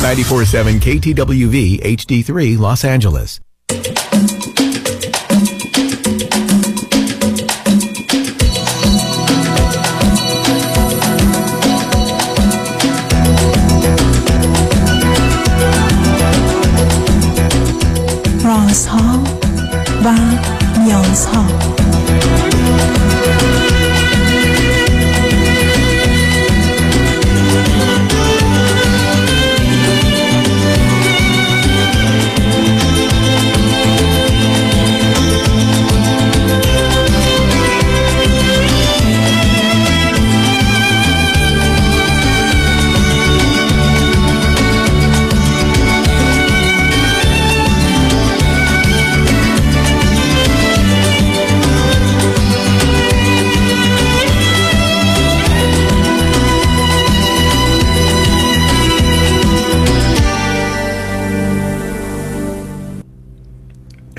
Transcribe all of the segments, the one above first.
947 KTWV HD3 Los Angeles. رازها و نیازها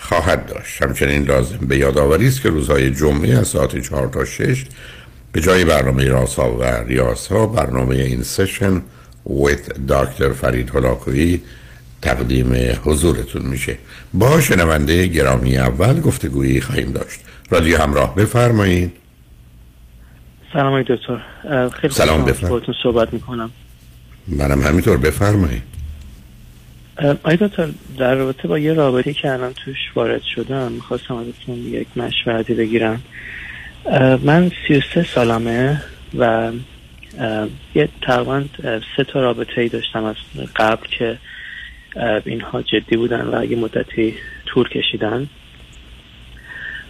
خواهد داشت. همچنین لازم به یادآوری است که روزهای جمعه از ساعت 4 تا 6 به جای برنامه راسا و ریاض ها برنامه این سشن ویت دکتر فرید هلاکویی تقدیم حضورتون میشه. با شنونده گرامی اول گفتگویی خواهیم داشت. رادیو همراه بفرمایید. سلام دکتر. خیلی سلام بفرمایید. صحبت می‌کنم. منم همینطور. بفرمایید. آیا دکتر در رابطه با یه رابطه که الان توش وارد شدم می‌خواستم ازتون یک مشورتی بگیرم من 33 سالمه و یه تقریبا سه تا رابطه ای داشتم از قبل که اینها جدی بودن و یه مدتی تور کشیدن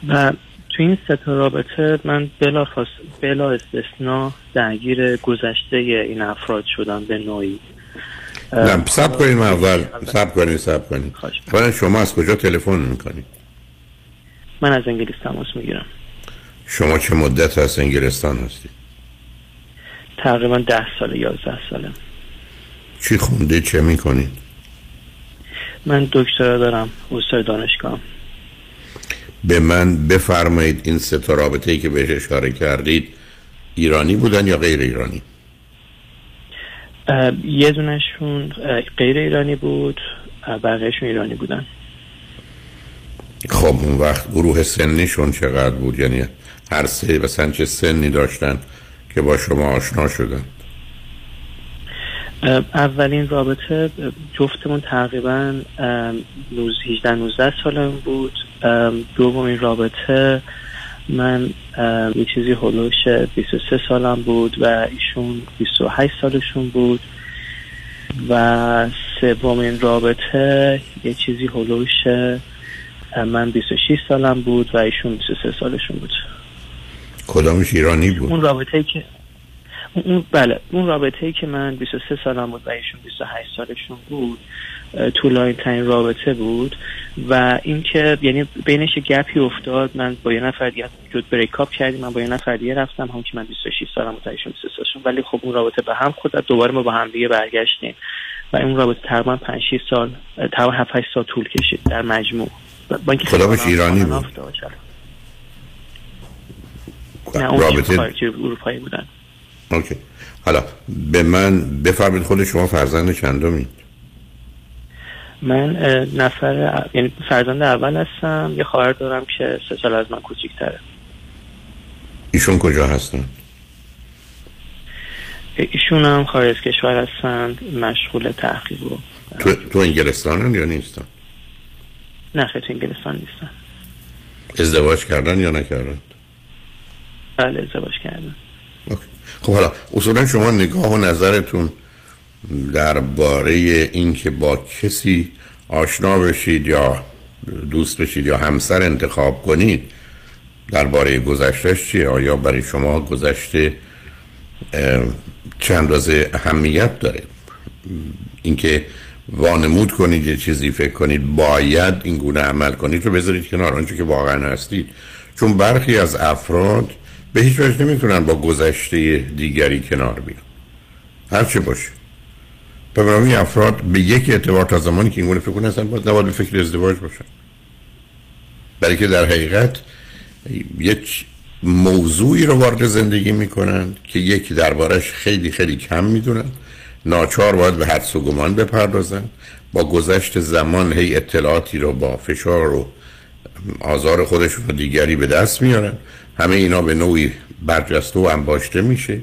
و تو این سه تا رابطه من بلا. بلا استثنا درگیر گذشته این افراد شدم به نوعی نه سب کنید اول. سب کنید سب کنید اولا شما از کجا تلفن می‌کنید من از انگلیس تماس می‌گیرم. شما چه مدت از انگلستان هستید تقریبا ده ساله یازده ساله. چی خونده چه می‌کنید من دکترا دارم استاد دانشگاه به من بفرمایید این سه تا رابطه ای که بهش اشاره کردید ایرانی بودن یا غیر ایرانی؟ یه دونشون غیر ایرانی بود بقیهشون ایرانی بودن. خب اون وقت گروه سنیشون چقدر بود؟ یعنی هر سه مثلا چه سنی داشتن که با شما آشنا شدن. اولین رابطه جفتمون تقریبا 18 19 سالم بود. دومین رابطه من یه چیزی هلوش 23 سالم بود و ایشون 28 سالشون بود و سومین رابطه یه چیزی هلوش من 26 سالم بود و ایشون 23 سالشون بود کدامش ایرانی بود؟ اون رابطه که اون بله اون رابطه ای که من 23 سالم بود و ایشون 28 سالشون بود طولانی ترین رابطه بود و اینکه یعنی بینش گپی افتاد. من با یه نفر دیگه جد بریک اپ کردیم. من با یه نفر دیگه رفتم. هم که من 26 سالم بود ایشون 23 سالشون. ولی خب اون رابطه به هم خود دوباره ما با هم دیگه برگشتیم و اون رابطه تقریبا 5 6 سال تقریبا 7 8 سال طول کشید در مجموع. با اینکه خدامش ایرانی بود. نه اون رابطه اروپایی بودن. اوکی. حالا به من بفرمید خود شما فرزند چندمید؟ من نفر یعنی فرزند اول هستم. یه خواهر دارم که سه سال از من کوچیک‌تره. ایشون کجا هستن؟ ایشون هم خارج کشور هستند مشغول تحقیق رو تو, تو انگلستان یا نیستن؟ نه خیلی تو انگلستان نیستن. ازدواج کردن یا نکردن؟ بله ازدواج کردن. خب حالا اصولا شما نگاه و نظرتون درباره اینکه با کسی آشنا بشید یا دوست بشید یا همسر انتخاب کنید درباره گذشتهش چیه؟ آیا برای شما گذشته چند اندازه اهمیت داره؟ اینکه وانمود کنید یه چیزی فکر کنید باید این گونه عمل کنید رو بذارید کنار. آنچه که واقعا هستید. چون برخی از افراد به هیچ وجه نمی‌تونن با گذشته دیگری کنار بیان. هرچه باشه. به افراد به یک اعتبار تا زمانی که این گونه فکر اصلا باید نباید به فکر ازدواج باشن. برای که در حقیقت یک موضوعی رو وارد زندگی می‌کنن که یک دربارش خیلی خیلی کم می‌دونن. ناچار باید به حدس و گمان بپردازن. با گذشت زمان هی اطلاعاتی رو با فشار و آزار خودشون و دیگری به دست میارن. همه اینا به نوعی برجسته و انباشته میشه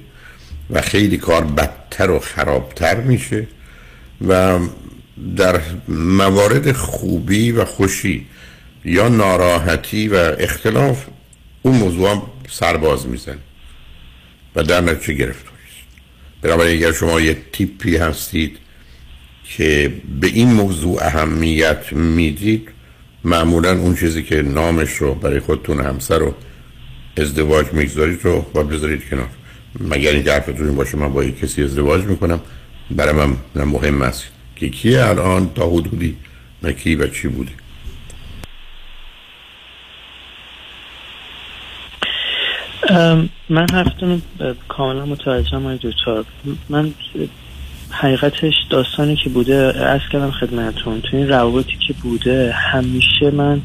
و خیلی کار بدتر و خرابتر میشه. و در موارد خوبی و خوشی یا ناراحتی و اختلاف اون موضوع هم سرباز میزن و در نتیجه گرفتاریست بنابراین اگر شما یه تیپی هستید که به این موضوع اهمیت می‌دید معمولا اون چیزی که نامش رو برای خودتون همسر رو ازدواج می‌گذارید رو با بذارید کنار. مگر این حرفتون باشه من با یک کسی ازدواج می‌کنم. برای من مهم است. که کی الان تا حدودی نه کی و چی بوده. من حرفتون کاملا متوجهم های دوچار. من حقیقتش داستانی که بوده از کردم خدمتون تو این روابطی که بوده همیشه من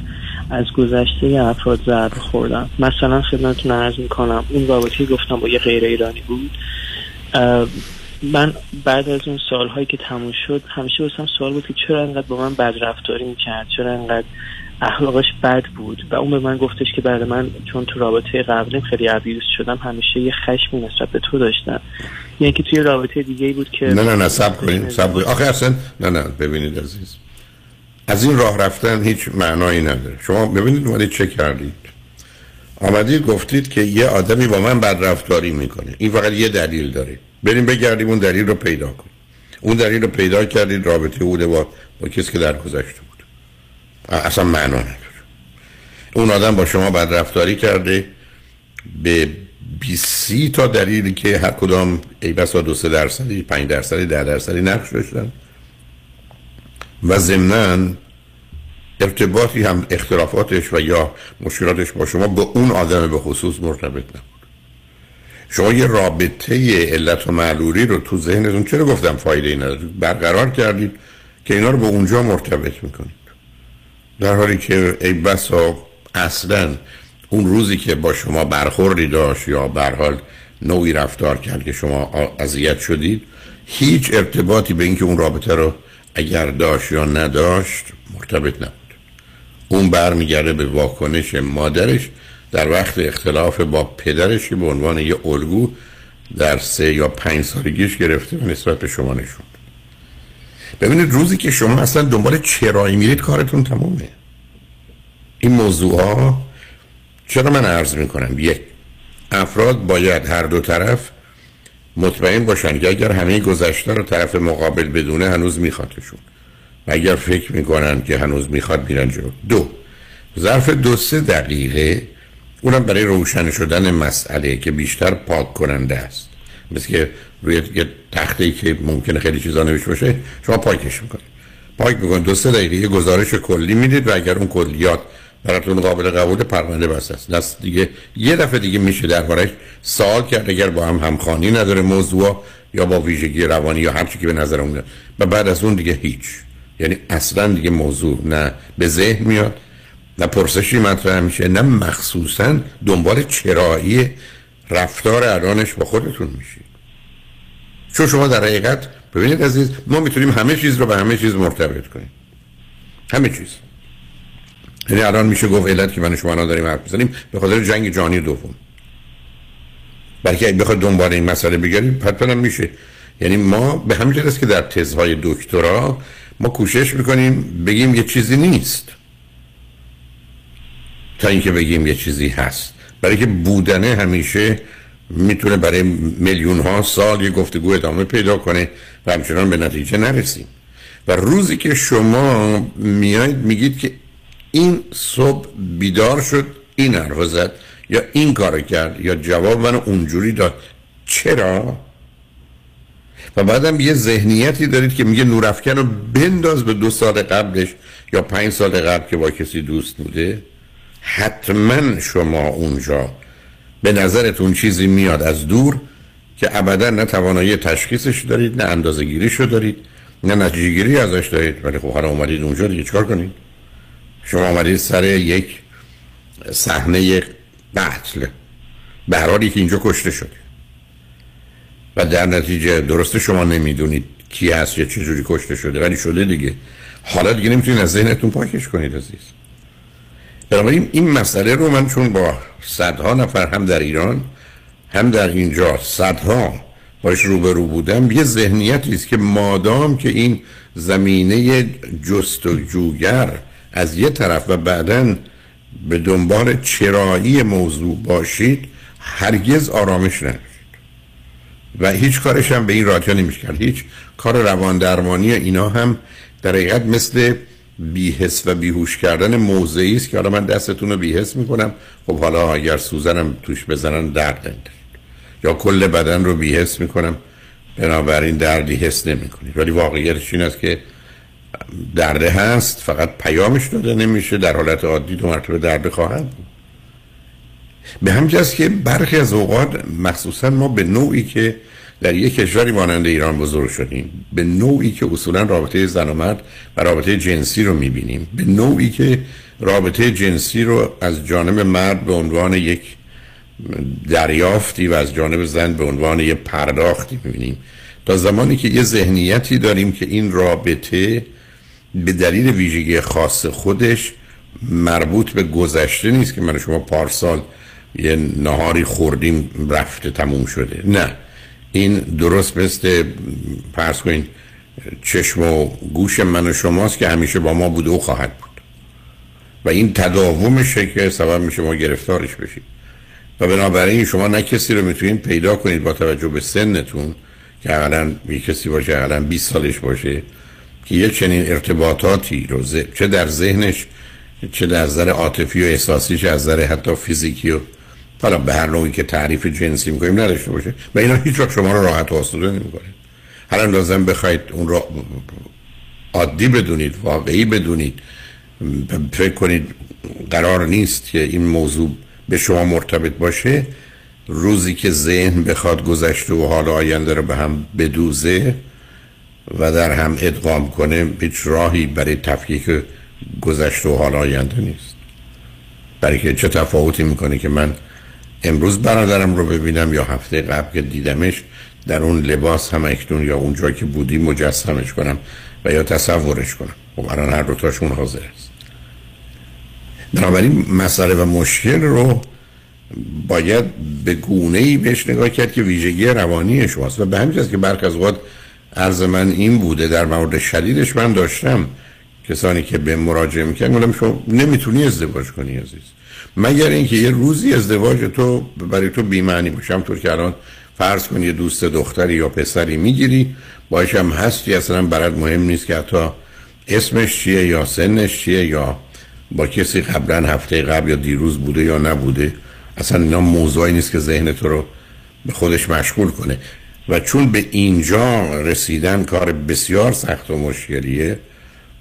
از گذشته افراد ضربه خوردم. مثلا خدمتتون عرض می‌کنم اون رابطه گفتم با یه غیر ایرانی بود. من بعد از اون سالهایی که تموم شد همیشه واسم سوال بود که چرا انقدر با من بد رفتاری می‌کرد چرا انقدر اخلاقش بد بود؟ و اون به من گفتش که بعد من چون تو رابطه قبلیم خیلی عبیوز شدم همیشه یه خشمی نسبت به تو داشتم. یعنی که توی رابطه دیگه بود که نه نه نه سب کنیم سب کنیم. آخه اصلا نه نه ببینید عزیز. از این راه رفتن هیچ معنایی نداره. شما ببینید اومدید چه کردید. آمدید گفتید که یه آدمی با من بد رفتاری می‌کنه. این فقط یه دلیل داره. بریم بگردیم اون دلیل رو پیدا کنیم. اون دلیل رو پیدا کردید رابطه بوده با با کسی که در گذشته بود. اصلا معنا نداره. اون آدم با شما بد رفتاری کرده به بیسی تا دلیلی که هر کدام ای بسا دو سه درصدی پنج درصدی ده درصدی نقش داشتن. و ضمنا ارتباطی هم اختلافاتش و یا مشکلاتش با شما با اون آدم به خصوص مرتبط نبود. شما یه رابطه علت و معلولی رو تو ذهنتون چرا گفتم فایده ای نداره؟ برقرار کردید که اینا رو به اونجا مرتبط می‌کنید. در حالی که ای بسا اصلا اون روزی که با شما برخوردی داشت یا برحال نوعی رفتار کرد که شما اذیت شدید هیچ ارتباطی به اینکه اون رابطه رو اگر داشت یا نداشت مرتبط نبود. اون برمیگرده به واکنش مادرش در وقت اختلاف با پدرش به عنوان یه الگو در سه یا پنج سالگیش گرفته و نسبت به شما نشون ببینید روزی که شما اصلا دنبال چرایی میرید کارتون تمومه. این موضوع ها چرا من عرض می‌کنم؟ یک افراد باید هر دو طرف مطمئن باشن که اگر همه گذشته رو طرف مقابل بدونه هنوز میخوادشون. و اگر فکر می‌کنن که هنوز می‌خواد میرن جلو. دو ظرف دو سه دقیقه اونم برای روشن شدن مسئله که بیشتر پاک کننده است. مثل که روی یه تخته که ممکنه خیلی چیزا نوشته باشه شما پاکش می‌کنید. پاک می‌کنید دو سه دقیقه یه گزارش کلی می‌دید و اگر اون کلیات براتون قابل قبول پرونده بس است. دست دیگه یه دفعه دیگه میشه دربارش سوال کرد اگر با هم همخوانی نداره موضوع یا با ویژگی روانی یا هر چی که به نظر میاد و بعد از اون دیگه هیچ. یعنی اصلا دیگه موضوع نه به ذهن میاد نه پرسشی مطرح میشه. نه مخصوصا دنبال چرایی رفتار الانش با خودتون میشید چون شما در حقیقت ببینید عزیز ما می‌تونیم همه چیز رو به همه چیز مرتبط کنیم. همه چیز. یعنی الان میشه گفت علت که من شما داریم حرف بزنیم به خاطر جنگ جهانی دوم. بلکه اگه بخواد دنبال این مسئله بگردیم حتما میشه. یعنی ما به همین جهت که در تزهای دکترا ما کوشش می‌کنیم بگیم یه چیزی نیست. تا اینکه بگیم یه چیزی هست. برای که بودنه همیشه می‌تونه برای میلیون ها سال یه گفتگو ادامه پیدا کنه و همچنان به نتیجه نرسیم. و روزی که شما میایید میگید که این صبح بیدار شد این حرف زد یا این کار کرد یا جواب من اونجوری داد. چرا؟ و بعدم یه ذهنیتی دارید که میگه نورافکن رو بنداز به دو سال قبلش یا پنج سال قبل که با کسی دوست بوده. حتما شما اونجا به نظرتون چیزی میاد از دور که ابدا نه توانایی تشخیصش دارید نه اندازه گیریشو دارید نه نتیجه گیری ازش دارید. ولی خب حالا اومدید اونجا دیگه چکار کنید؟ شما آمدید سر یک صحنه قتل به حالی که اینجا کشته شده. و در نتیجه درسته شما نمی‌دونید کی هست یا چه کشته شده ولی شده دیگه. حالا دیگه نمی‌تونید از ذهنتون پاکش کنید عزیز. بنابراین این مسئله رو من چون با صدها نفر هم در ایران هم در اینجا صدها باش روبرو بودم یه ذهنیتی است که مادام که این زمینه جستجوگر از یه طرف و بعدا به دنبال چرایی موضوع باشید هرگز آرامش ندارید و هیچ کارش هم به این راحتی نمیشه هیچ کار روان درمانی اینا هم در حقیقت مثل بیهس و بیهوش کردن موضعی است که حالا من دستتون رو بیهس می‌کنم. خب حالا اگر سوزنم توش بزنن درد نداره یا کل بدن رو بیهس می‌کنم. بنابراین دردی حس نمی‌کنید ولی واقعیتش این است که درده هست فقط پیامش داده نمیشه. در حالت عادی دو مرتبه درد خواهد بود. به همجاست که برخی از اوقات مخصوصا ما به نوعی که در یک کشوری مانند ایران بزرگ شدیم. به نوعی که اصولا رابطه زن و مرد و رابطه جنسی رو می‌بینیم. به نوعی که رابطه جنسی رو از جانب مرد به عنوان یک دریافتی و از جانب زن به عنوان یک پرداختی می‌بینیم. تا زمانی که یه ذهنیتی داریم که این رابطه به دلیل ویژگی خاص خودش مربوط به گذشته نیست که من شما پارسال یه نهاری خوردیم رفته تموم شده. نه. این درست مثل پرس کنید چشم و گوش من و شماست که همیشه با ما بوده و خواهد بود. و این تداومشه که سبب میشه ما گرفتارش بشیم. و بنابراین شما نه کسی رو می‌تونید پیدا کنید با توجه به سنتون که اولا یه کسی باشه اولا 20 سالش باشه که یه چنین ارتباطاتی رو چه در ذهنش چه در نظر عاطفی و احساسی چه از نظر حتی فیزیکی و حالا به هر نوعی که تعریف جنسی می‌کنیم نداشته باشه. و اینا هیچ وقت شما رو راحت و آسوده نمی‌کنه. هر لازم بخواید اون رو عادی بدونید واقعی بدونید فکر کنید قرار نیست که این موضوع به شما مرتبط باشه. روزی که ذهن بخواد گذشته و حال آینده رو به هم بدوزه و در هم ادغام کنه هیچ راهی برای تفکیک گذشته و حال آینده نیست. برای که چه تفاوتی می‌کنه که من امروز برادرم رو ببینم یا هفته قبل که دیدمش در اون لباس هم اکنون یا اونجا که بودی مجسمش کنم و یا تصورش کنم. خب الان هر دوتاشون حاضر است بنابراین مسئله و مشکل رو باید به گونه ای بهش نگاه کرد که ویژگی روانی شماست و به همین که برخ از اوقات عرض من این بوده در مورد شدیدش من داشتم کسانی که به مراجعه می‌کنن گفتم شما نمی‌تونی ازدواج کنی عزیز. مگر اینکه یه روزی ازدواج تو برای تو بی‌معنی باشه. همطور که الان فرض کنی یه دوست دختری یا پسری می‌گیری باش هم هستی. اصلا برات مهم نیست که حتی اسمش چیه یا سنش چیه یا با کسی قبلا هفته قبل یا دیروز بوده یا نبوده. اصلا اینا موضوعی نیست که ذهن تو رو به خودش مشغول کنه. و چون به اینجا رسیدن کار بسیار سخت و مشکلیه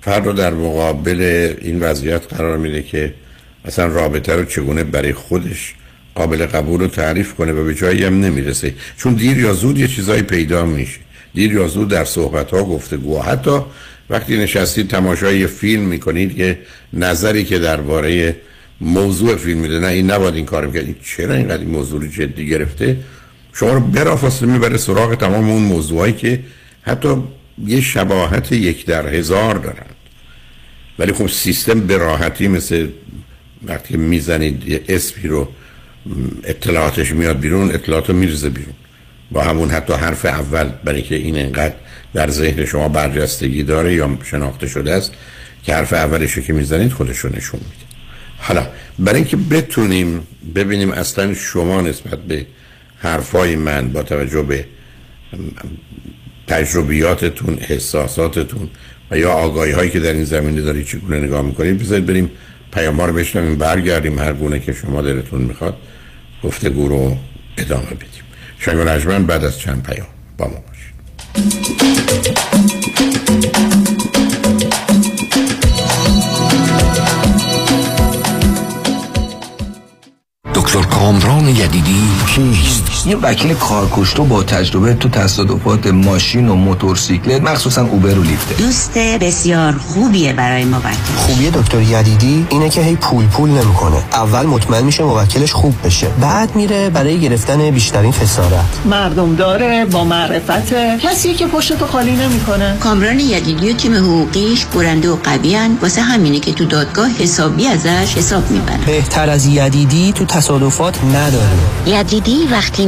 فرد رو در مقابل این وضعیت قرار میده که اصلا رابطه رو چگونه برای خودش قابل قبول رو تعریف کنه و به جایی هم نمی‌رسه. چون دیر یا زود یه چیزایی پیدا میشه. دیر یا زود در صحبت ها گفتگو حتی وقتی نشستید تماشای فیلم می‌کنید یه نظری که درباره موضوع فیلم میده. نه این نباید این کار می‌کنید چرا اینقدر این موضوع جدی گرفته؟ شما رو برافاصله می‌بره سراغ تمام اون موضوعایی که حتی یه شباهت یک در هزار دارن ولی خب سیستم به راحتی مثل وقتی می‌زنید یه اسپی رو اطلاعاتش میاد بیرون اطلاعات رو میرزه بیرون. با همون حتی حرف اول برای که این انقدر در ذهن شما برجستگی داره یا شناخته شده است که حرف اولش که می‌زنید خودش رو نشون میده. حالا برای اینکه بتونیم ببینیم اصلا شما نسبت به حرفای من با توجه به تجربیاتتون احساساتتون و یا آگاهی هایی که در این زمینه دارید چگونه نگاه می‌کنید بذارید بریم پیام رو بشنویم برگردیم هر گونه که شما دلتون می‌خواد. گفتگو رو ادامه بدیم. شنگ و بعد از چند پیام با ما باشید. دکتر کامران یدیدی کیست؟ یه وکیل کارکشته با تجربه تو تصادفات ماشین و موتورسیکلت مخصوصا اوبر و لیفته. دوست بسیار خوبیه برای موکل خوبی دکتر یدیدی اینه که هی پول پول نمی‌کنه. اول مطمئن میشه موکلش خوب بشه. بعد میره برای گرفتن بیشترین خسارت. مردم داره با معرفت کسی که پشتو خالی نمی‌کنه. کامران یدیدی و تیم حقوقیش برنده و قویان واسه همینه که تو دادگاه حسابی ازش حساب می‌برن بهتر از یدیدی تو تصادفات نداره. یدیدی وقتی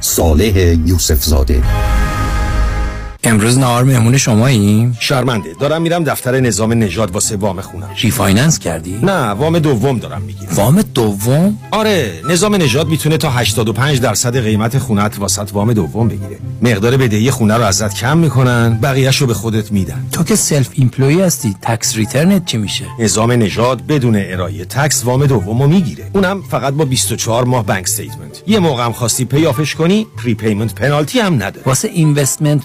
صالح یوسف زاده امروز نهار مهمون شماییم؟ شرمنده. دارم میرم دفتر نظام نژاد واسه وام خونم. refinance کردی؟ نه وام دوم دارم می‌گیرم. وام دوم؟ آره نظام نژاد می‌تونه تا 85 درصد قیمت خونت واست وام دوم بگیره. مقدار بدهی خونه رو ازت کم می‌کنن بقیهش رو به خودت میدن. تو که self employed هستی tax return ت چی میشه؟ نظام نژاد بدون ارائه tax وام دومو می‌گیره. اونم فقط با 24 ماه bank statement یه موقع هم خواستی pay off ش کنی prepayment penalty هم نداره. واسه investment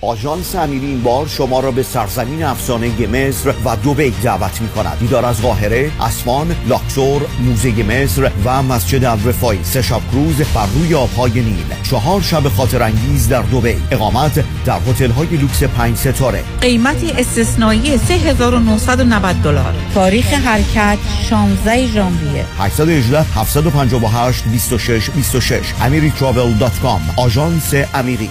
آژانس امیری این بار شما را به سرزمین افسانه مصر و دوبی دعوت می کند دیدار از قاهره، اسوان، لاکسور، موزه مصر و مسجد الرفاعی سه شب کروز بر روی آبهای نیل. چهار شب خاطره انگیز در دوبی اقامت در هتل های لوکس پنج ستاره. قیمتی استثنایی 3990 دلار. تاریخ حرکت 16 ژانویه. 818 758 26 26 amiritravel.com آژانس امیری.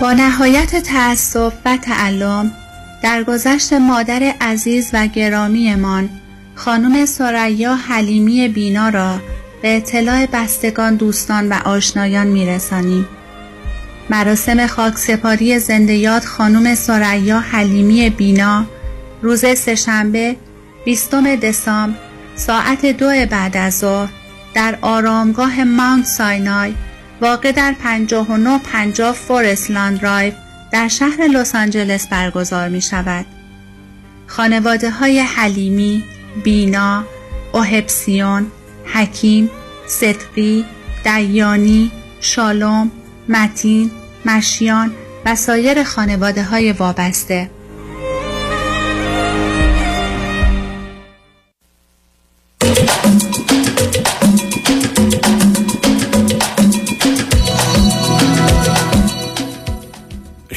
با نهایت تأسف و تعلم گذشت مادر عزیز و گرامیمان خانم سریا حلیمی بینا را به اطلاع بستگان دوستان و آشنایان میرسانیم. مراسم خاکسپاری زنده یاد خانم سریا حلیمی بینا روز سهشنبه 20 دسامبر ساعت دو بعد از ظهر در آرامگاه ماونت ساینای واقع در 5950 Forest Lawn Drive در شهر لس آنجلس برگزار می شود. خانواده های حلیمی، بینا، اوهپسیون، حکیم، صدقی، دیانی، شالوم، متین، مشیان و سایر خانواده های وابسته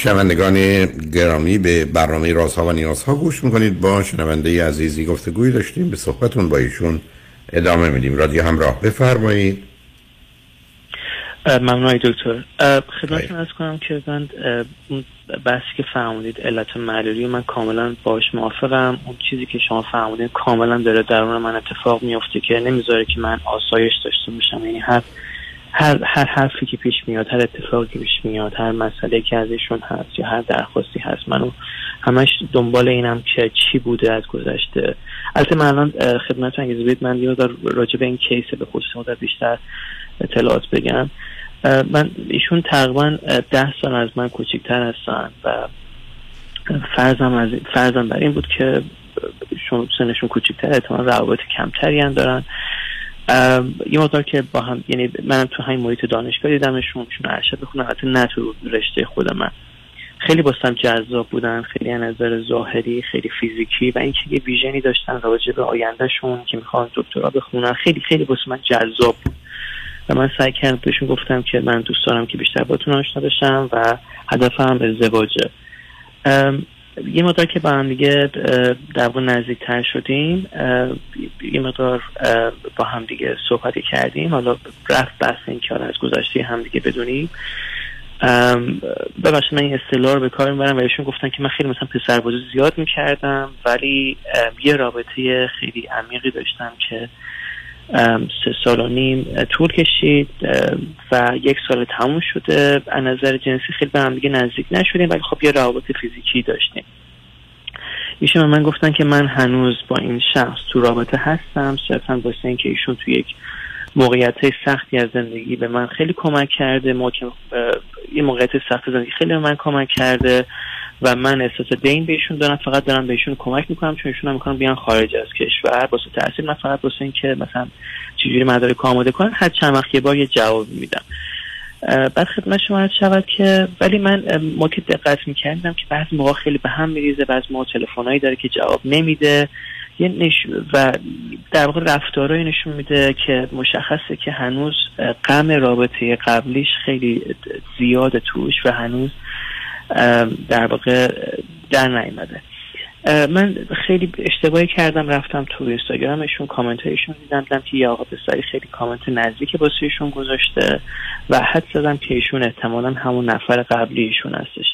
شنوندگان گرامی به برنامه رازها و نیازها گوش می‌کنید. با شنونده عزیزی گفتگوی داشتیم. به صحبتون با ایشون ادامه میدیم. رادیو همراه بفرمایید. ممنون دکتر. خدمتتون از کنم که من بحثی که فرمودید علت معلولی من کاملا باش موافقم. اون چیزی که شما فرمودید کاملا داره درون من اتفاق میفته که نمی‌ذاره که من آسایش داشته باشم. یعنی هر هر هر حرفی که پیش میاد هر اتفاقی که پیش میاد هر مسئله که ازشون هست یا هر درخواستی هست. منو همش دنبال اینم که چی بوده از گذشته. البته من الان خدمت انگیزه بید من یه راجع به این کیس به خصوص بیشتر اطلاعات بگم. من ایشون تقریبا ده سال از من کوچکتر هستن و فرضم از فرضم بر این بود که سنشون کوچکتر احتمال روابط کمتری هم دارن. یه مقدار که با هم یعنی منم تو همین محیط دانشگاه دیدمشون چون ارشد بخونم البته نه تو رشته خود من. خیلی باستم جذاب بودن خیلی از نظر ظاهری خیلی فیزیکی و اینکه یه ویژنی داشتن راجع به آیندهشون که می‌خوان دکترا بخونن. خیلی خیلی واسه من جذاب بود. و من سعی کردم بهشون گفتم که من دوست دارم که بیشتر باتون آشنا بشم و هدفم ازدواجه. یه مقدار که با هم دیگه در واقع نزدیکتر شدیم یه مقدار با هم دیگه صحبتی کردیم. حالا رفت بحث این که از گذشته هم دیگه بدونیم. ببخشید من این اصطلاح رو به کار می‌برم و ایشون گفتن که من خیلی مثلا پسر بازی زیاد می‌کردم ولی یه رابطه خیلی عمیقی داشتم که سه سال و نیم طول کشید و یک سال تموم شده. از نظر جنسی خیلی به هم دیگه نزدیک نشدیم ولی خب یه روابط فیزیکی داشتیم. ایشون من گفتن که من هنوز با این شخص تو رابطه هستم صرفا واسه اینکه ایشون تو یک موقعیت سختی از زندگی به من خیلی کمک کرده موقع... یه موقعیت سخت زندگی خیلی به من کمک کرده. و من احساس دین بهشون دارم فقط دارم بهشون کمک می‌کنم چون ایشون هم می‌کنم بیان خارج از کشور. واسه تاثیر من فقط واسه اینکه مثلا چجوری مدارک آماده کنن هر چند وقت یه بار یه جواب میدم. بعد خدمت شما هست شود که ولی من ما که دقت می‌کردم که بعض موقع خیلی به هم میریزه بعض موقع تلفنایی داره که جواب نمیده. یه نش... و در واقع رفتارهایی نشون میده که مشخصه که هنوز غم رابطه قبلیش خیلی زیاد توش و هنوز در واقع در نیامده. من خیلی اشتباهی کردم رفتم تو اینستاگرامشون کامنت هایشون دیدم دیدم که یه آقا پسری خیلی کامنت نزدیک با ایشون گذاشته و حد زدم که ایشون احتمالا همون نفر قبلی ایشون هستش.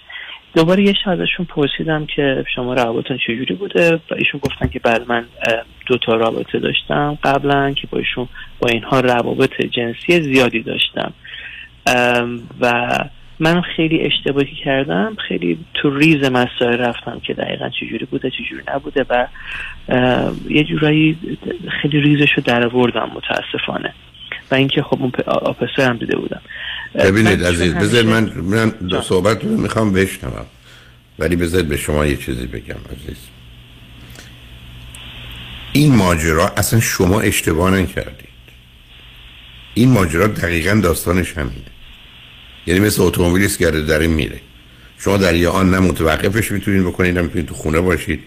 دوباره یه شب ازشون پرسیدم که شما روابطتون چجوری بوده؟ و ایشون گفتن که بعد من دو تا رابطه داشتم قبلا که با ایشون با اینها روابط جنسی زیادی داشتم. و من خیلی اشتباهی کردم خیلی تو ریز مسائل رفتم که دقیقا چجوری بوده چجوری نبوده و یه جورایی خیلی ریزش رو در وردم متاسفانه. و اینکه خب اون آپسه هم دیده بودم. ببینید عزیز بذار من من دو صحبت رو می‌خوام بشنوم. ولی بذار به شما یه چیزی بگم عزیز. این ماجرا اصلا شما اشتباه نکردید. این ماجرا دقیقا داستانش همینه. یعنی مثل اتومبیلی است که در این میره. شما در یه آن نه متوقفش می‌تونید بکنید نه می‌تونید تو خونه باشید.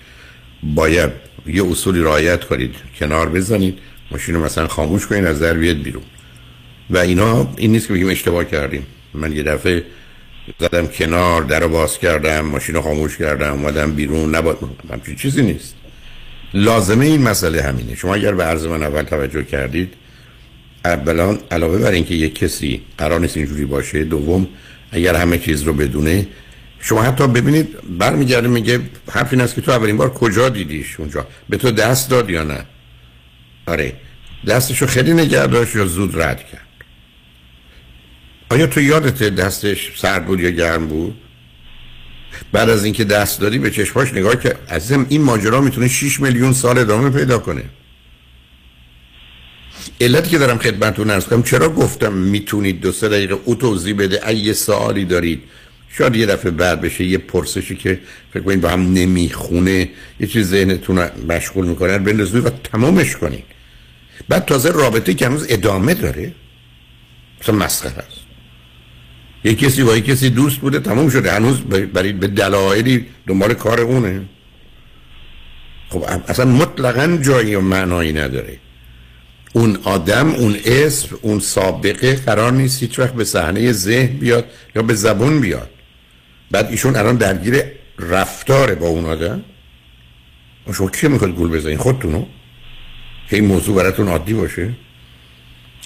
باید یه اصولی رعایت کنید کنار بزنید ماشین رو مثلا خاموش کنید از در بیاد بیرون. و اینا این نیست که بگیم اشتباه کردیم. من یه دفعه زدم کنار در رو باز کردم ماشین رو خاموش کردم اومدم بیرون. نباید همچین چیزی نیست. لازمه این مسئله همینه. شما اگر به عرض من اول توجه کردید اولا علاوه بر اینکه یک کسی قرار نیست اینجوری باشه دوم اگر همه چیز رو بدونه شما حتی ببینید برمیگرده میگه حرف این است که تو اولین بار کجا دیدیش اونجا؟ به تو دست داد یا نه؟ آره دستشو خیلی نگه داشت یا زود رد کرد؟ آیا تو یادت دستش سرد بود یا گرم بود؟ بعد از اینکه دست دادی به چشماش نگاه که عزیزم این ماجرا می‌تونه 6 میلیون سال ادامه پیدا کنه. علتی که دارم خدمتتون عرض کنم چرا گفتم می‌تونید دو سه دقیقه او توضیح بده؟ اگه سوالی دارید. شاید یه دفعه بعد بشه یه پرسشی که فکر کنید با هم نمی‌خونه یه چیز ذهنتون رو مشغول می‌کنه بندازید و تمامش کنید. بعد تازه رابطه که هنوز ادامه داره مثلا مسخره است. یه کسی با یه کسی دوست بوده تمام شده. هنوز برای به دلایلی دنبال کار اونه. خب اصلا مطلقا جایی و معنایی نداره. اون آدم اون اسم اون سابقه قرار نیست هیچ وقت به صحنه ذهن بیاد یا به زبون بیاد. بعد ایشون الان درگیر رفتاره با اون آدم. شما کی می‌خواد گول بزنین خودتونو که این موضوع براتون عادی باشه.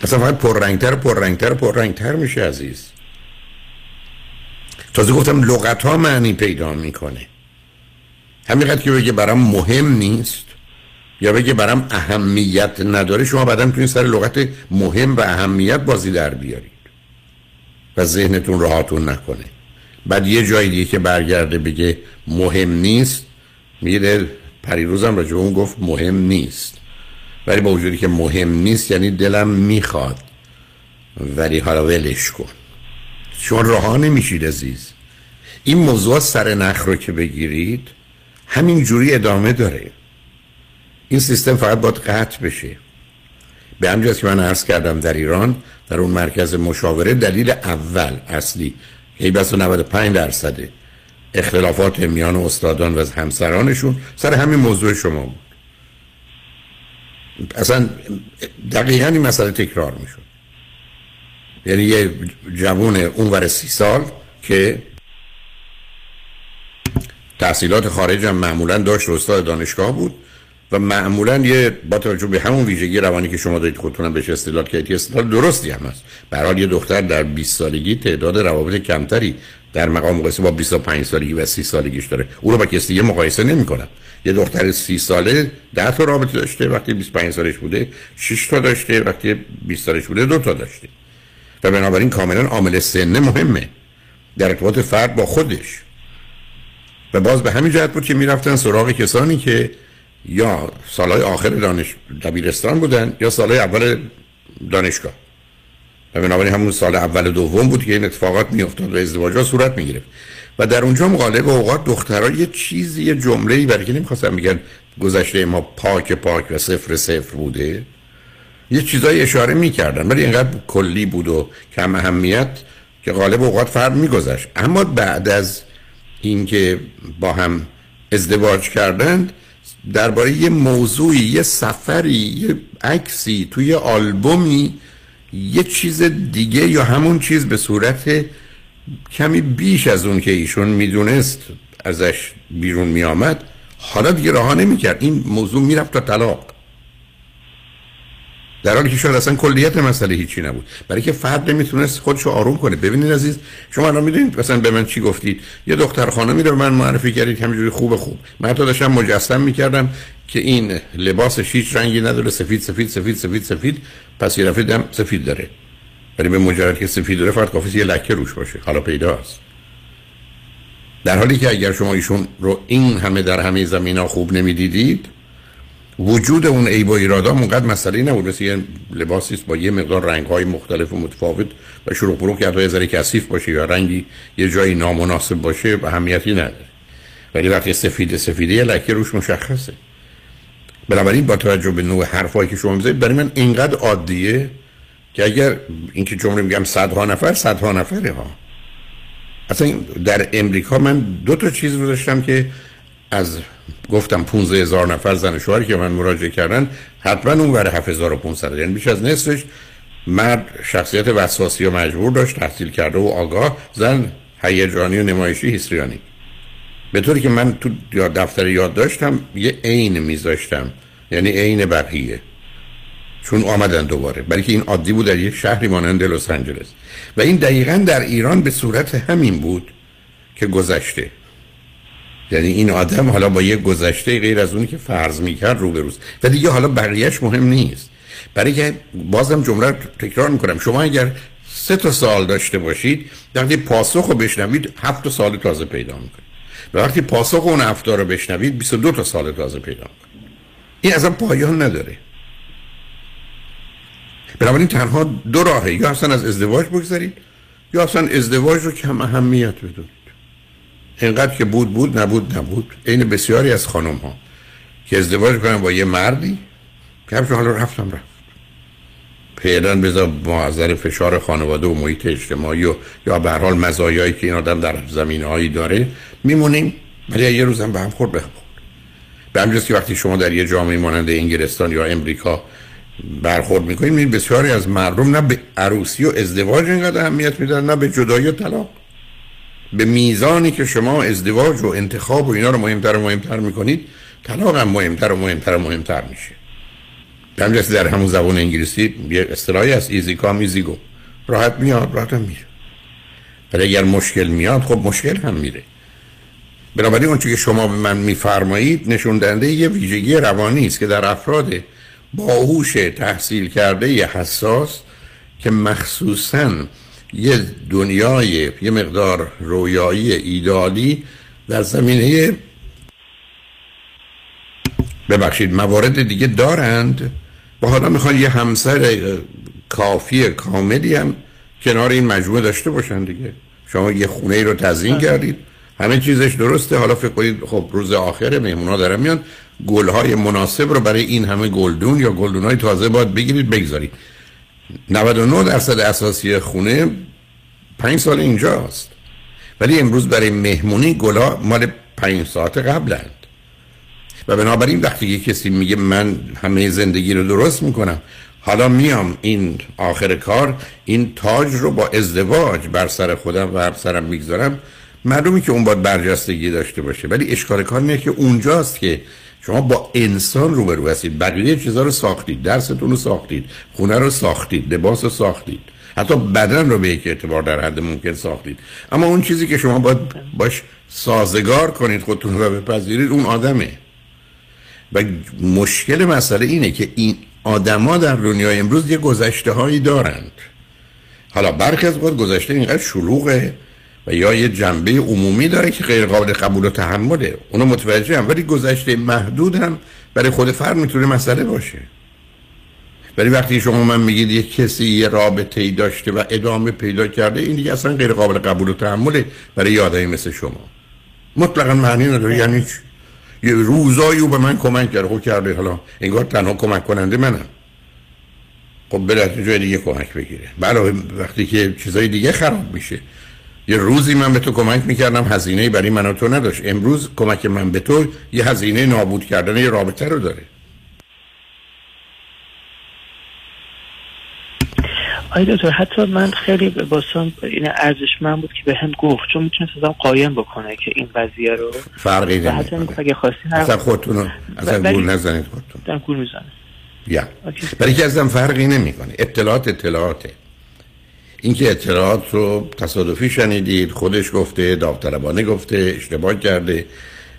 اصلا فقط پررنگتر پررنگتر پررنگتر میشه عزیز. تازه گفتم لغت ها معنی پیدا می‌کنه. همینقدر که بگه برام مهم نیست. یا بگه برام اهمیت نداره شما بعدا می‌تونید سر لغت مهم و اهمیت بازی در بیارید و ذهنتون راحتون نکنه. بعد یه جایی دیگه که برگرده بگه مهم نیست میره پریروزم راجع اون گفت مهم نیست. ولی با وجودی که مهم نیست یعنی دلم می‌خواد. ولی حالا ولش کن. شما راه نمیشید عزیز. این موضوع سر نخ رو که بگیرید همین جوری ادامه داره. این سیستم فقط باید قطع بشه. به همجاست که من عرض کردم در ایران در اون مرکز مشاوره دلیل اول اصلی که بس 95 درصد اختلافات میان استادان و همسرانشون سر همین موضوع شما بود. اصلا دقیقا این مسئله تکرار می‌شد. یعنی یه جوون اونور سی سال که تحصیلات خارج هم معمولا داشت استاد دانشگاه بود. و معمولا یه با توجه به همون ویژگی روانی که شما دارید خودتونم بهش استدلال کردید استدلال درستی هم هست. به یه دختر در 20 سالگی تعداد روابط کمتری در مقام مقایسه با 25 سالگی و 30 سالگیش داره. او رو با کسی دیگه مقایسه نمی‌کنم. یه دختر 30 ساله 10 تا رابطه داشته وقتی 25 سالش بوده 6 تا داشته وقتی 20 سالش بوده دو تا داشته. و بنابراین کاملا عامل سن مهمه. در ارتباط فرد با خودش. و باز به همین جهت بود که می‌رفتن سراغ کسانی که یا سالهای آخر دانش دبیرستان بودن یا سالهای اول دانشگاه. و بنابراین همون سال اول دوم بود که این اتفاقات میافتاد و ازدواجها صورت می‌گرفت. و در اونجا غالب اوقات دخترها یه چیزی یه جمله‌ای برای که نمی‌خواستم میگن گذشته ما پاک پاک و صفر صفر بوده. یه چیزایی اشاره می‌کردن ولی اینقدر کلی بود و کم اهمیت که غالب اوقات فرد میگذشت. اما بعد از اینکه با هم ازدواج کردند درباره یه موضوعی یه سفری یه عکسی توی آلبومی یه چیز دیگه یا همون چیز به صورت کمی بیش از اون که ایشون می‌دونست ازش بیرون میآمد. حالا دیگه راه نمی‌کرد. این موضوع می‌رفت تا طلاق. در حالی که شاید اصلا کلیت مسئله هیچی نبود. برای که فرد نمی‌تونست خودشو آروم کنه. ببینید عزیز شما الان می‌دونید مثلا به من چی گفتید؟ یه دختر خانمی رو من معرفی کردید همینجوری خوب خوب. من حتی داشتم مجسم می‌کردم که این لباسش هیچ رنگی نداره سفید سفید سفید سفید سفید. پس یه دفعه سفید داره. ولی به مجرد که سفید داره فقط کافی یه لکه روش باشه. حالا پیداست. در حالی که اگر شما ایشون رو این همه در همه زمین ها خوب نمی‌دیدید وجود اون عیب و ایرادا اونقدر مسئله نبود. مثل یه لباسی با یه مقدار رنگ های مختلف و متفاوت و شروع پروک که یه ذره کثیف باشه یا رنگی یه جایی نامناسب باشه و اهمیتی نداره. ولی وقتی سفید سفیده یه لکه روش مشخصه. بنابراین با توجه به نوع حرفایی که شما می‌زنید برای من اینقدر عادیه که اگر اینکه جمله میگم صدها نفر صدها نفره ها. اصلا در امریکا من دو تا چیز رو داشتم که از گفتم 15 هزار نفر زن شوهری که من مراجعه کردن حتما اون ور 7500 یعنی بیش از نصفش مرد شخصیت وسواسی و مجبور داشت تحصیل کرده و آگاه زن هیجانی و نمایشی هیستریانی. به طوری که من تو دفتر یاد داشتم یه عین میذاشتم یعنی عین بقیه. چون آمدن دوباره. بلکه این عادی بود در یک شهری مانند لس آنجلس. و این دقیقا در ایران به صورت همین بود که گذشته. یعنی این آدم حالا با یک گذشته غیر از اونی که فرض می‌کرد روبروست و دیگه حالا بقیهش مهم نیست. برای که بازم جمله رو تکرار می‌کنم. شما اگر سه تا سال داشته باشید وقتی پاسخ رو بشنوید هفت سال تازه پیدا می‌کنید و وقتی پاسخ اون هفته رو بشنوید 22 تا سال تازه پیدا می‌کنید این اصلا پایان نداره. بنابراین تنها دو راهه یا اصلا از ازدواج بگذارید یا اصلا ازدواج رو کم اهمیت بدونید اینقدر که بود بود نبود نبود. این بسیاری از خانم ها که ازدواج کنن با یه مردی که حالا رفتم رفت پیدن بذار معذر فشار خانواده و محیط اجتماعی و یا به حال مزایایی که این آدم در زمین هایی داره میمونیم ولی یه روزم به هم خورد به هم خورد. به همجاست که وقتی شما در یه جامعه مانند انگلستان یا امریکا برخورد می‌کنیم این بسیاری از مردم نه به عروسی و ازدواج اینقدر اهمیت میدن نه به جدایی و طلاق. به میزانی که شما ازدواج و انتخاب و اینا رو مهمتر و مهمتر می‌کنید طلاق هم مهمتر و مهمتر و مهمتر میشه. به در همون زبان انگلیسی یه اصطلاحی از ایزی کام ایزی گو راحت میاد راحت هم میره. ولی اگر مشکل میاد خب مشکل هم میره. بنابراین اون که شما به من میفرمایید نشون دهنده یه ویژگی روانی است که در افراد باهوش تحصیل کرده حساس که مخصوصا یه دنیای یه مقدار رویایی ایدالی در زمینه ببخشید موارد دیگه دارند. و حالا می‌خوان یه همسر کافی کاملی هم کنار این مجموعه داشته باشن دیگه. شما یه خونه ای رو تزیین کردید. همه چیزش درسته. حالا فکر کنید خب روز آخر مهمونا دارن میان. گلهای مناسب رو برای این همه گلدون یا گلدون های تازه باید بگیرید بگذارید. 99 درصد اساسی خونه پنج سال اینجاست. ولی امروز برای مهمونی گلا مال پنج ساعت قبلند. و بنابراین وقتی یه کسی میگه من همه زندگی رو درست می‌کنم حالا میام این آخر کار این تاج رو با ازدواج بر سر خودم و بر سرم می‌گذارم معلومی که اون باید برجستگی داشته باشه. ولی اشکال کار اینه که اونجاست که شما با انسان روبرو هستید. بقیه چیزا رو ساختید. درستون رو ساختید. خونه رو ساختید. لباس رو ساختید. حتی بدن رو به یک اعتبار در حد ممکن ساختید. اما اون چیزی که شما باید باش سازگار کنید خودتون رو بپذیرید اون آدمه. و مشکل مسئله اینه که این آدما در دنیای امروز یه گذشته هایی دارند. حالا برخی از گذشته اینقدر شلوغه و یا یه جنبه عمومی داره که غیر قابل قبول و تحمله. اونو متوجه هم. ولی گذشته محدود هم برای خود فرد می‌تونه مسئله باشه. ولی وقتی شما من میگید یه کسی یه رابطه ای داشته و ادامه پیدا کرده این دیگه اصلا غیر قابل قبول و تحمله برای یه مثل شما. مطلقا معنی نداره. یعنی یه روزایی او به من کمک کرده خب کرده حالا انگار تنها کمک کننده منم. خب بره جای دیگه کمک بگیره. برای وقتی که چیزای دیگه خراب میشه. یه روزی من به تو کمک می‌کردم هزینه برای من و تو نداشت. امروز کمک من به تو یه هزینه نابود کردن یه رابطه رو داره. آی دکتر حتی من خیلی باسم این ارزش من بود که به هم گفت چون می‌تونست ازم قایم بکنه که این قضیه رو. فرقی و حتی نمی‌کنه. اگه خواستی اصلا خودتون رو اصلا گول نزنید خودتون. دارم گول می‌زنه یا. برای که ازم فرقی نمی‌کنه. اطلاعات اطلاعاته. اینکه اطلاعات رو تصادفی شنیدید خودش گفته داوطلبانه گفته اشتباه کرده.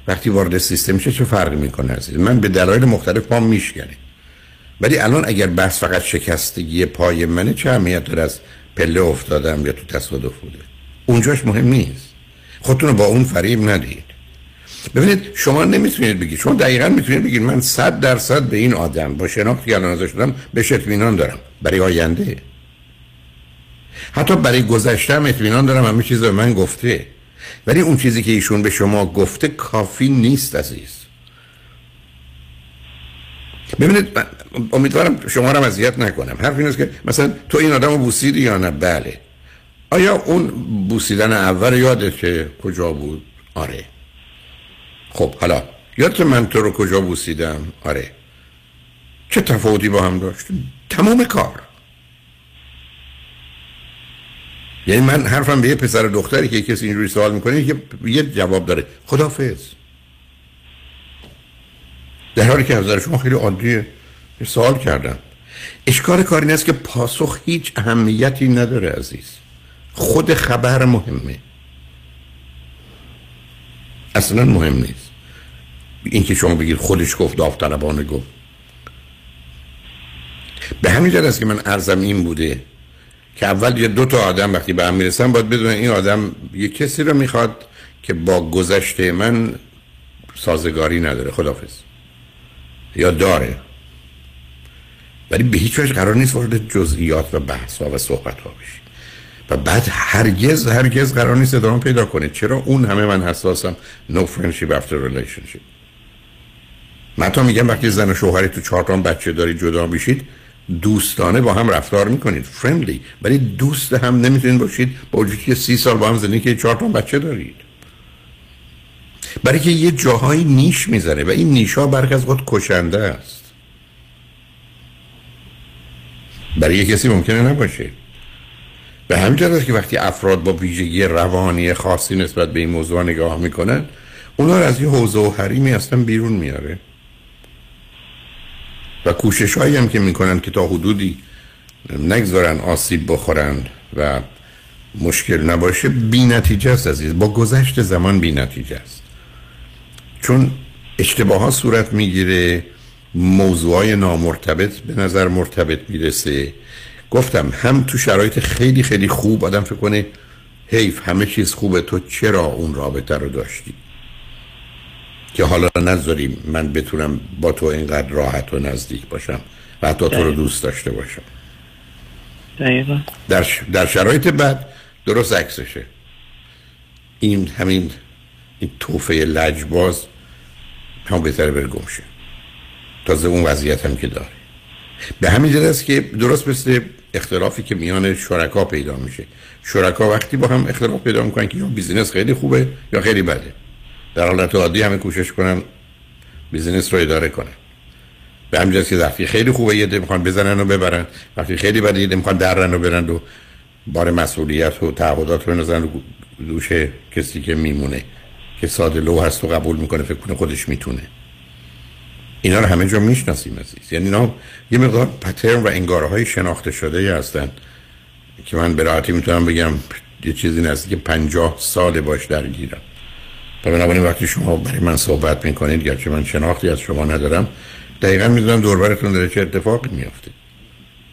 وقتی وارد سیستم میشه چه فرقی می‌کنه عزیز؟ من به دلایل مختلف پام میشکنه ولی الان اگر بحث فقط شکستگی پای منه چه اهمیت داره از پله افتادم یا تو تصادف بوده؟ اونجاش مهم نیست. خودتون با اون فریب ندید. ببینید شما نمی‌تونید بگید. شما دقیقا می‌تونید بگید من صد درصد به این آدم با شناختی که الان ازش دارم بهش اطمینان دارم. برای آینده. حتی برای گذشتم اطمینان دارم همه چیز به من گفته. ولی اون چیزی که ایشون به شما گفته کافی نیست عزیز. ببینید امیدوارم شما رو اذیت نکنم. حرف این است که مثلا تو این آدم رو بوسیدی یا نه؟ بله. آیا اون بوسیدن اول یاده که کجا بود؟ آره. خب حالا یادت من تو رو کجا بوسیدم؟ آره. چه تفاوتی با هم داشت تمام کار. یعنی من حرفم به یه پسر دختری که کسی اینجوری سوال می‌کنه یه, یه جواب داره. خدافظ. در حالی که نظر شما خیلی عادیه یه سوال کردم. اشکال کار این است که پاسخ هیچ اهمیتی نداره عزیز. خود خبر مهمه. اصلا مهم نیست. این که شما بگید خودش گفت داوطلبانه گفت. به همین جهت است که من ارزم این بوده که اول یه دو تا آدم وقتی به هم می‌رسن باید بدونن این آدم یه کسی رو می‌خواد که با گذشته من سازگاری نداره خدافز یا داره. ولی به هیچ وجه قرار نیست وارد جزئیات و بحث ها و صحبت ها بشی. و بعد هرگز هرگز قرار نیست ادامه پیدا کنه چرا اون همه من حساسم؟ No friendship after relationship. من تا میگم وقتی زن و شوهری تو چهار تا بچه داری جدا میشید دوستانه با هم رفتار می‌کنید. فرندلی ولی دوست هم نمی‌تونید باشید. با وجودی که سی سال با هم زندگی که چهار بچه دارید. برای که یه جاهایی نیش می‌زنه و این نیش ها برخی از خود کشنده است. برای یه کسی ممکنه نباشه. به همین جهت است که وقتی افراد با ویژگی روانی خاصی نسبت به این موضوع نگاه می‌کنن اونا از یه حوزه و حریمی اصلا بیرون میاره. و کوشش هایی هم که می‌کنن که تا حدودی نگذارن آسیب بخورن و مشکل نباشه بی نتیجه است عزیز. با گذشت زمان بی نتیجه است. چون اشتباه ها صورت می‌گیره موضوع های نامرتبط به نظر مرتبط می‌رسه. گفتم هم تو شرایط خیلی خیلی خوب آدم فکر کنه حیف همه چیز خوبه تو چرا اون رابطه رو داشتی؟ که حالا نذاریم من بتونم با تو اینقدر راحت و نزدیک باشم و حتی تو رو دوست داشته باشم. دقیقا. در, ش... در شرایط بعد درست عکسشه. این همین این تحفه لجباز هم بهتره بره گمشه تازه اون وضعیت هم که داره. به همین جهت است که درست مثل اختلافی که میان شرکا پیدا میشه. شرکا وقتی با هم اختلاف پیدا می‌کنن که یا business خیلی خوبه یا خیلی بده. در حالت عادی همه کوشش کنن business رو اداره کنن به همین که وقتی خیلی خوبه یه می‌خوان بزنن و ببرن. وقتی خیلی بده یه می‌خوان درن و برن و بار مسئولیت و تعهدات رو بنازن رو دوش کسی که میمونه که ساده لو هست و قبول می‌کنه فکر کنه خودش می‌تونه. اینا رو همه جا می‌شناسیم عزیز. یعنی اینا یه مقدار پترن و انگاره های شناخته شده هستن که من به راحتی می‌تونم بگم یه چیزی نزدیک پنجاه سال باش درگیرم. و بنابراین وقتی شما برای من صحبت می‌کنید گرچه من شناختی از شما ندارم دقیقا می‌دونم دوربرتون داره چه اتفاقی میافته.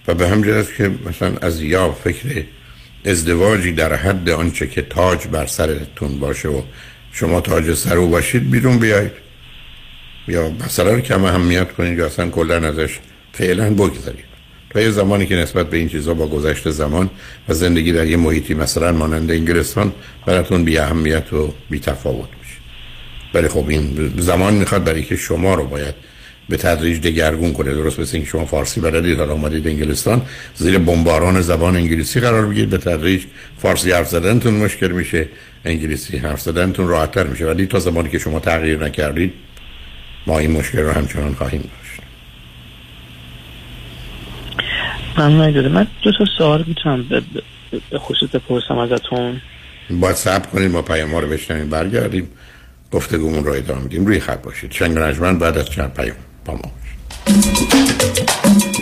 و به همجرد است که مثلا از یا فکر ازدواجی در حد آنچه که تاج بر سرتون باشه و شما تاج سر او باشید بیرون بیایید. یا مثلا رو کم اهمیت کنید یا اصلا کلا ازش فعلا بگذارید تا یه زمانی که نسبت به این چیزا با گذشت زمان و زندگی در یه محیطی مثلا مانند انگلستان براتون بی اهمیت و بی تفاوت ولی خب این زمان می‌خواد برای که شما رو باید به تدریج دگرگون کنه. درست مثل اینکه شما فارسی بلدید حالا اومدید انگلستان زیر بمباران زبان انگلیسی قرار بگیرید به تدریج فارسی حرف زدنتون مشکل میشه انگلیسی حرف زدنتون راحتتر میشه. ولی تا زمانی که شما تغییر نکردید ما این مشکل رو همچنان خواهیم داشت. ممنون من دو تا سوال می‌تونم به به خصوص بپرسم ازتون. باید صبر کنیم ما پیام ها رو بشنویم برگردیم. گفتگومون رو ادامه میدیم روی خط باشید شنگ رجمن بعد از چند پیام با ما باشید.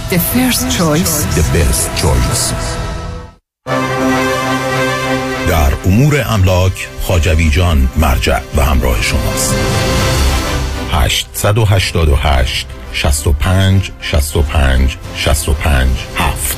The first choice. The best choice. در امور املاک خاجوی جان مرجع و همراه شماست. 888 65 65 65 7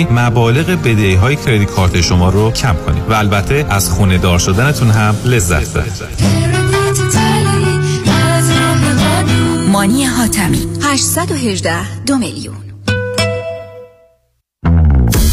مبالغ بدهی های کردیت کارت شما رو کم کنیم و البته از خونه دار شدنتون هم لذت ببرید. مانی حاتمی 818 دو میلیون.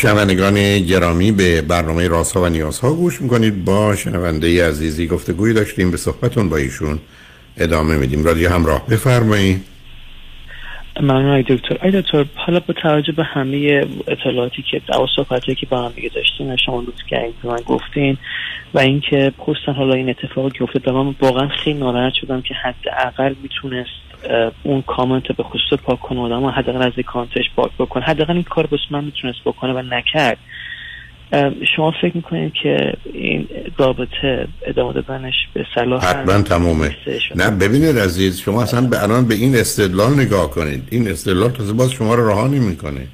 شنوندگان گرامی به برنامه راسا و نیازها گوش می‌کنید. با شنونده عزیزی گفتگوی داشتیم. به صحبتون با ایشون ادامه میدیم. رادیو همراه بفرمایید. ممنون ای دکتر. دکتر حالا با توجه به همه اطلاعاتی که او صحبتی که با هم دیگه داشتیم شما لطف کردین به من گفتین و اینکه خصوصا حالا این اتفاقی که افتاد من واقعا خیلی ناراحت شدم که حداقل می‌تونست اون کامنت به خصوص پاک کنه آدم حداقل از اکانتش پاک بکنه حداقل این کار بس من می‌تونست بکنه و نکرد. شما فکر می‌کنید که این رابطه ادامه دادنش به صلاح حتما تمومه. نه ببینید عزیز شما اصلا به الان به این استدلال نگاه کنید. این استدلال تازه باز شما رو رهانی می‌کنه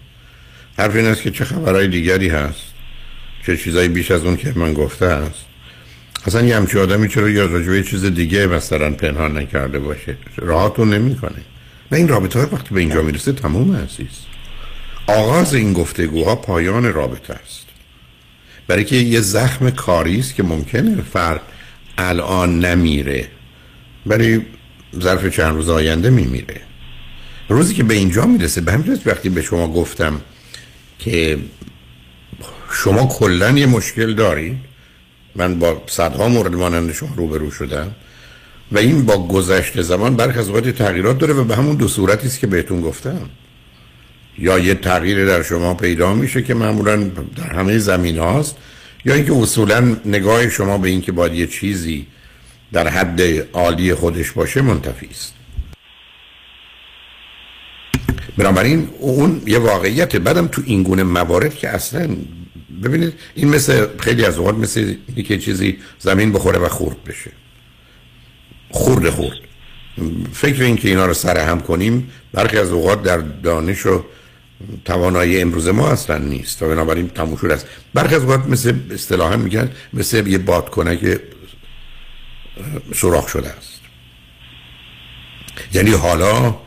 حرف این است که چه خبرهای دیگری هست چه چیزایی بیش از اون که من گفته است اصلا یه همچی آدمی چرا یا راجبه چیز دیگه مثلا پنهان نکرده باشه؟ راحتون نمی‌کنه. نه این رابطه های وقتی به اینجا می‌رسه تموم عزیز. آغاز این گفتگوها پایان رابطه است. برای که یه زخم کاری است که ممکنه فرد الان نمیره برای ظرف چند روز آینده میمیره. روزی که به اینجا می‌رسه به همین وقتی به شما گفتم که شما کلا یه مشکل دارید من با صدها مورد مانند شما روبرو شدم و این با گذشت زمان برخ از تغییرات داره و به همون دو صورتی است که بهتون گفتم. یا یه تغییر در شما پیدا میشه که معمولا در همه زمین هاست یا اینکه اصولا نگاه شما به اینکه باید یه چیزی در حد عالی خودش باشه منتفی است. بنابراین اون یه واقعیت بعدم تو این گونه موارد که اصلا ببینید این مثل خیلی از اوقات مثل که چیزی زمین بخوره و خورد بشه. خورد خورد فکر این که اینا رو سر هم کنیم برخی از اوقات در دانش و توانایی امروز ما اصلا نیست. و بنابراین تموم شده است. برخی از اوقات مثل اصطلاحا میگن مثل یه بادکنک سوراخ شده است. یعنی حالا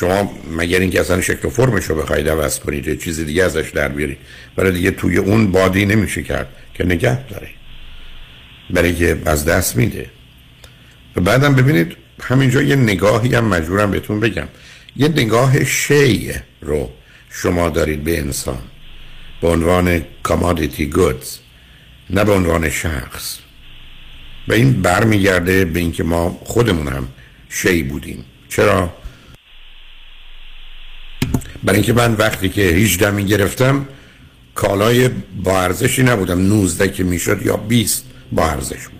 شما مگر اینکه اصلا شکل و فرمش رو بخواید عوض کنید چیز دیگه ازش در بیارید. برای دیگه توی اون بادی نمیشه کرد که نگه داره برای که از دست میده. و بعدم ببینید همینجا یه نگاهی هم مجبورم بهتون بگم. یه نگاه شی رو شما دارید به انسان. به عنوان کامادیتی گودز نه به عنوان شخص. و این برمیگرده به اینکه ما خودمون هم شی بودیم. چرا؟ برای اینکه من وقتی که 18 می گرفتم کالای با ارزشی نبودم. 19 که می‌شد یا 20 با ارزش بود.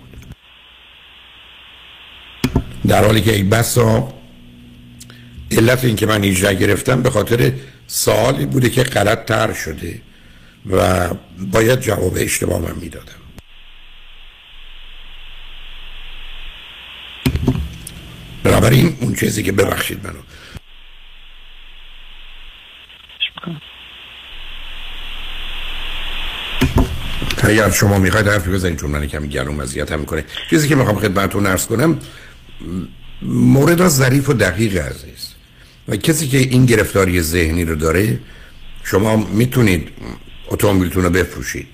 در حالی که ای بسا علت این که من 18 گرفتم به خاطر سوالی بوده که غلط تر شده و باید جواب اشتباه من می‌دادم. بنابراین اون چیزی که ببخشید منو. اگر شما می‌خواید حرفی بزنید چون من کمی گلوم اذیت هم می‌کنه. چیزی که می‌خوام خدمتتون عرض کنم مورد ظریف و دقیق عزیز. و کسی که این گرفتاری ذهنی رو داره شما می‌تونید اتومبیلتون رو بفروشید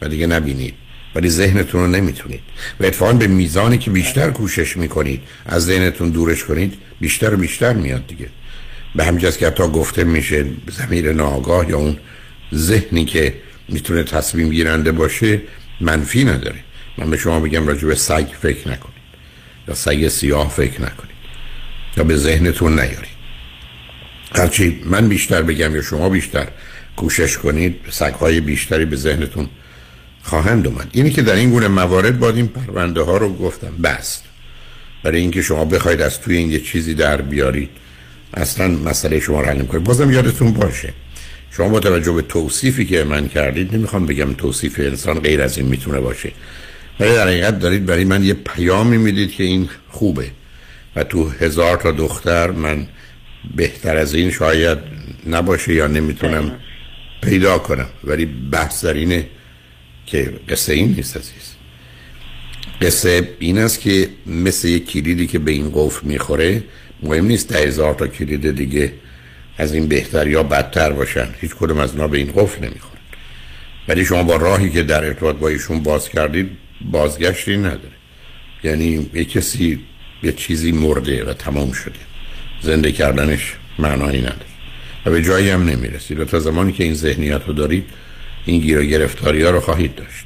و دیگه نبینید. ولی ذهنتون رو نمی‌تونید. و اتفاقا به میزانی که بیشتر کوشش می‌کنید از ذهنتون دورش کنید بیشتر و بیشتر میاد دیگه. به همجاست که حتی گفته میشه زمیر ناآگاه یا اون ذهنی که می‌تونه تصمیم گیرنده باشه منفی نداره. من به شما بگم راجع به سگ فکر نکنید. یا سگ سیاه فکر نکنید. یا به ذهنتون نیارید. هرچی من بیشتر بگم یا شما بیشتر کوشش کنید سگهای بیشتری به ذهنتون خواهند اومد. اینی که در این گونه موارد باید این پرونده ها رو گفتم. بست برای اینکه شما بخواید از توی این یه چیزی در بیارید. اصلا مسئله شما رو حل کنید بازم یادتون باشه. شما با توجه به توصیفی که من کردید نمی‌خوام بگم توصیف انسان غیر از این می‌تونه باشه. ولی در حقیقت دارید برای من یه پیامی می‌دید که این خوبه. و تو هزار تا دختر من بهتر از این شاید نباشه یا نمی‌تونم پیدا کنم. ولی بحث در اینه که قصه این نیست عزیز. قصه این است که مثل یک کلیدی که به این قفل می‌خوره مهم نیست ده هزار تا کلید دیگه از این بهتر یا بدتر باشن. هیچ کدوم از اونا به این قفل نمی‌خورن. ولی شما با راهی که در ارتباط با ایشون باز کردید بازگشتی نداره. یعنی یه کسی یه چیزی مرده و تمام شده. زنده کردنش معنایی نداره. و به جایی هم نمی‌رسید. و تا زمانی که این ذهنیت رو دارید این گیر و گرفتاری ها رو خواهید داشت.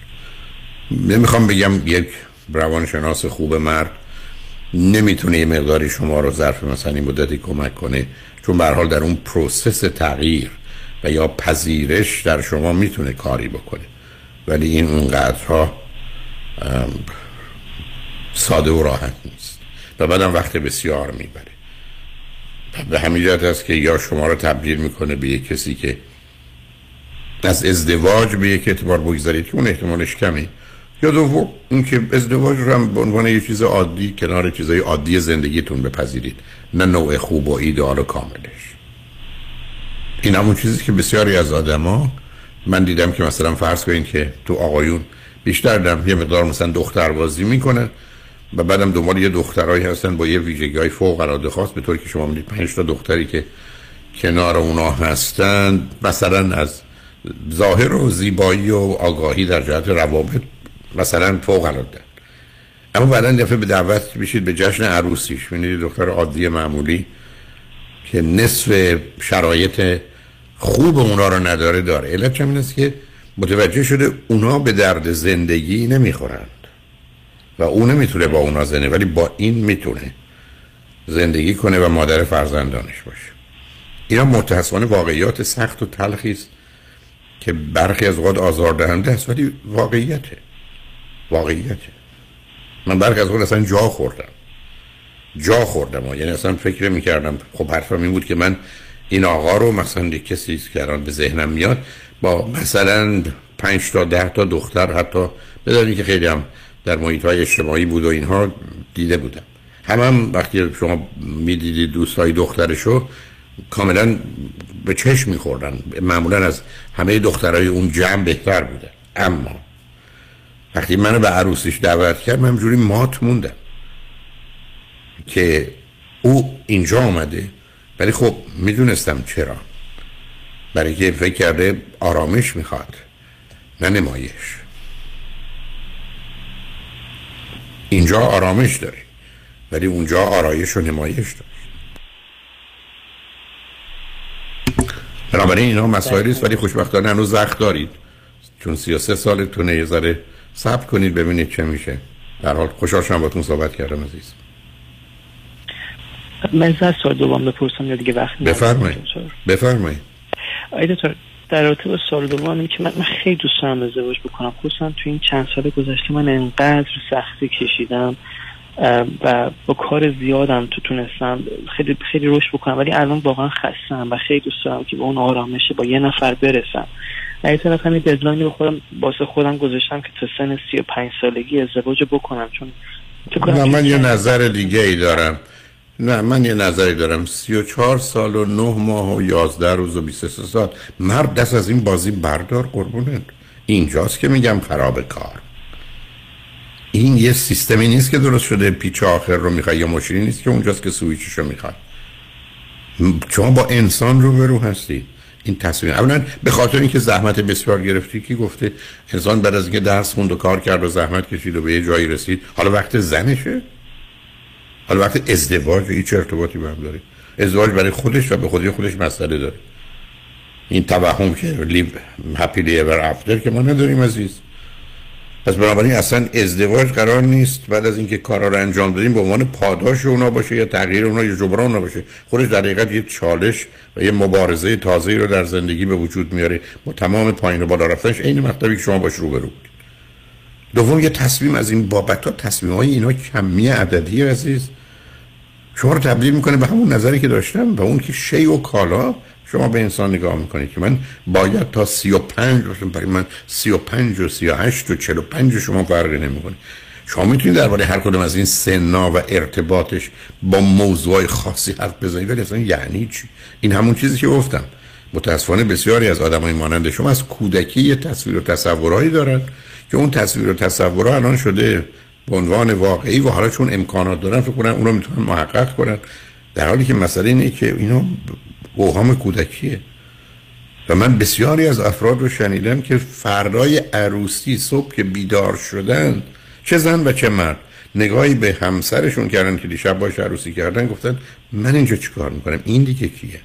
نمی‌خوام بگم یک روانشناس خوب مرد نمی‌تونه یه مقداری شما رو ظرف مثلا این مدتی کمک کنه. چون به حال در اون پروسس تغییر و یا پذیرش در شما می‌تونه کاری بکنه. ولی این اونقدرها ساده و راحت نیست. و بعدم وقت بسیار می‌بره. به همین جهت است که یا شما رو تبدیل می‌کنه به یک کسی که از ازدواج به یک اعتبار بگذارید که اون احتمالش کمی یا دوم اون که ازدواج رو هم به عنوان یه چیز عادی کنار چیزای عادی زندگیتون بپذیرید. نه نوع خوب و ایدئال و کاملش. این همون چیزی که بسیاری از آدما من دیدم که مثلا فرض کنید که تو آقایون بیشتر دم یه مقدار مثلا دختر بازی می‌کنن و بعدم دنبال یه دخترایی هستن با یه ویژگی های فوق العاده خاص به طوری که شما می‌دید پنج تا دختری که کنار اونا هستن مثلا از ظاهر و زیبایی و آگاهی در جهت روابط مثلا فوق العاده. اما بعدا دفعه به دعوت میشید به جشن عروسیش. می‌دید دختر عادی معمولی که نصف شرایط خوب اونا رو نداره داره. علت چه است که متوجه شده اونا به درد زندگی نمی‌خورند. و اون نمی‌تونه با اونا زنه ولی با این می‌تونه زندگی کنه و مادر فرزندانش باشه. اینا متاسفانه واقعیات سخت و تلخی است که برخی از اوقات آزاردهنده است ولی واقعیته. واقعیته من برخی از اوقات اصلا جا خوردم. جا خوردم یعنی اصلا فکر می‌کردم خب حرفم این بود که من این آقا رو مثلا یک کسی که الان به ذهنم میاد با مثلا پنج تا ده تا دختر حتی بدانی که خیلی هم در محیط های اجتماعی بود و اینها دیده بودم. هم, هم وقتی شما می‌دیدید دوستای دخترشو کاملا به چشم میخوردن. معمولا از همه دخترای اون جمع بهتر بودن اما وقتی منو به عروسیش دعوت کرد من جوری مات موندم که او اینجا آمده ولی خب می‌دونستم چرا. برای که فکر کرده آرامش می‌خواد نه نمایش. اینجا آرامش داره ولی اونجا آرایش و نمایش داره. بنابراین اینا مسائلی ولی خوشبختانه هنوز زخ دارید. چون 33 سالتونه یه ذره صبر کنید ببینید چه میشه. در حال خوشحال شدم باتون صحبت کردم عزیز. من از سال دوم بپرسم یا دیگه وقت بفرمایید. بفرمایید. آیده در رابطه با سال دوم که من, من خیلی دوست دارم ازدواج بکنم. خصوصا تو این چند سال گذشته من انقدر سختی کشیدم و با کار زیادم تو تونستم خیلی خیلی رشد بکنم ولی الان واقعا خستم و خیلی دوست دارم که به اون آرامشه با یه نفر برسم. و یه طرف همین ددلاینی رو خودم واسه خودم گذاشتم که تا سن 35 سالگی ازدواج بکنم چون نه من یه نظر دیگه ای دارم. نه من یه نظری دارم. 34 سال و 9 ماه و 11 روز و 23 سال مرد دست از این بازی بردار قربونت. اینجاست که میگم خراب کار. این یه سیستمی نیست که درست شده. پیچ آخر رو می‌خوای یا ماشینی نیست که اونجاست که سویچش رو می‌خوای شما با انسان رو برو هستی. این تصمیم اولا به خاطر اینکه زحمت بسیار گرفتی کی گفته؟ انسان بعد از اینکه درس خوند و کار کرد و زحمت کشید و به یه جایی رسید. حالا وقت زنشه؟ حالا وقت ازدواج هیچ ارتباطی به هم داره. ازدواج برای خودش و به خودی خودش مسئله داره. این توهم که لیو هپیلی اور افتر که ما نداریم عزیز. پس بنابراین اصلا ازدواج قرار نیست بعد از اینکه کارا رو انجام دادیم به عنوان پاداش اونا باشه یا تغییر اونا یا جبران اونا باشه خودش در حقیقت یه چالش و یه مبارزه تازه رو در زندگی به وجود میاره. با تمام پایین و بالا رفتنش عین مطلبی که شما باش رو برو دوم یه تصمیم از این بابت ها تصمیم های اینا کمی عددی عزیز. شما رو تبدیل می‌کنه به همون نظری که داشتم و اون که شی و کالا شما به انسان نگاه می‌کنید که من باید تا 35 باشم برای من 35 و 38 و 45 شما فرقی نمی‌کنه. شما می‌تونید درباره هر کدوم از این سنا و ارتباطش با موضوع خاصی حرف بزنید ولی اصلا یعنی چی؟ این همون چیزی که گفتم. متاسفانه بسیاری از آدمای مانند شما از کودکی یه تصویر و تصورهایی دارن که اون تصویر و تصور الان شده به عنوان واقعی و حالا چون امکانات دارن فکر کنن اون رو می‌تونن محقق کنن. در حالی که مسئله اینه که اینا اوهام کودکیه. و من بسیاری از افراد رو شنیدم که فردای عروسی صبح که بیدار شدن چه زن و چه مرد نگاهی به همسرشون کردن که دیشب باش عروسی کردن گفتن من اینجا چیکار می‌کنم؟ این دیگه کیه؟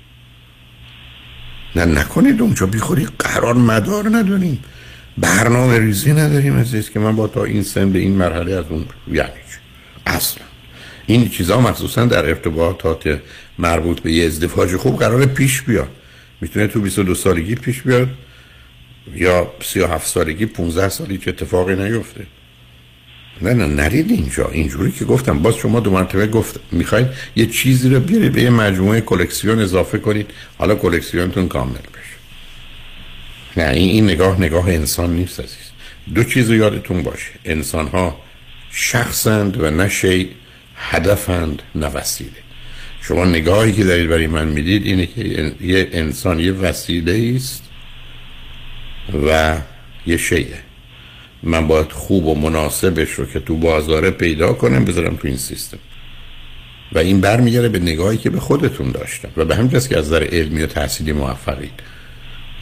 نه نکنید اونجا بیخوری قرار مدار نداریم. برنامه ریزی نداریم عزیز که من با تا این سن به این مرحله از اون یعنی اصلا. این چیزها مخصوصا در ارتباطات مربوط به یه ازدواج خوب قرار پیش بیاد. می‌تونه تو 22 سالگی پیش بیاد یا 37 سالگی 15 سالی چه اتفاقی نیفته. نه نه نرید اینجا. اینجوری که گفتم باز شما دو مرتبه گفت می‌خواید یه چیزی رو بیارید به یه مجموعه کلکسیون اضافه کنید. حالا کلکسیونتون کامل بشه. نه این, نگاه نگاه انسان نیست عزیز. دو چیز رو یادتون باشه. انسان ها شخصند و نه شی هدفند نه وسیله. شما نگاهی که دارید برای من می‌دید اینه که یه انسان یه وسیله است و یه شیه من باید خوب و مناسبش رو که تو بازاره پیدا کنم بذارم تو این سیستم. و این برمیگره به نگاهی که به خودتون داشتم. و به همین که از در علمی و تحصیلی موفقید.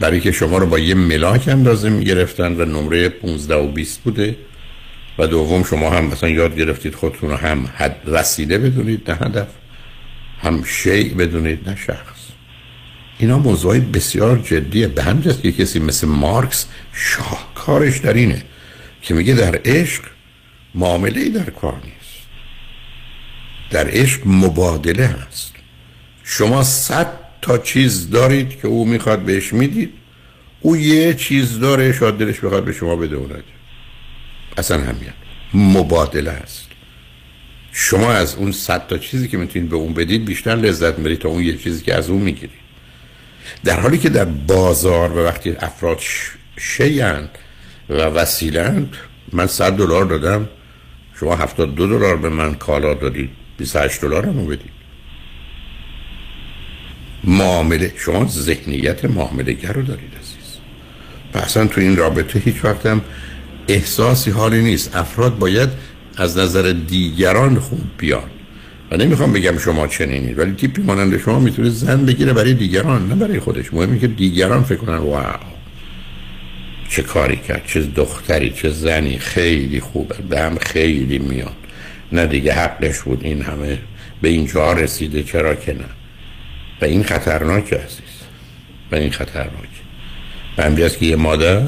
برای که شما رو با یه ملاک اندازه می‌گرفتن و نمره 15 و 20 بوده. و دوم شما هم مثلا یاد گرفتید خودتون رو هم حد وسیله بدونید نه هدف. هم شیع بدونید نه شخص. اینا موضوعی بسیار جدیه. به همین که کسی مثل مارکس شاهکارش در اینه که میگه در عشق معامله در کار نیست. در عشق مبادله هست. شما صد تا چیز دارید که او می‌خواد بهش می‌دید او یه چیز داره شاید دلش بخواد به شما بده اصلا همین. مبادله هست شما از اون صد تا چیزی که می‌تونید به اون بدید بیشتر لذت می‌برید تا اون یه چیزی که از اون می‌گیرید. در حالی که در بازار و وقتی افراد شیند و وسیلند من 100 دلار دادم شما 72 دلار به من کالا دادید 28 دلار هم بدید. معامله شما ذهنیت معامله رو دارید عزیز. اصلا تو این رابطه هیچ وقتم احساسی حالی نیست. افراد باید از نظر دیگران خوب بیان. و نمی‌خوام بگم شما چنینید ولی تیپی مانند شما می‌تونه زن بگیره برای دیگران نه برای خودش. مهمه که دیگران فکر کنن واو چه کاری کرد چه دختری چه زنی خیلی خوبه به هم خیلی میاد. نه دیگه حقش بود این همه به اینجا رسیده چرا که نه؟ و این خطرناک عزیز و این خطرناک. و هم که یه مادر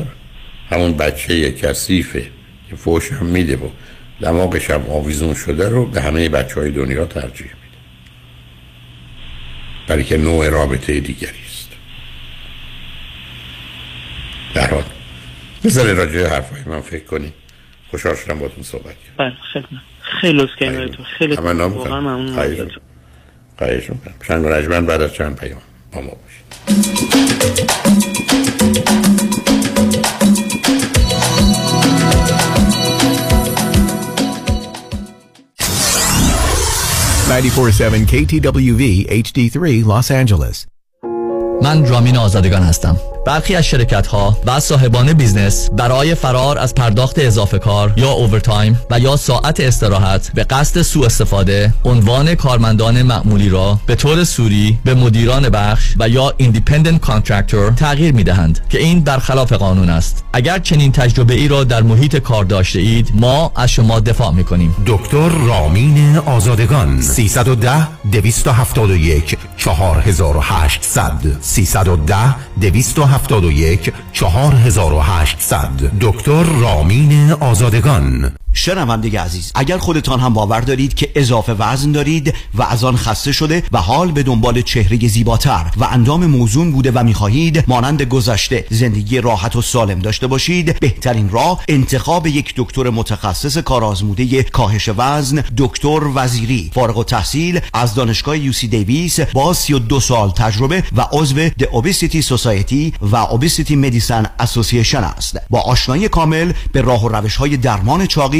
همون بچه کسیفه که فوش هم میده و دماغش هم آویزون شده رو به همه بچه های دنیا ترجیح میده. برای که نوع رابطه دیگری است. در حال بذاره راجع حرفای من فکر کنی خوشحال شدم باتون صحبت کرد بله خیلی خیلی خیلی تو خیلی واقعا ممنون. خواهش می‌کنم شنگ رجمن بعد از چند پیام با ما باشید. 947 KTWV HD3 Los Angeles. من رامین آزادگان هستم برخی از شرکت ها و صاحبان business برای فرار از پرداخت اضافه کار یا overtime و یا ساعت استراحت به قصد سوء استفاده عنوان کارمندان معمولی را به طور سوری به مدیران بخش و یا independent contractor تغییر می دهند که این برخلاف قانون است. اگر چنین تجربه ای را در محیط کار داشته اید ما از شما دفاع می کنیم دکتر رامین آزادگان 310 271 4800 310 271 4800 دکتر رامین آزادگان. شنونده عزیز اگر خودتان هم باور دارید که اضافه وزن دارید و از آن خسته شده و حال به دنبال چهره زیباتر و اندام موزون بوده و می‌خواهید مانند گذشته زندگی راحت و سالم داشته باشید بهترین راه انتخاب یک دکتر متخصص کارآزموده کاهش وزن دکتر وزیری. فارغ و تحصیل از دانشگاه یوسی دیویس با 32 سال تجربه و عضو د اوبیسیتی سوسایتی و اوبیسیتی مدیسن اسوسییشن است. با آشنایی کامل به راه و روش های درمان چاقی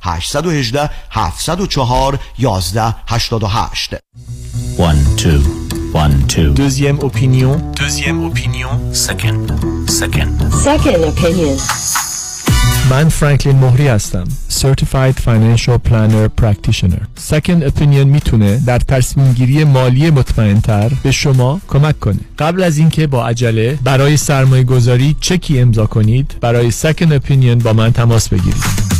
818 704 11 88 1 2 1 2 deuxième opinion. deuxième opinion. second. second. second opinion من فرانکلین مهری هستم. Certified Financial Planner Practitioner. Second Opinion می‌تونه در تصمیم گیری مالی مطمئن تر به شما کمک کنه. قبل از اینکه با عجله برای سرمایه گذاری چکی امضا کنید برای Second Opinion با من تماس بگیرید.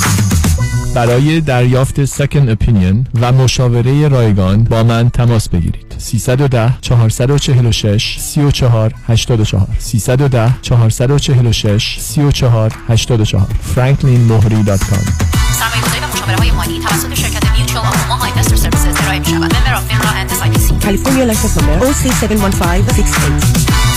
برای دریافت سکن اپینین و مشاوره رایگان با من تماس بگیرید 310 446 34 84 310 446 34 84 franklinmohri.com سرمایه‌گذاری و مشاوره های مالی توسط شرکت Mutual of Omaha Investor Services ارائه می شود. member of FINRA and SIPC. California license number OC71568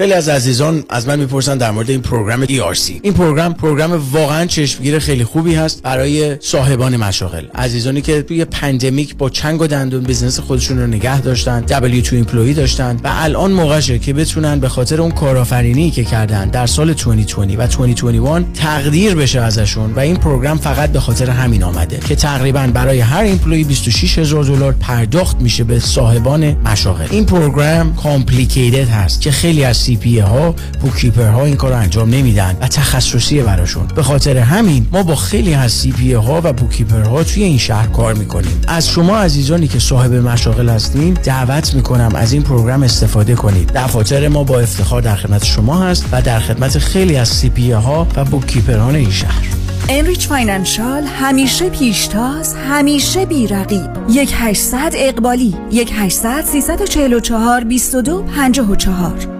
خیلی از عزیزان از من می‌پرسن در مورد این program ERC این program program واقعا چشمگیر خیلی خوبی هست برای صاحبان مشاغل. عزیزانی که توی pandemic با چنگ و دندون business خودشون رو نگه داشتن W2 employee داشتن و الان موقعشه که بتونن به خاطر اون کارآفرینی که کردن در سال 2020 و 2021 تقدیر بشه ازشون و این program فقط به خاطر همین آمده که تقریبا برای هر employee 26 هزار دلار پرداخت میشه به صاحبان مشاغل. این program complicated هست که خیلی از CPA ها bookkeeper ها این کار انجام نمیدن و تخصصیه براشون. به خاطر همین ما با خیلی از CPA ها و bookkeeper ها توی این شهر کار می‌کنیم. از شما عزیزانی که صاحب مشاغل هستین دعوت می‌کنم از این program استفاده کنید. دفاتر ما با افتخار در خدمت شما هست و در خدمت خیلی از CPA ها و bookkeeper ان این شهر. Enrich Financial همیشه پیشتاز همیشه بیرقیب. یک 800 اقبالی یک 800 344 22 54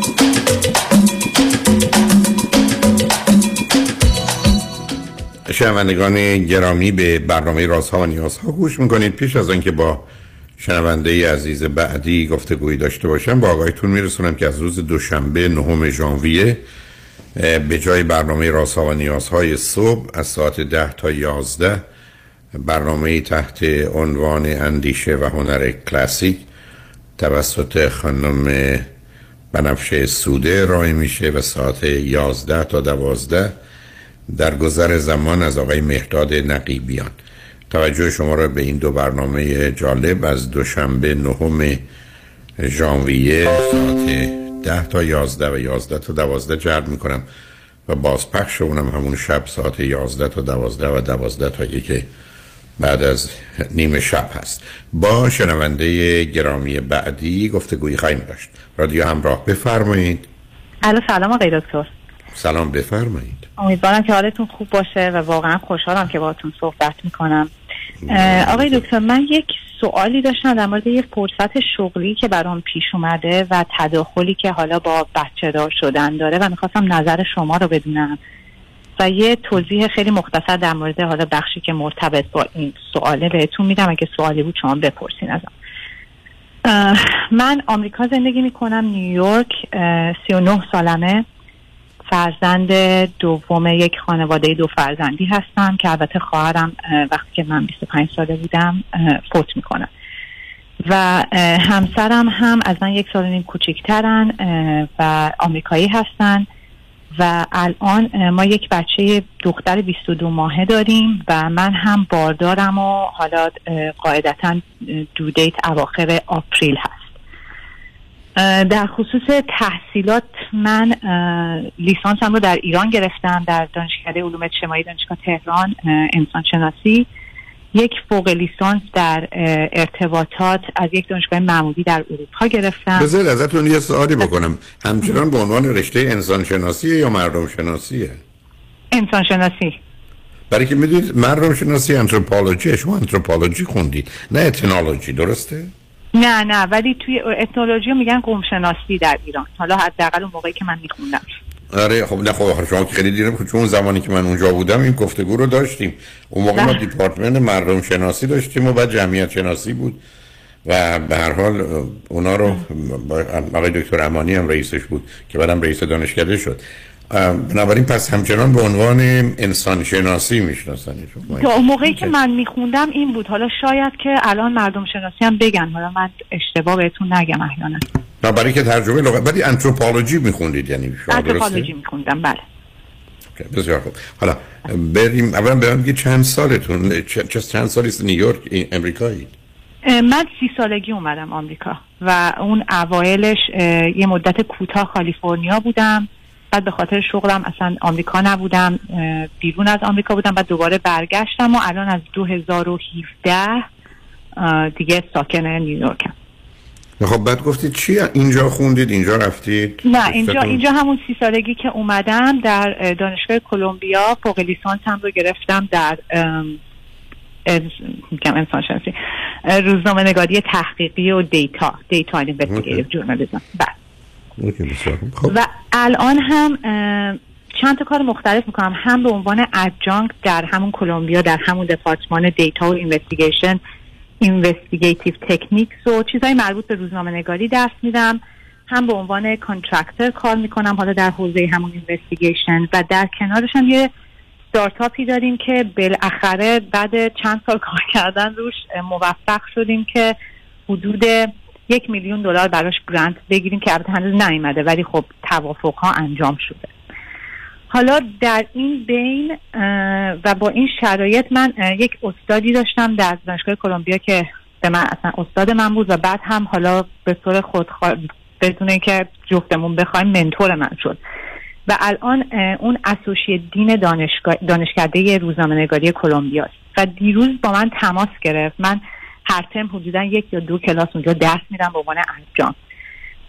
شنوندگان گرامی به برنامه رازها و نیازها گوش می‌کنید. پیش از آنکه با شنونده عزیز بعدی گفتگویی داشته باشم با آقایتون میرسونم که از روز دوشنبه نهم ژانویه به جای برنامه رازها و نیازهای صبح از ساعت ده تا یازده برنامه تحت عنوان اندیشه و هنر کلاسیک توسط خانم بنفشه سوده رای میشه و ساعت یازده تا دوازده در گذر زمان از آقای مهداد نقیبیان. توجه شما را به این دو برنامه جالب از دوشنبه نهم ژانویه ساعت ده تا یازده و یازده تا دوازده جلب می‌کنم و بازپخش اونم همون شب ساعت یازده تا دوازده و دوازده تا یک بعد از نیمه شب هست. با شنونده گرامی بعدی گفتگویی خواهیم داشت. رادیو همراه بفرمایید. الو سلام آقای دکتر. سلام بفرمایید. امیدوارم که حالتون خوب باشه و واقعا خوشحالم که باهاتون صحبت می‌کنم. آقای دکتر من یک سوالی داشتم در مورد یه فرصت شغلی که برام پیش اومده و تداخلی که حالا با بچه دار شدن داره و می‌خواستم نظر شما رو بدونم و یه توضیح خیلی مختصر در مورد حالا بخشی که مرتبط با این سواله بهتون میدم. اگه سوالی بود شما بپرسین ازم. من آمریکا زندگی می‌کنم نیویورک 39 سالمه. فرزند دوم یک خانواده دو فرزندی هستم که البته خواهرم وقتی که من 25 ساله بودم فوت می‌کنه. و همسرم هم از من یک سال نیم کوچکترن و آمریکایی هستن. و الان ما یک بچه دختر 22 ماهه داریم و من هم باردارم و حالا قاعدتا دو دیت اواخر آپریل هست. در خصوص تحصیلات من لیسانسم رو در ایران گرفتم در دانشکده علوم اجتماعی دانشگاه تهران انسان شناسی یک فوق لیسانس در ارتباطات از یک دانشگاه معمولی در اروپا گرفتم. بذار ازتون یه سوالی بکنم. همچنان به عنوان رشته انسان شناسیه یا مردم شناسیه انسان شناسی برای که می‌دونید مردم شناسی انتروپولوژی شما انتروپولوژی خوندید نه اتنولوژی درسته؟ نه نه ولی توی اتنولوژی میگن قوم شناسی در ایران. حالا حداقل اون موقعی که من میخوندم. آره خب نه خب شما که خیلی دیرم چون اون زمانی که من اونجا بودم این گفتگو رو داشتیم. اون موقع ما بله. دیپارتمنت مردم شناسی داشتیم و بعد جمعیت شناسی بود. و به هر حال اونا رو با آقای دکتر امانی هم رئیسش بود که بعدم رئیس دانشکده شد. بنابراین پس همچنان به عنوان انسان شناسی می‌شناسن تا موقعی که من میخوندم این بود. حالا شاید که الان مردم شناسی هم بگن. حالا من اشتباه بهتون نگم احیانا. نه برای که ترجمه لغت ولی انتروپولوژی میخوندید یعنی شما انتروپولوژی میخوندم بله. بسیار خوب. حالا بریم اولا به من چند سالتون چند سالی است؟ نیویورک ای- امریکایی؟ من سی سالگی اومدم آمریکا و اون اوایلش یه مدت کوتاه کالیفرنیا بودم. بعد به خاطر شغلم اصلا آمریکا نبودم بیرون از آمریکا بودم بعد دوباره برگشتم و الان از 2017 اه، دیگه ساکن نیویورکم خب بعد گفتید چی؟ اینجا خوندید اینجا رفتید؟ نه اینجا؟ اینجا همون سی سالگی که اومدم در اه، دانشگاه کلمبیا فوق لیسانسم رو گرفتم در ام، میگم انسان شناسی روزنامه نگاری تحقیقی و data data investigative journalism بله. و الان هم چند تا کار مختلف می‌کنم. هم به عنوان adjunct در همون کلمبیا در همون دپارتمان data و investigation investigative techniques و چیزهای مربوط به روزنامه نگاری درس میدم. هم به عنوان contractor کار می‌کنم حالا در حوزه همون investigation و در کنارش هم یه ستارتاپی داریم که بالاخره بعد چند سال کار کردن روش موفق شدیم که حدود یک میلیون دلار براش گرانت بگیریم که البته هنوز نیومده ولی خب توافق ها انجام شده. حالا در این بین و با این شرایط من یک استادی داشتم در دانشگاه کلمبیا که به من اصلا استاد من بود و بعد هم حالا به طور خودخواه بدون اینکه جفتمون بخوایم منتور من شد. و الان اون اسوشیه دین دانشگاه دانشکده روزنامه نگاری کلمبیا و دیروز با من تماس گرفت. من هر ترم حدودا یک یا دو کلاس اونجا درس میدم به عنوان انجام.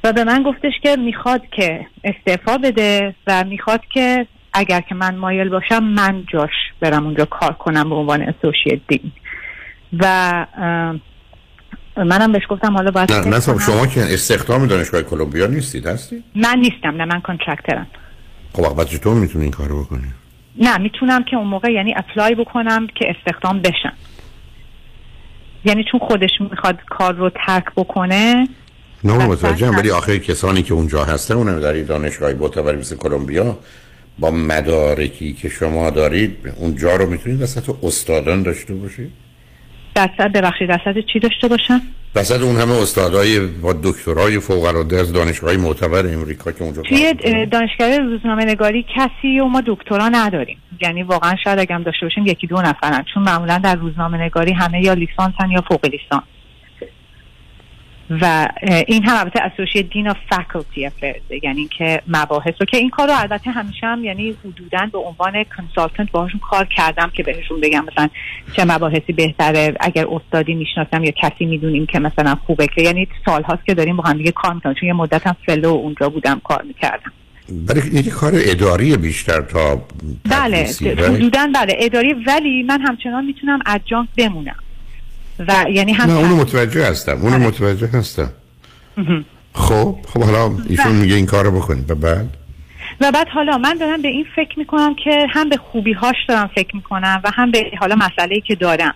و به من گفتش که می‌خواد که استعفا بده و می‌خواد که اگر که من مایل باشم من جاش برم اونجا کار کنم به عنوان اسوشیت دین و منم بهش گفتم حالا باید نه نه. شما که استخدام دانشگاه کلمبیا نیستید هستی؟ من نیستم نه من contractor م خب بعد چطور می‌تونید این کارو بکنید نه می‌تونم که اون موقع یعنی apply بکنم که استخدام بشم. یعنی چون خودش می‌خواد کار رو ترک بکنه نه بله. ولی آخه کسانی که اونجا هستن اونم در این دانشگاه معتبر مثل کلمبیا با مدارکی که شما دارید اونجا رو می‌تونید پست استادان داشته باشید؟ درصد ببخشید درصد چی داشته باشم وسط اون همه استادای با دکترای فوق العاده از دانشگاه معتبر امریکا که اونجا توی اه، دانشگاه روزنامه نگاری کسی و ما دکترا نداریم. یعنی واقعا شاید اگه هم داشته باشیم یکی دو نفرن. چون معمولا در روزنامه نگاری همه یا لیسانسن یا فوق لیسانس. و این هم البته اسوشیت دین آف افرز یعنی که مباحث رو که این کار رو البته همیشه هم یعنی حدودا به عنوان کنسالتنت باهاشون کار کردم که بهشون بگم مثلا چه مباحثی بهتره اگر استادی می‌شناسم یا کسی می‌دونیم که مثلا خوبه که یعنی سال هاست که داریم با هم دیگه کار می‌کنیم چون یه مدت هم فلو اونجا بودم کار می‌کردم برای یه کار اداری بیشتر تا بله؟ حدودا بله اداری ولی من همچنان می‌تونم ادجانک بمونم و یعنی هم نه اونو متوجه هستم اونو متوجه هستم. خب خب حالا ایشون میگه این کارو بکنید و بعد؟ و بعد حالا من دارم به این فکر می‌کنم که هم به خوبی هاش دارم فکر می‌کنم و هم به حالا مسئله که دارم.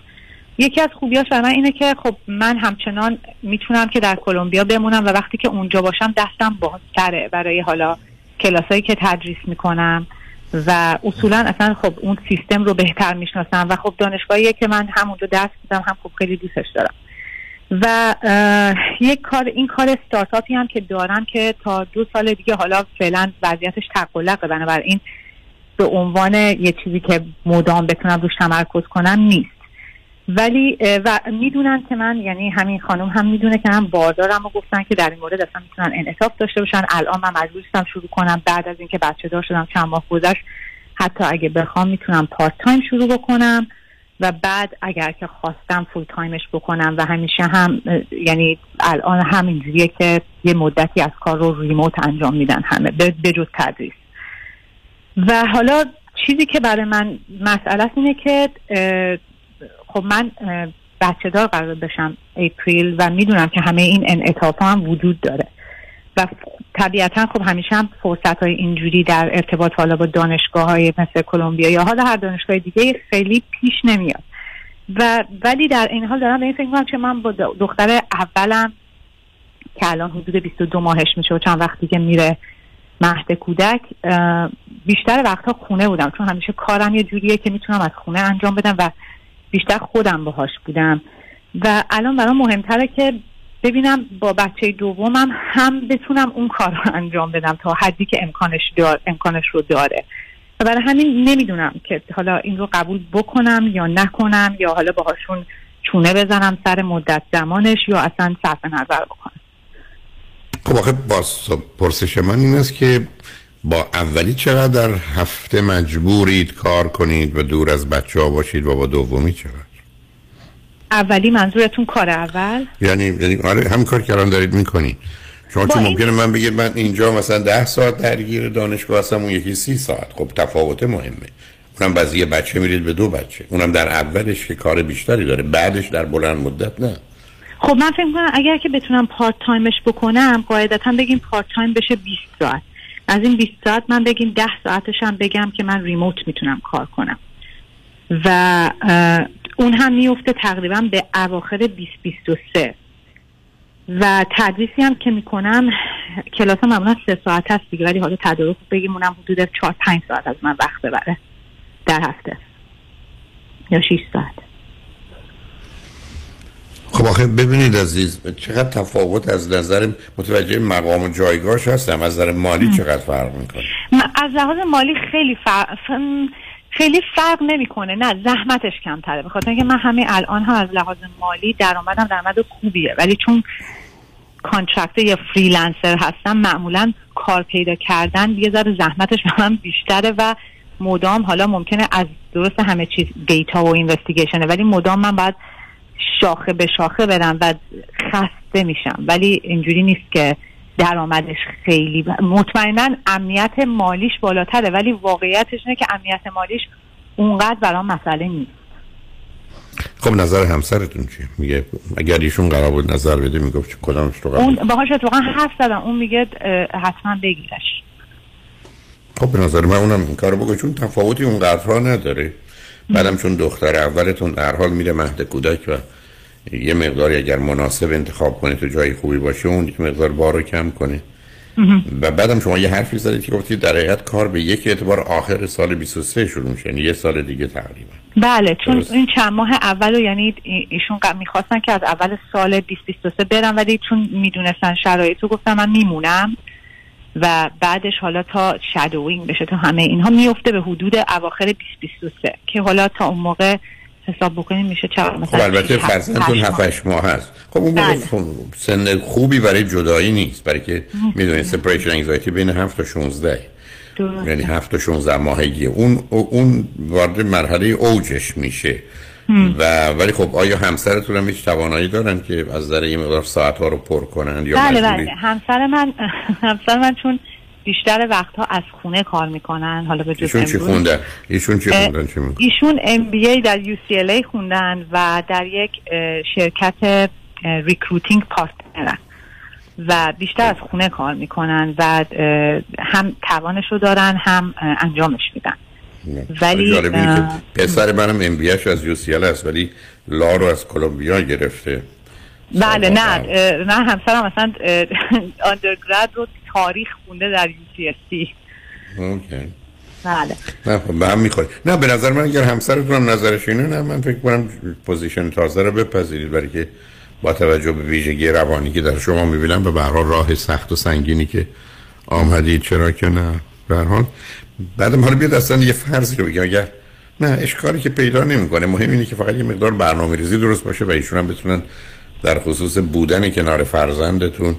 یکی از خوبیاش برای من اینه که خب من همچنان می‌تونم که در کلمبیا بمونم و وقتی که اونجا باشم دستم بازتره برای حالا کلاسایی که تدریس می‌کنم. و اصولا اصلا خب اون سیستم رو بهتر می‌شناسم و خب دانشگاهیه که من همونجا درس میدم هم خب خیلی دوستش دارم. و یک کار این کار استارتاپی هم که دارم که تا دو سال دیگه حالا فعلا وضعیتش تقلقه بنابراین به عنوان یه چیزی که مدام بتونم روش تمرکز کنم نیست. ولی و می‌دونن که من یعنی همین خانم هم می‌دونه که من باردارم و گفتن که در این مورد اصلا می‌تونن انعطاف داشته باشن. الان من مجبور نیستم شروع کنم. بعد از اینکه بچه دار شدم چند ماه گذشت حتی اگه بخوام می‌تونم part time شروع بکنم و بعد اگر که خواستم full time ش بکنم و همیشه هم یعنی الان همینجوریه که یه مدتی از کار رو remote انجام میدن همه به به جز تدریس. و حالا چیزی که برای من مسئله اینه که خب من بچه دار قرار بشم اپریل و می‌دونم که همه این انعطاف هم وجود داره. و طبیعتا خب همیشه هم فرصت های اینجوری در ارتباط حالا با دانشگاه های مثل کلمبیا یا حالا هر دانشگاه دیگه خیلی پیش نمیاد. و ولی در این حال دارم به این فکر می‌کنم که من با دختر اولم که الان حدود 22 ماهش میشه و چند وقتی که میره مهد کودک بیشتر وقتها خونه بودم. چون همیشه کارم یه جوریه که می‌تونم از خونه انجام بدم و بیشتر خودم باهاش بودم. و الان برام مهمتره که ببینم با بچه دومم هم بتونم اون کار رو انجام بدم تا حدی که امکانش دار امکانش رو داره. و برای همین نمی‌دونم که حالا این رو قبول بکنم یا نکنم یا حالا باهاشون چونه بزنم سر مدت زمانش یا اصلا صرف نظر بکنم. خب آخه باز پرسش من این است که با اولی چقدر در هفته مجبورید کار کنید و دور از بچه ها باشید؟ و با دومی چقدر؟ اولی منظورتون کار اول؟ یعنی یعنی آره هم کار که الان دارید می‌کنید شما چون این- ممکنه من بگید من اینجا مثلا ده ساعت درگیر دانشگاه هستم اون یکی سی ساعت. خب تفاوت مهمه. اونم بعضی یه بچه میرید به دو بچه. اونم در اولش که کار بیشتری داره. بعدش در بلند مدت نه. خب من فکر می‌کنم اگر که بتونم part time ش بکنم قاعدتا بگیم part time بشه 20 ساعت. از این 20 ساعت من بگیم 10 ساعتش هم بگم که من remote می‌تونم کار کنم. و اون هم میفته تقریبا به اواخر 2023 و تدریسی هم که می‌کنم کلاس هم معمولا سه ساعت هست دیگه ولی حالا تدارک بگیم اونم حدود 4 5 ساعت از من وقت ببره. در هفته. یا 6 ساعت. خب آخه ببینید عزیز چقدر تفاوت از نظر متوجه مقام و جایگاهش هستم. از نظر مالی چقدر فرق می‌کنه؟ از لحاظ مالی خیلی فرق خیلی فرق نمی‌کنه. نه زحمتش کمتره. به خاطر اینکه من همه الان هم از لحاظ مالی درآمدم درآمد خوبیه. ولی چون contractor یا freelancer هستم معمولا کار پیدا کردن یه ذره زحمتش به من بیشتره و مدام حالا ممکنه از درست همه چیز دیتا و اینوستیگیشنه. ولی مدام من باید شاخه به شاخه برم و خسته میشم. ولی اینجوری نیست که درآمدش خیلی ب- مطمئنا امنیت مالیش بالاتره ولی واقعیتش اینه که امنیت مالیش اونقدر برام مسئله نیست. خب نظر همسرتون چیه؟ میگه اگر ایشون قرار بود نظر بده می‌گفت چه کدامش رو قبول اون باهاش اتفاقا حرف زدم. اون میگه حتما بگیرش. خب به نظر من اونم این کارو بگو چون تفاوتی اون قدرها نداره. بعدم چون دختر اولتون در حال میره مهد کودک و یه مقداری اگر مناسب انتخاب کنه تو جای خوبی باشه اون یک مقدار بار رو کم کنه. و بعدم شما یه حرفی زدید که گفتید در حقیقت کار به یک اعتبار آخر سال 23 شروع میشه یعنی یه سال دیگه تقریبا. بله چون درست. این چند ماه اول رو یعنی ای- ایشون می‌خواستن که از اول سال 2023 برم ولی چون می‌دونستن شرایط رو گفتم من میمونم. و بعدش حالا تا shadowing بشه تا همه اینها میفته به حدود اواخر 2023 که حالا تا اون موقع حساب بکنیم میشه چقدر خب مثلا البته شش، هفت، فرزندتون هشت 7 ماه. 8 ماه هست خب اون موقع بله. خب سن خوبی برای جدایی نیست برای که می‌دونید separation anxiety بین 7 تا 16 درست. یعنی 7 تا 16 ماهگی اون اون وارد مرحله اوجش میشه. و ولی خب آیا همسرتون هم هیچ توانایی دارن که از نظر این مقدار ساعت ها رو پر کنن یا بله؟ بله همسر من همسر من چون بیشتر وقتها از خونه کار می‌کنن حالا به ایشون چی. خوندن ایشون چی خوندن چی؟ ایشون MBA در UCLA خوندن و در یک شرکت recruiting partner ن و بیشتر از خونه کار می‌کنن و هم توانش رو دارن هم انجامش میدن ولی جالب اینه اه، که پسر منم MBA از UC است ولی law رو از کلمبیا گرفته. بله نه نه همسرم مثلا undergrad رو تاریخ خونده در UCSC okay. بله. نه خب به هم می‌خواد نه به نظر من اگر همسرتون هم نظرش اینه نه من فکر کنم position تازه رو بپذیرید برای که با توجه به ویژگی روانی که در شما می‌بینم به هر حال راه سخت و سنگینی که آمدید چرا که نه به هر حال بعد حالا بیاد اصلا یه فرضی رو بگم اگر نه اشکالی که پیدا نمی‌کنه. مهم اینه که فقط یه مقدار برنامه ریزی درست باشه و ایشون هم بتونن در خصوص بودن کنار فرزندتون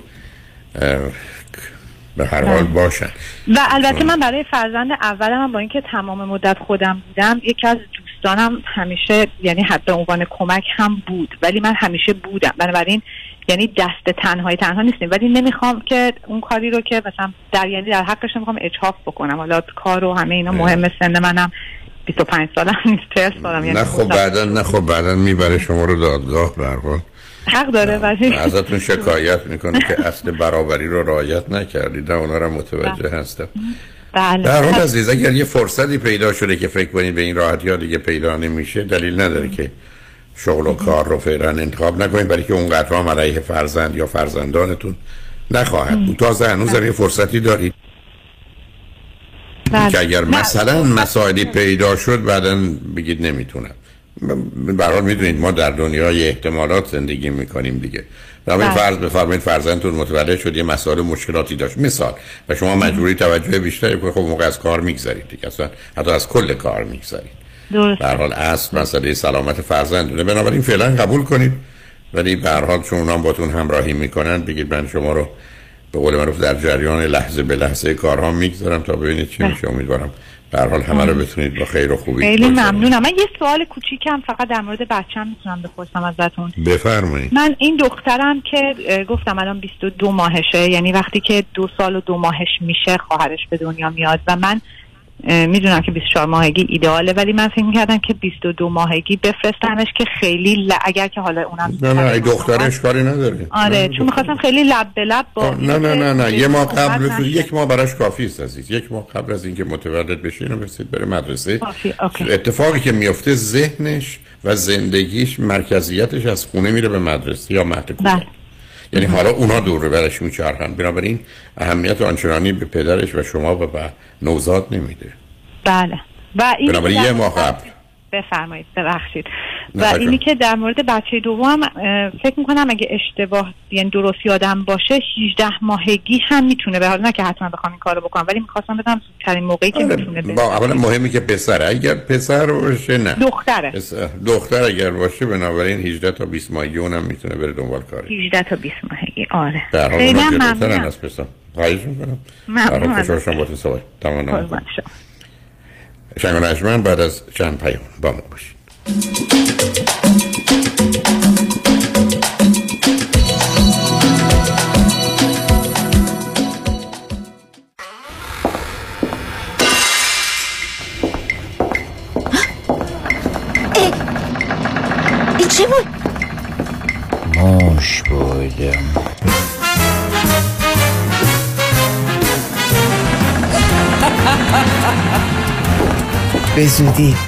به هر حال بله. باشن. و البته من برای فرزند اولم هم با اینکه تمام مدت خودم بودم یکی از دوستانم همیشه یعنی حتی عنوان کمک هم بود ولی من همیشه بودم. بنابراین یعنی دست تنهای تنها نیستیم. ولی نمی‌خوام که اون کاری رو که مثلا در یعنی در حقش نمی‌خوام اجحاف بکنم. حالا کار و همه اینا مهم سن منم. 25 سالم نیست 40 سالم یعنی نه خب بعدا نه خب بعدا می‌بره شما رو دادگاه حال. حق داره ولی ازتون شکایت می‌کنه که اصل برابری رو رعایت نکردید. نه اونا رو متوجه هستم. بله. در حال عزیز اگر یه فرصتی پیدا شده که فکر کنید به این راحتی ها دیگه پیدا نمیشه دلیل نداره که شغل و کار رو فعلا انتخاب نکنید برای که اونقدر هم علیه فرزند یا فرزندانتون نخواهد بود. تازه هنوز یه فرصتی دارید. بله. که اگر مثلا مسائلی پیدا شد بعدا بگید نمی‌تونم. به هر حال می‌دونید ما در دنیای احتمالات زندگی می‌کنیم دیگه. و بله. فرض بفرمایید فرزندتون متولد شد یه مسائل مشکلاتی داشت. مثال و شما مجبوری توجه بیشتری کنید خب موقع از کار میگذرید دیگه. اصلا حتی از کل کار میگذرید. هر حال اصل مسئله سلامت فرزندونه. بنابراین فعلا قبول کنید. ولی به هر حال چون اونام باتون همراهی می‌کنن بگید من شما رو به قول معروف در جریان لحظه به لحظه کارها می‌گذارم تا ببینید چی میشه. امیدوارم به حال همه رو بتونید با خیر و خوبی خیلی. ممنونم. من یه سوال کوچیکم فقط در مورد بچم می‌تونم بپرسم ازتون. بفرمایید. من این دخترم که گفتم الان 22 ماهشه یعنی وقتی که دو سال و دو ماهش میشه خواهرش به دنیا میاد و من می‌دونم که 24 ماهگی ایدئاله ولی من فکر می‌کردم که 22 ماهگی بفرستمش که خیلی ل... اگر که حالا اونم نه نه ای دخترش کاری نداره. آره چون می‌خواستم خیلی لب به لب با نه نه نه نه. یه ماه قبل. یک ماه براش کافی است عزیز. یک ماه قبل از اینکه متولد بشه اینو برسید بره مدرسه. اتفاقی که میفته ذهنش و زندگیش مرکزیتش از خونه میره به مدرسه یا مهد یعنی حالا اونا دور برش میچرخن بنابراین اهمیت آنچنانی به پدرش و شما و به نوزاد نمیده. بله. و این بنابراین یه ماه قبل. بفرمایید. ببخشید. و. اینی که در مورد بچه دوم فکر می‌کنم اگه اشتباه یعنی درست یادم باشه 18 ماهگی هم می‌تونه به حال نه که حتما بخوام این کارو بکنم ولی می‌خواستم بدم زودترین موقعی که می‌تونه بره با اولا مهمی که پسر اگر پسر باشه نه. دختره. پسر- دختر اگر باشه بنابراین 18 تا 20 ماهگی اونم می‌تونه بره دنبال کاری. 18 تا 20 ماهگی آره. در حال خیلی ممنونم. از پسر. خواهش می‌کنم. ممنون خوشحال. شدم با تو صحبت تمام. شنگ بعد از چند پیام با ما باشید. این چی بود؟ موش بودم به زودی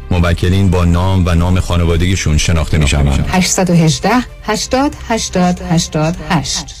موکلین با نام و نام خانوادگیشون شناخته می شوند 818 80 80 88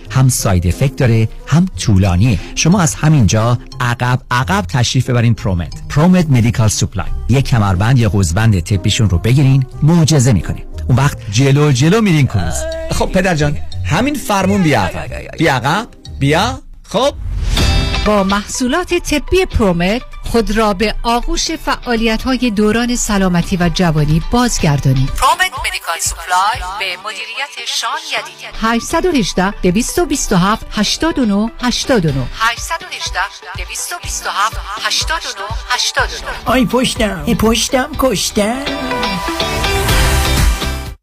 هم side effect داره هم طولانیه. شما از همینجا عقب عقب تشریف ببرین پرومت Promed Medical Supply یک کمربند یا قوزبند طبیشون رو بگیرین معجزه می‌کنه اون وقت جلو جلو میرین کروز خب پدر جان همین فرمون بیا بیا عقب بیا خب. با محصولات طبی Promed خود را به آغوش فعالیت های دوران سلامتی و جوانی بازگردانید. Promed Medical Supply به مدیریت شان یدیدی 818 227 89 89 818 227 89 89 آی پشتم ای پشتم کشتم.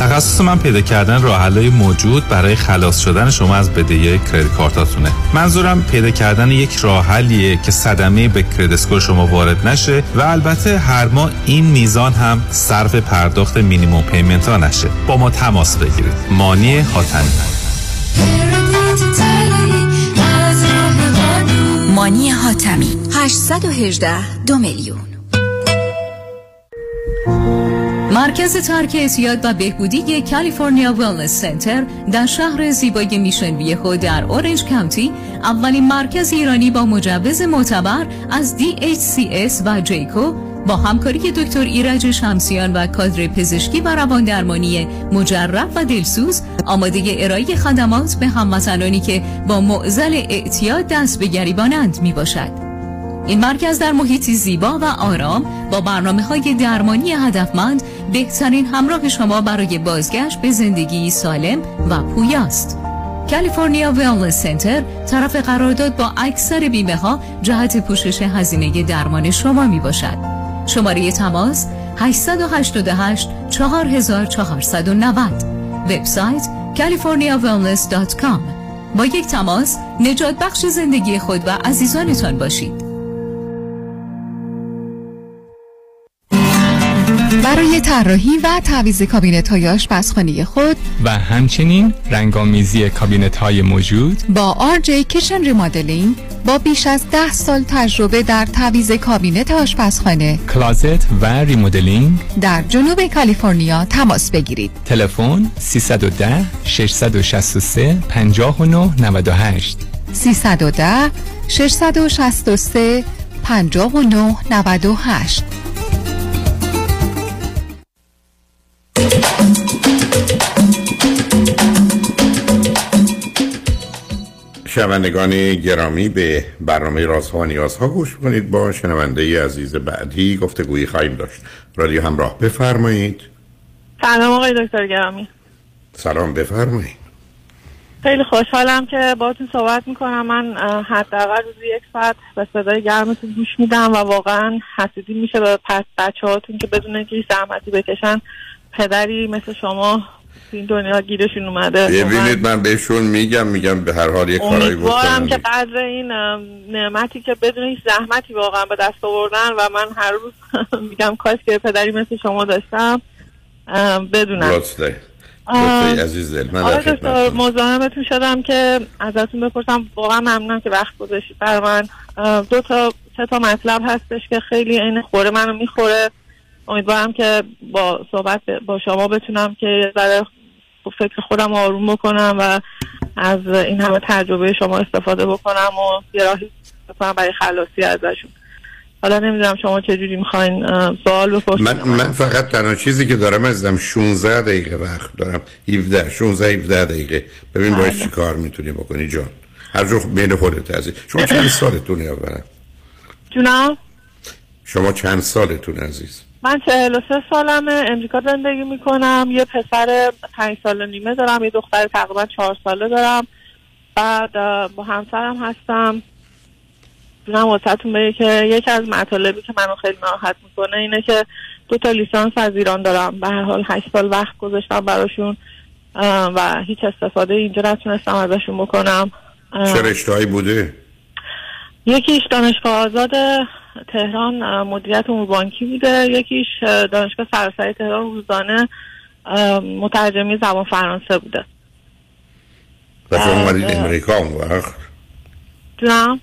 تخصص من پیدا کردن راه موجود برای خلاص شدن شما از بدهی credit card اتونه. منظورم پیدا کردن یک راه حلیه که صدمه به credit score شما وارد نشه و البته هر ماه این میزان هم صرف پرداخت minimum payment ها نشه. با ما تماس بگیرید. مانی حاتمی. مانی حاتمی. 818 دو میلیون. مرکز ترک اعتیاد و بهبودی California Wellness Center در شهر زیبای Mission Viejo در Orange County اولین مرکز ایرانی با مجوز معتبر از DHCS و JCAHO با همکاری دکتر ایرج شمسیان و کادر پزشکی و روان درمانی مجرب و دلسوز آماده ارائه خدمات به هموطنانی که با معضل اعتیاد دست به گریبانند می باشد. این مرکز در محیطی زیبا و آرام با برنامه های درمانی هدفمند بهترین همراه شما برای بازگشت به زندگی سالم و پویاست. کالیفرنیا ویلنس سنتر طرف قرارداد با اکثر بیمه ها جهت پوشش هزینه درمان شما می باشد. شماره تماس 888 4490 وبسایت californiawellness.com با یک تماس نجات بخش زندگی خود و عزیزانتان باشید. برای طراحی و تعویض کابینت های آشپزخانه خود و همچنین رنگ‌آمیزی کابینت های موجود با RJ Kitchen Remodeling با بیش از ده سال تجربه در تعویض کابینت آشپزخانه closet و remodeling در جنوب کالیفرنیا تماس بگیرید. تلفن 310 663 59 98 310 663 59 98 شنوندگان گرامی به برنامه رازها و نیازها گوش کنید با شنونده عزیز بعدی گفتگویی خواهیم داشت. رادیو همراه بفرمایید. سلام آقای دکتر گرامی. سلام بفرمایید. خیلی خوشحالم که باهاتون صحبت می‌کنم. من حداقل روزی یک ساعت به صدای گرمتون گوش میدم و واقعا حسودی میشه به پس بچه هاتون که بدون اینکه زحمتی بکشن. پدری مثل شما این دنیا گیرشون اومده. ببینید من بهشون میگم میگم به هر حال یه کارایی امیدوارم که قدر این نعمتی که بدون هیچ زحمتی واقعا به دست آوردن و من هر روز میگم کاش که پدری مثل شما داشتم بدونم. لطفه عزیز دل. من در خدمتتون. مزاحمتون شدم که ازتون بپرسم. واقعا ممنونم که وقت گذاشتید بر من. دو تا سه تا مطلب هستش که خیلی این خوره منو می‌خوره. امیدوارم که با صحبت با شما بتونم که ذره فکر خودم آروم بکنم و از این همه تجربه شما استفاده بکنم و یه راهی بکنم برای خلاصی ازشون. حالا نمی‌دونم شما چجوری می‌خواین سوال بپرسید. من, من فقط تنها چیزی که دارم ازدم 16 دقیقه وقت دارم. 17 16 17 دقیقه. ببین باید بله. چی کار می‌تونی بکنی جان. هر جو بین خودت عزیز. شما چند سالتونه اولا؟ جونم؟ شما چند سالتون عزیز؟ من چهل و سه سالمه امریکا زندگی می‌کنم. یه پسر پنج سال و نیمه دارم یه دختر تقریبا چهار ساله دارم. بعد با همسرم هستم. دونم واسهتون بگه که یکی از مطالبی که منو خیلی ناراحت می‌کنه اینه که دو تا لیسانس از ایران دارم. به هر حال هشت سال وقت گذاشتم براشون و هیچ استفاده اینجا نتونستم ازشون بکنم. چه رشتهایی بوده؟ یکیش دانشگاه آزاد تهران مدیریت امور بانکی بوده. یکیش اه، دانشگاه سراسری تهران روزانه مترجمی زبان فرانسه بوده. و شما اومدید. امریکا اون وقت؟ جونم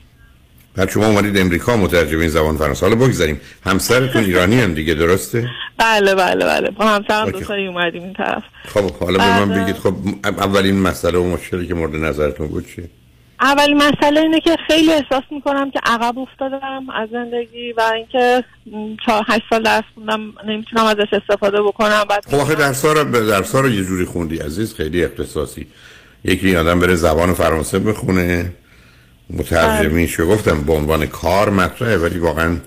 بعد شما اومدید امریکا مترجم زبان فرانسه. حالا بگذاریم. همسرتون ایرانی هم دیگه درسته؟ بله بله بله. با همسرم اوکی. دو تایی اومدیم این طرف. خب حالا به من. بگید خب اولین مسئله و مشکلی که مورد نظرتون بود چی اولین مسئله اینه که خیلی احساس می‌کنم که عقب افتادم از زندگی و اینکه چهار هشت سال درس خوندم نمی‌تونم ازش استفاده بکنم. بعد خب آخه درس رو درس رو یه جوری خوندی عزیز خیلی اختصاصی. یکی آدم بره زبان فرانسه بخونه مترجمیش رو گفتم به عنوان کار مطرحه ولی واقعا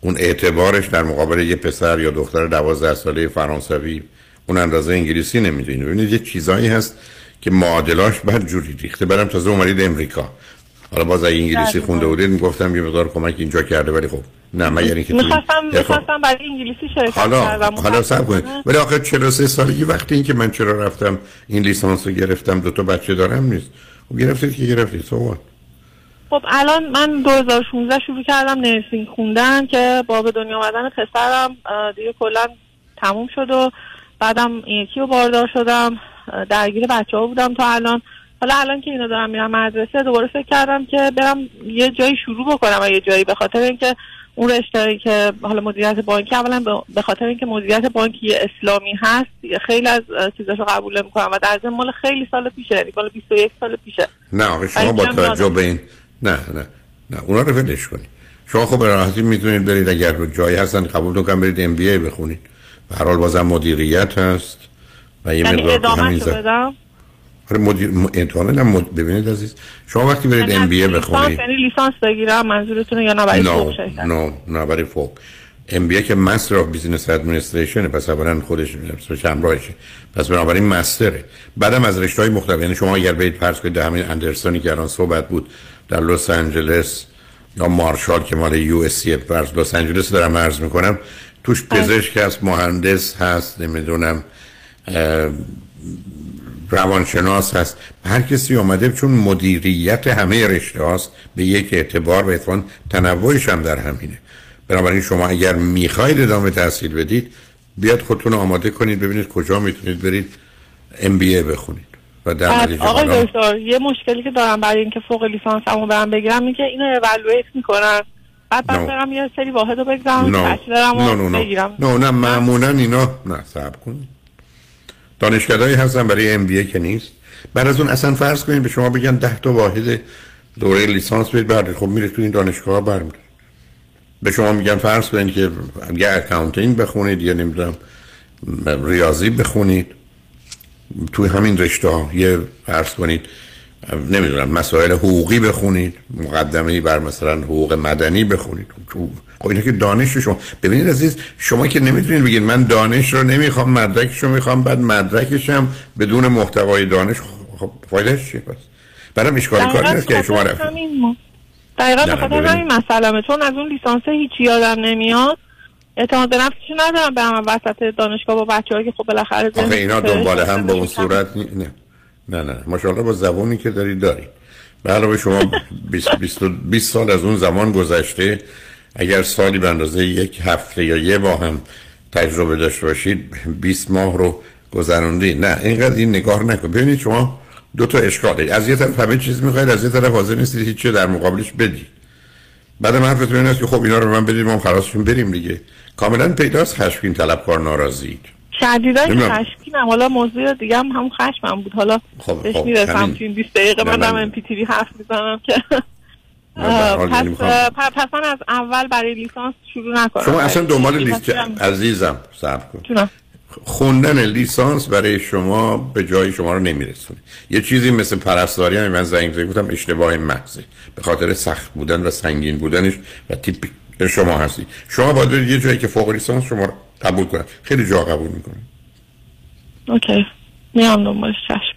اون اعتبارش در مقابل یه پسر یا دختر دوازده ساله فرانسوی اون اندازه انگلیسی نمی‌دونی ببینید یه چیزایی هست که معادلاش بعد جوری ریخته برم تازه اومدید امریکا حالا باز اگه انگلیسی دقیقاً. خونده بودید می‌گفتم یه مقدار کمک اینجا کرده ولی خب نه من یعنی که می‌خواستم خب. می‌خواستم برای انگلیسی شرکت حالا حالا سب کنید ولی آخه 43 سالگی وقتی این که من چرا رفتم این لیسانس رو گرفتم دو تا بچه دارم نیست و گرفتید که گرفتید what؟ خب الان من 2016 شروع کردم نرسینگ خوندن که با به دنیا آمدن پسرم دیگه کلا تموم شد و بعدم یکی رو باردار شدم درگیر بچه ها بودم تا الان. حالا الان که اینا دارم میرم مدرسه دوباره فکر کردم که برم یه جایی شروع بکنم و یه جایی به خاطر اینکه اون رشته که حالا مدیریت بانکی اولا به- خاطر اینکه مدیریت بانکی اسلامی هست خیلی از چیزاشو قبول نمی‌کنم و در ضمن مال خیلی سال پیشه یعنی مال 21 سال پیشه. نه آخه شما با توجه. به این نه نه نه اونا رو ولش کنید. شما خب به راحتی می‌تونید برید اگر جایی هستن قبول کنن برید ام بی ای بخونید. به هر حال بازم مدیریت هست. و یه یعنی مقدار همین زد- بدم؟ آره مدیر هم مد... ببینید عزیز. شما وقتی برید MBA بخونید یعنی لیسانس بگیرم منظورتونه یا نه برای نه فوق نه نه برای فوق MBA که Master of Business Administration پس اولا خودش همراهشه. پس بنابراین master ه. بعدم از رشته های مختلف یعنی شما اگر برید فرض کنید همین اندرسونی که الان صحبت بود در لس آنجلس یا مارشال که مال USC فرض لس آنجلس دارم عرض می‌کنم توش پزشک هست مهندس هست نمی‌دونم روانشناس هست. هر کسی آمده چون مدیریت همه رشته هاست به یک اعتبار و اتفاقا تنوعش هم در همینه. بنابراین شما اگر می‌خواید ادامه تحصیل بدید بیاد خودتون آماده کنید ببینید کجا می‌تونید برید ام بی ای بخونید و در آقای دکتر یه مشکلی که دارم برای اینکه فوق لیسانس همو برم بگیرم اینه که اینو اولویت می‌کنن. بعد بعد No. برم یه سری واحد رو بگذارم نه بچلرم نه رو نه بگیرم. نه نه معمولا اینا نه صبر کنید. دانشگاهی هستن برای MBA که نیست. بعد از اون اصلا فرض کنید به شما بگن ده تا واحد دوره لیسانس بدید بعد خب میره تو این دانشگاه برمیده به شما میگن فرض کنید که یه accounting بخونید یا نمی‌دونم ریاضی بخونید توی همین رشته ها یه فرض کنید نمی‌دونم مسائل حقوقی بخونید مقدمه بر مثلا حقوق مدنی بخونید خب اینا که دانش شما ببینید عزیز شما که نمی‌تونید بگید من دانش رو نمی‌خوام مدرکش رو می‌خوام بعد مدرکش هم بدون محتوای دانش خب فایدهش چیه پس؟ برام اشکال کاری نیست که شما بخاطر رفتید دقیقا نه، به خاطر ببینید. همین مسئله چون از اون لیسانس هیچی یادم نمیاد. اعتماد به نفسشو ندارم برم وسط دانشگاه با بچه که خب بالاخره آخه اینا دنبال هم به اون. صورت نی- نه. نه نه ماشاءالله با زبانی که دارید دارید. به علاوه شما 20 20 20 سال از اون زمان گذشته اگر سالی به اندازه یک هفته یا یه ماه هم تجربه داشته باشید 20 ماه رو گذروندی نه اینقدر این نگاه نکن. ببینید شما دو تا اشکاله. از یه طرف همه چیز می‌خواید از یه طرف حاضر نیستید هیچ چیز در مقابلش بدید بعد من حرفتون این است که خب اینا رو من بدید ما خلاصشون بریم دیگه. کاملا پیداست خشمگین طلبکار ناراضیید شدیدا نمی‌دونم. خشمگینم. حالا موضوع دیگه هم همون خشمم بود. حالا خب بهش خب می‌رسم همین. تو این 20 دقیقه دارم ام پی تی حرف می‌زنم که پس پس من از اول برای لیسانس شروع نکنم. شما اصلا دنبال مسیرم- عزیزم صبر کن. خوندن لیسانس برای شما به جای شما رو نمیرسونه. یه چیزی مثل پرستاری هم من زنگ زنگ گفتم اشتباه محضه. به خاطر سخت بودن و سنگین بودنش و تیپ شما هستی. شما باید برید یه جایی که فوق لیسانس شما رو قبول کنن. خیلی جا قبول می‌کنن. اوکی. میام دنبالش چشم.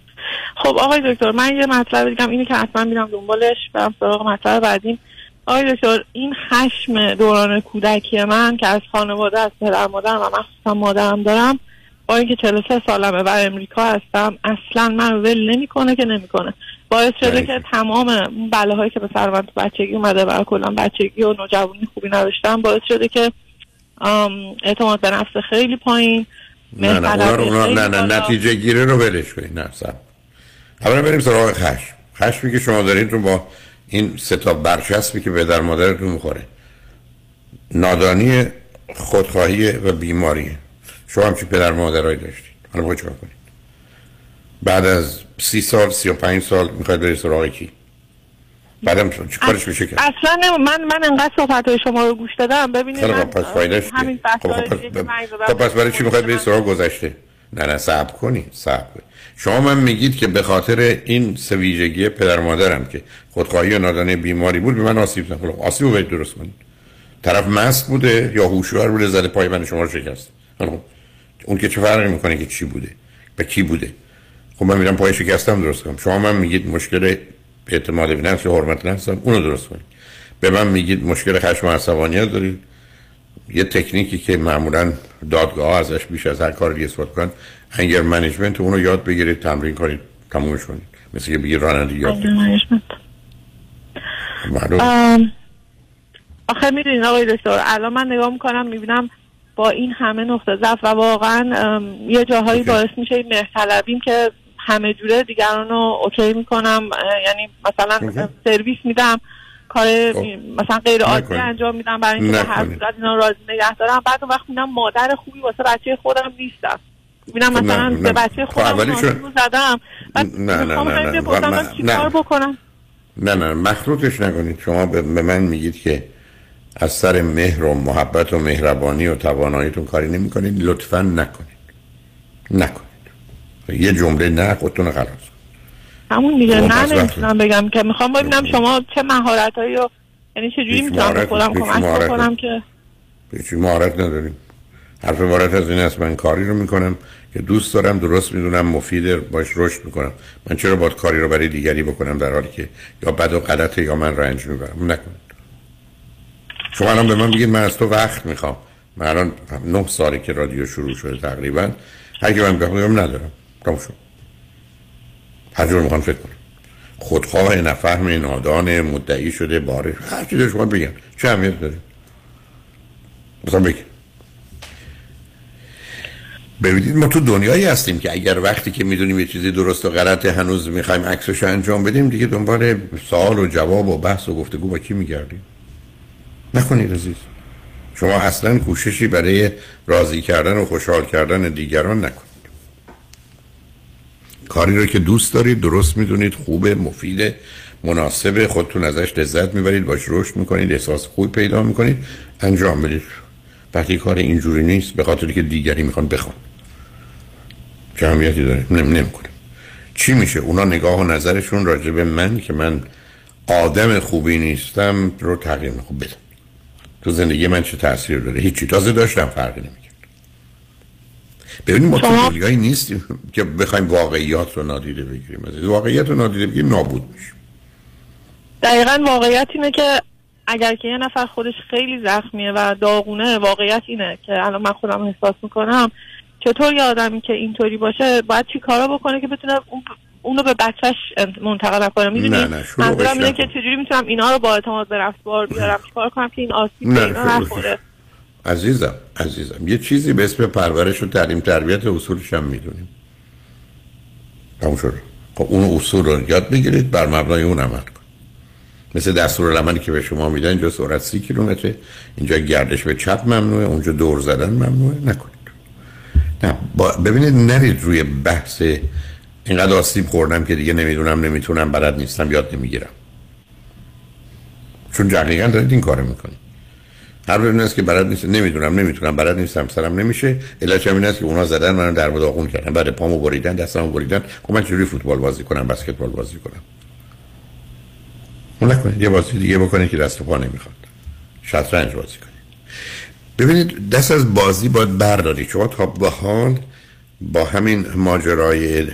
خب آقای دکتر من یه مطلب بگم اینه که حتما میرم دنبالش برم سراغ مطلب بعدیم. آقای دکتر این خشم دوران کودکی من که از خانواده از پدر مادرم و مخصوصا مادرم دارم با اینکه 43 سالمه و امریکا هستم اصلا من ول نمی‌کنه که نمی‌کنه. باعث شده که تمام بلاهایی که به سر من تو بچگی اومده و کلا بچگی و نوجوانی خوبی نداشتم باعث شده که اعتماد به نفس خیلی پایین نه نه نه نه نتیجه گیره رو ولش کنید نه اولا بریم سراغ خشم. خشمی که شما دارید رو با این سه تا برچسبی که به در مادرتون می‌خوره. نادانی خودخواهی و بیماری. شما همچی پدر مادرهایی داشتید؟ حالا باید کنید؟ بعد از سی سال سی و پنج سال می‌خواید برید سراغ کی؟ بعدم چی کارش میشه کرد؟ اصلا من من انقدر صحبت های شما رو گوش دادم. ببینید خب پس فایدهش؟ همین خب خب پس, برای چی می‌خواید به سراغ گذشته؟ نه نه صبر کنی صبر کنی. شما من میگید که به خاطر این سه ویژگی پدر و مادرم که خودخواهی و نادانه بیماری بود به من آسیب زد. خب آسیب رو درست کنید. طرف مست بوده یا هوشیار بوده زده پای من شما رو شکست. خب اون که چه فرقی می‌کنه که چی بوده؟ به کی بوده؟ خب من میرم پای شکستم درست کنم. شما من میگید مشکل اعتماد به نفس یا حرمت نفس دارم، اونو درست کنید. به من میگید مشکل خشم و عصبانیت دارید. یه تکنیکی که معمولا دادگاه ازش بیش از هر کار دیگه استفاده کنن anger management اونو یاد بگیرید تمرین کنید تمومش کنید مثل که بگید رانندگی یاد بگیرید آخه می‌دونین آقای دکتر الان من نگاه می‌کنم می‌بینم با این همه نقطه ضعف و واقعا یه جاهایی باعث میشه این مهرطلبیم که همه جوره دیگران رو OK می‌کنم. یعنی مثلا. سرویس میدم کار مثلا غیر عادی. انجام میدم برای اینکه به هر. صورت اینا راضی نگه دارم. بعد وقت می‌بینم مادر خوبی واسه بچه خودم نیستم. می‌بینم خب مثلا نه. به بچه خب خودم زدم نه، نه، نه، نه. چیکار نه. بکنم. نه نه مخلوطش نکنید. شما به من میگید که از سر مهر و محبت و مهربانی و تواناییتون کاری نمی کنید لطفا نکنید. نکنید. یه جمله نه خودتون رو خلاص همون دیگه خب، نه نمی‌تونم بگم که می‌خوام ببینم شما چه مهارت هایی رو یعنی چجوری هیچ می‌تونم به مهارت- خودم هیچ کمک مهارت بکنم که هیچی مهارت نداریم. حرف عبارت از این است من کاری رو می‌کنم. که دوست دارم درست می‌دونم مفید باش رشد می‌کنم. من چرا باید کاری رو برای دیگری بکنم در حالی که یا بد و غلطه یا من رنج می‌برم؟ نکنید. شما الان به من بگید من از تو وقت می‌خوام. من الان نه ساله که رادیو شروع شده تقریبا. هر که من بگم ندارم. تموم شد. هر جور می‌خوام فکر کنم. خودخواه نفهم نادان مدعی شده باره هر چیزی شما بگن چه اهمیت داره؟ مثلا بگید ببینید ما تو دنیایی هستیم که اگر وقتی که می‌دونیم یه چیزی درست و غلطه هنوز می‌خوایم عکسش انجام بدیم دیگه دنبال سوال و جواب و بحث و گفتگو با کی میگردیم؟ نکنید عزیز. شما اصلا کوششی برای راضی کردن و خوشحال کردن دیگران نکنید. کاری رو که دوست دارید درست می‌دونید خوبه مفیده مناسب خودتون ازش لذت می‌برید باش رشد می‌کنید احساس خوبی پیدا می‌کنید انجام بدید. وقتی کار اینجوری نیست به خاطر که دیگری می‌خوان بخوان. اهمیتی داره نم نمی‌کنه چی میشه؟ اونا نگاه و نظرشون راجع به من که من آدم خوبی نیستم رو تغییر خوب بدم تو زندگی من چه تاثیر داره؟ هیچی. تازه داشتم فرقی نمی‌کنه ببینید ما تو نیستیم که بخوایم واقعیات رو نادیده بگیریم از واقعیت رو نادیده بگیریم نابود میشه دقیقا واقعیت اینه که اگر که یه نفر خودش خیلی زخمیه و داغونه واقعیت اینه که الان من خودم احساس می‌کنم چطور یه آدمی که اینطوری باشه باید چی کارا بکنه که بتونه اون اونو به بچهش منتقل نکنه؟ می‌دونی؟ منظورم اینه. که چجوری می‌تونم اینا رو با اعتماد به نفس بار بیارم. چیکار کنم که این آسیب نه، اینا نخوره؟ عزیزم عزیزم یه چیزی به اسم پرورش و تعلیم تربیت اصولش هم می‌دونیم. تموم شد. خب اون اصول رو یاد بگیرید بر مبنای اون عمل کن. مثل دستور عملی که به شما میدن اینجا سرعت سی کیلومتر اینجا گردش به چپ ممنوعه اونجا دور زدن ممنوعه. نکنید. نه ببینید نرید روی بحث اینقدر آسیب خوردم که دیگه نمی‌دونم نمی‌تونم بلد نیستم یاد نمی‌گیرم. چون دقیقا دارید این کارو می‌کنید. هر این است که بلد نیست نمی‌دونم نمی‌تونم بلد نیستم سرم نمیشه. علتش هم این است که اونا زدن من در داغون کردن بعد پامو بریدن دستمو بریدن. خب من چجوری فوتبال بازی کنم بسکتبال بازی کنم؟ اون نکنید. یه بازی دیگه بکنید که دست و پا نمی‌خواد. شطرنج بازی کنید. ببینید دست از بازی باید بردارید شما تا به حال با همین ماجرای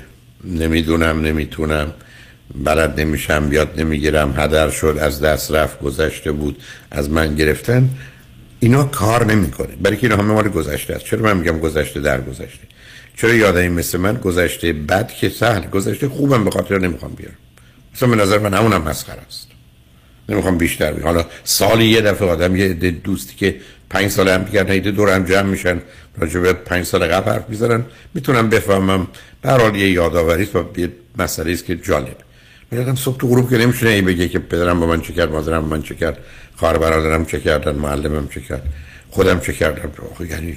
نمی‌دونم نمی‌تونم بلد نمیشم یاد نمی‌گیرم هدر شد از دست رفت گذشته بود از من گرفتن اینا کار نمی‌کنه. برای که اینا همه مال گذشته است. چرا من میگم گذشته در گذشته؟ چرا یادم مثل من گذشته بد که سهل گذشته خوبم به خاطر نمی‌خوام بیارم. مثلا به نظر من همونم مسخره است. نمی‌خوام بیشتر بگم. حالا سالی یه دفعه آدم یه عده دوستی که پنج سال هم دیگر نیده دور هم جمع میشن راجع به پنج سال قبل حرف می‌زنن. می‌تونم بفهمم به حال یه یادآوری است و یه مسئله است که جالب. میادم صبح تو غروب که نمیشه ای بگه که پدرم با من چه کرد مادرم با من چه کرد خواهر برادرم چه کردن معلمم چه کرد خودم چه کردم. آخه یعنی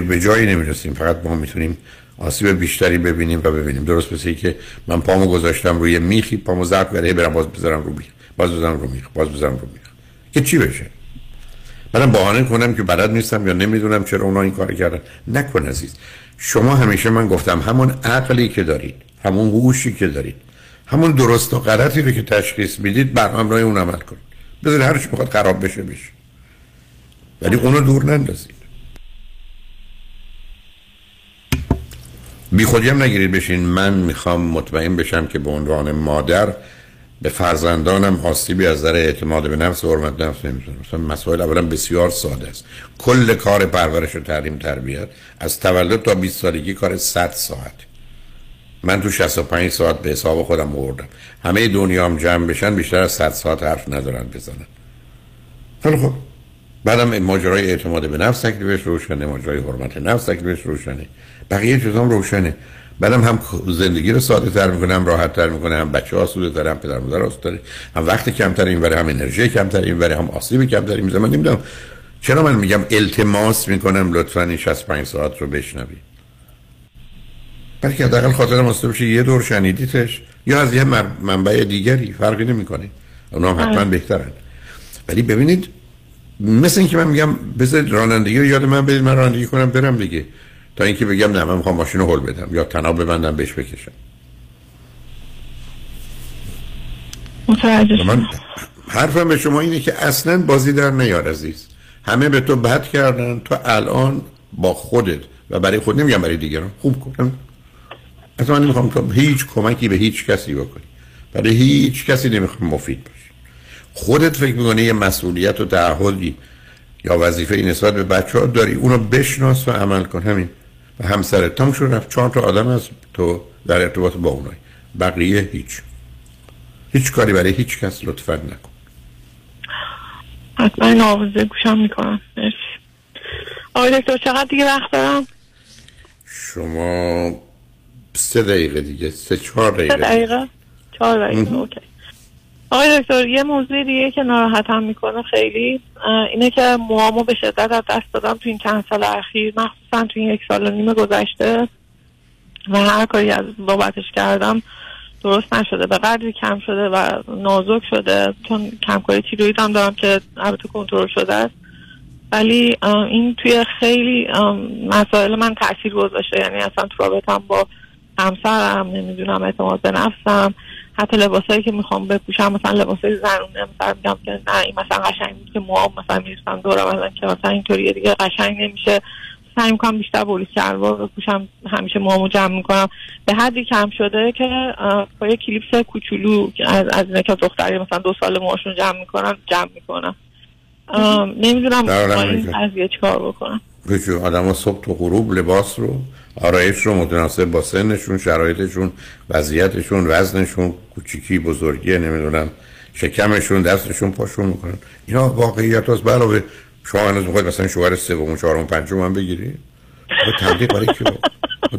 به جایی نمی‌رسیم. فقط ما می‌تونیم آسیب بیشتری ببینیم و ببینیم. درست مثل که من پامو گذاشتم روی میخی پامو ضرب کرده برم باز بذارم رو باز بذارم رو میخ باز بذارم رو میخ که چی بشه؟ منم بهانه کنم که بلد نیستم یا نمی‌دونم چرا اونا این کار کردن. نکن عزیز. شما همیشه من گفتم همون عقلی که دارید همون هوشی که دارید همون درست و غلطی رو که تشخیص می‌دید بر همراه اون عمل کنید. بذارید هر چی بخواد خراب بشه بشه. ولی اونو دور نندازید. بی خودی هم نگیرید بشین. من می‌خوام مطمئن بشم که به عنوان مادر به فرزندانم آسیبی از نظر اعتماد به نفس و حرمت نفس نمی‌زنم مثلا مسائل اولا بسیار ساده است. کل کار پرورش و تعلیم تربیت از تولد تا 20 سالگی کار 100 ساعت. من تو 65 ساعت به حساب خودم آوردم. همه دنیام جمع بشن بیشتر از 100 ساعت حرف ندارن بزنن. خیلی خب بعدم ماجرای اعتماد به نفس تکلیفش روشنه ماجرای حرمت نفس تکلیفش روشنه. بقیه چیزام روشنه. بعدم هم زندگی رو ساده تر می‌کنه هم راحت تر می‌کنه هم بچه آسوده تر هم پدر مادر آسوده هم وقت کمتر این هم انرژی کمتر این هم آسیب کمتر این من نمی‌دونم چرا من میگم التماس می‌کنم لطفا این 65 ساعت رو بشنوی. بلکه حداقل خاطر ماسته بشه یه دور شنیدیتش. یا از یه منبع دیگری فرقی نمی‌کنه. اونا هم حتما بهترن. ولی ببینید مثل اینکه من میگم بذارید رانندگی رو یاد من بدید من رانندگی کنم برم دیگه. تا اینکه بگم نه من می‌خوام ماشین رو هل بدم یا تناب ببندم بهش بکشم. من حرفم به شما اینه که اصلا بازی در نیار عزیز. همه به تو بد کردن تو الان با خودت و برای خود نمیگم برای دیگران خوب کنم اصلا من نمی‌خوام تو هیچ کمکی به هیچ کسی بکنی. برای هیچ کسی نمی‌خوام مفید باشی. خودت فکر می‌کنی یه مسئولیت و تعهدی یا وظیفه نسبت به بچه ها داری اونو بشناس و عمل کن. همین. و همسر تام شد رفت. چهار تا آدم از تو در ارتباط با اونای. بقیه هیچ. هیچ کاری برای هیچ کس لطفا نکن. حتما این آوازه گوشم می‌کنم. مرسی. آقای دکتر چقدر دیگه وقت دارم؟ شما سه دقیقه دیگه سه چهار دقیقه سه دقیقه؟ چهار دقیقه اوکی. آقای دکتر یه موضوع دیگه که ناراحتم می‌کنه خیلی اینه که موامو به شدت از دست دادم تو این چند سال اخیر مخصوصا تو این یک سال و نیم گذشته و هر کاری از بابتش کردم درست نشده. به قدری کم شده و نازک شده چون کمکاری تیروید هم دارم که البته کنترل شده است. ولی این توی خیلی مسائل من تاثیر گذاشته. یعنی اصلا تو رابطم با همسرم نمی‌دونم اعتماد به نفسم. حتی لباسایی که می‌خوام بپوشم مثلا لباسای زنونه مثلا میگم که نه این مثلا قشنگ بود که موام مثلا می‌رسم دورم مثلا که مثلا اینطوری دیگه قشنگ نمیشه. سعی می‌کنم بیشتر بولی شلوار بپوشم همیشه موامو جمع می‌کنم. به حدی کم شده که با یه کلیپس کوچولو از از اینه که دختری مثلا دو سال موهاشون جمع می‌کنن جمع می‌کنم. نمی‌دونم این قضیه چیکار بکنم. آدم صبح تو غروب لباس رو آرایش رو متناسب با سنشون شرایطشون وضعیتشون وزنشون کوچیکی بزرگی نمی‌دونم شکمشون دستشون پاشون می‌کنن. اینا واقعیت هست علاوه شما هنوز می‌خواید مثلا شوهر سوم چهارم پنجم هم بگیری؟ تبلیغ برای کی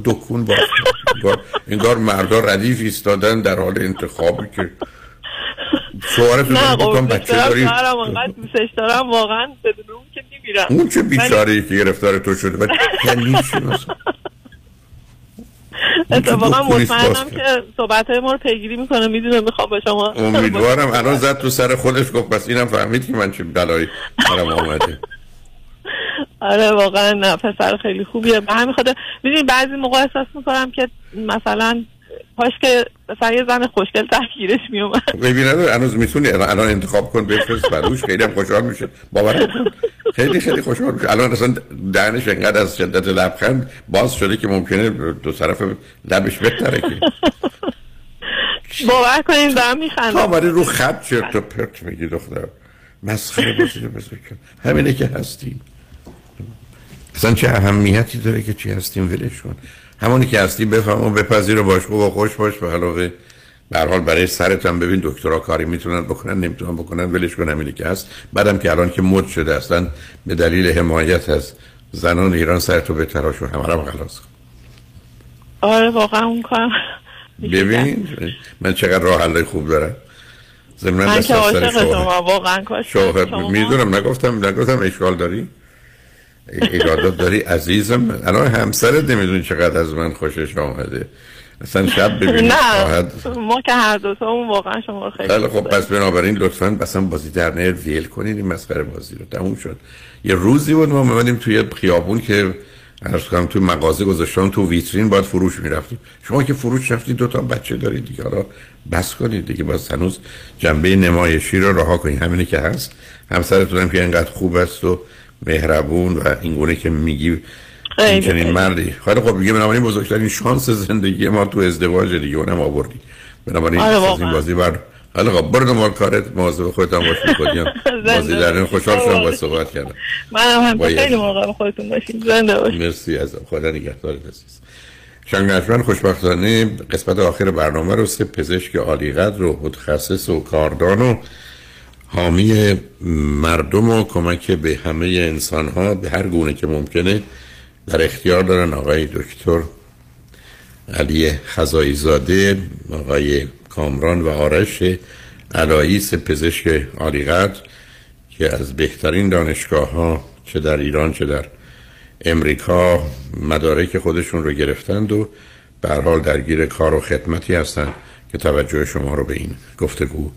دکون با انگار مردا ردیف ایستادن در حال انتخابی که شوهر نه بکن بچه داری؟ دوستش دارم واقعا بدون اون که میمیرم. اون چه بیچاره که گرفتار تو شده؟ ولی یعنی اتفاقا مطمئنم که صحبت های ما رو پیگیری می‌کنه می‌دونه می‌خوام به شما امیدوارم. الان زد تو سر خودش گفت بس اینم فهمید که من چه بلایی. سرم آمده. آره واقعا نه پسر خیلی خوبیه. به همین خاطر می‌دونی بعضی موقع احساس می‌کنم که مثلا کاش که مثلا یه زن خوشگل تحکیرش میومد ببین هنوز می‌تونی الان انتخاب کن بفرست بروش خیلی هم خوشحال میشه باور خیلی خیلی خوشحال میشه الان اصلا دهنش انقدر از شدت لبخند باز شده که ممکنه دو طرف لبش بهتره که. باور کنیم دارم میخندم. تا رو خط چرت و پرت میگی دختر مسخره رو بذار همینه که هستیم. اصلا چه اهمیتی داره که چی هستیم؟ ولش کن. همونی که هستی بفهم و بپذیر و باش و خوش باش. و علاوه به حال برای سرت هم ببین دکترا کاری می‌تونن بکنن نمی‌تونن بکنن ولش کن همینی که هست. بعدم که الان که مد شده اصلا به دلیل حمایت از زنان ایران سرتو به تراش و همه رو خلاص کن. آره واقعا اون کارم ببین من چقدر راه حل خوب دارم. زمین من که عاشق شما،. واقعا کاش شوهر می‌دونم نگفتم نگفتم اشکال داری؟ ایرادات داری؟ عزیزم الان همسرت نمی‌دونی چقدر از من خوشش آمده. اصلا شب ببینید نه ما که هر دو اون واقعا شما رو خیلی خیلی خب پس بنابراین لطفا اصلا بازی در نهر ویل کنید این مسخره بازی رو. تموم شد. یه روزی بود ما اومدیم توی خیابون که عرض کنم توی مغازه گذاشتن تو ویترین باید فروش می‌رفتیم. شما که فروش رفتید دو تا بچه دارید دیگه. حالا بس کنید دیگه. باز هنوز جنبه نمایشی رو رها کنید. همینه که هست. همسرتون هم که اینقدر خوب است و مهربون و اینگونه که میگی این چنین مردی. خیلی خب دیگه بنابراین بزرگترین شانس زندگی ما تو ازدواج دیگه اونم آوردی. بنابراین آره، از این. بازی بر خیلی خب برو دنبال کارت مواظب خودت هم باش می‌کنیم بازی در این خوشحال شدم با صحبت کردم. منم هم. خیلی مراقب خودتون باشین. زنده باشین. مرسی ازم. خدا نگهدارت عزیز. شنگ نجمن خوشبختانه قسمت آخر برنامه رو سه پزشک عالیقدر و متخصص و کاردان و حامی مردم و کمک به همه انسان ها به هر گونه که ممکنه در اختیار دارن. آقای دکتر علی خزایی زاده آقای کامران و آرش علایی سه پزشک عالیقدر که از بهترین دانشگاه ها چه در ایران چه در امریکا مدارک خودشون رو گرفتند و به حال درگیر کار و خدمتی هستند که توجه شما رو به این گفتگو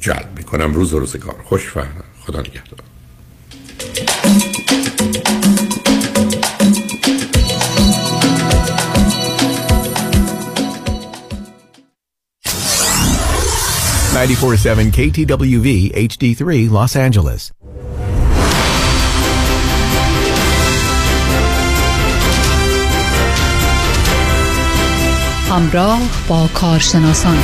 جلب می‌کنم. روز و روزگار خوش و خدا نگهدار. Ninety-four seven KTWV HD3 Los Angeles. همراه با کارشناسان.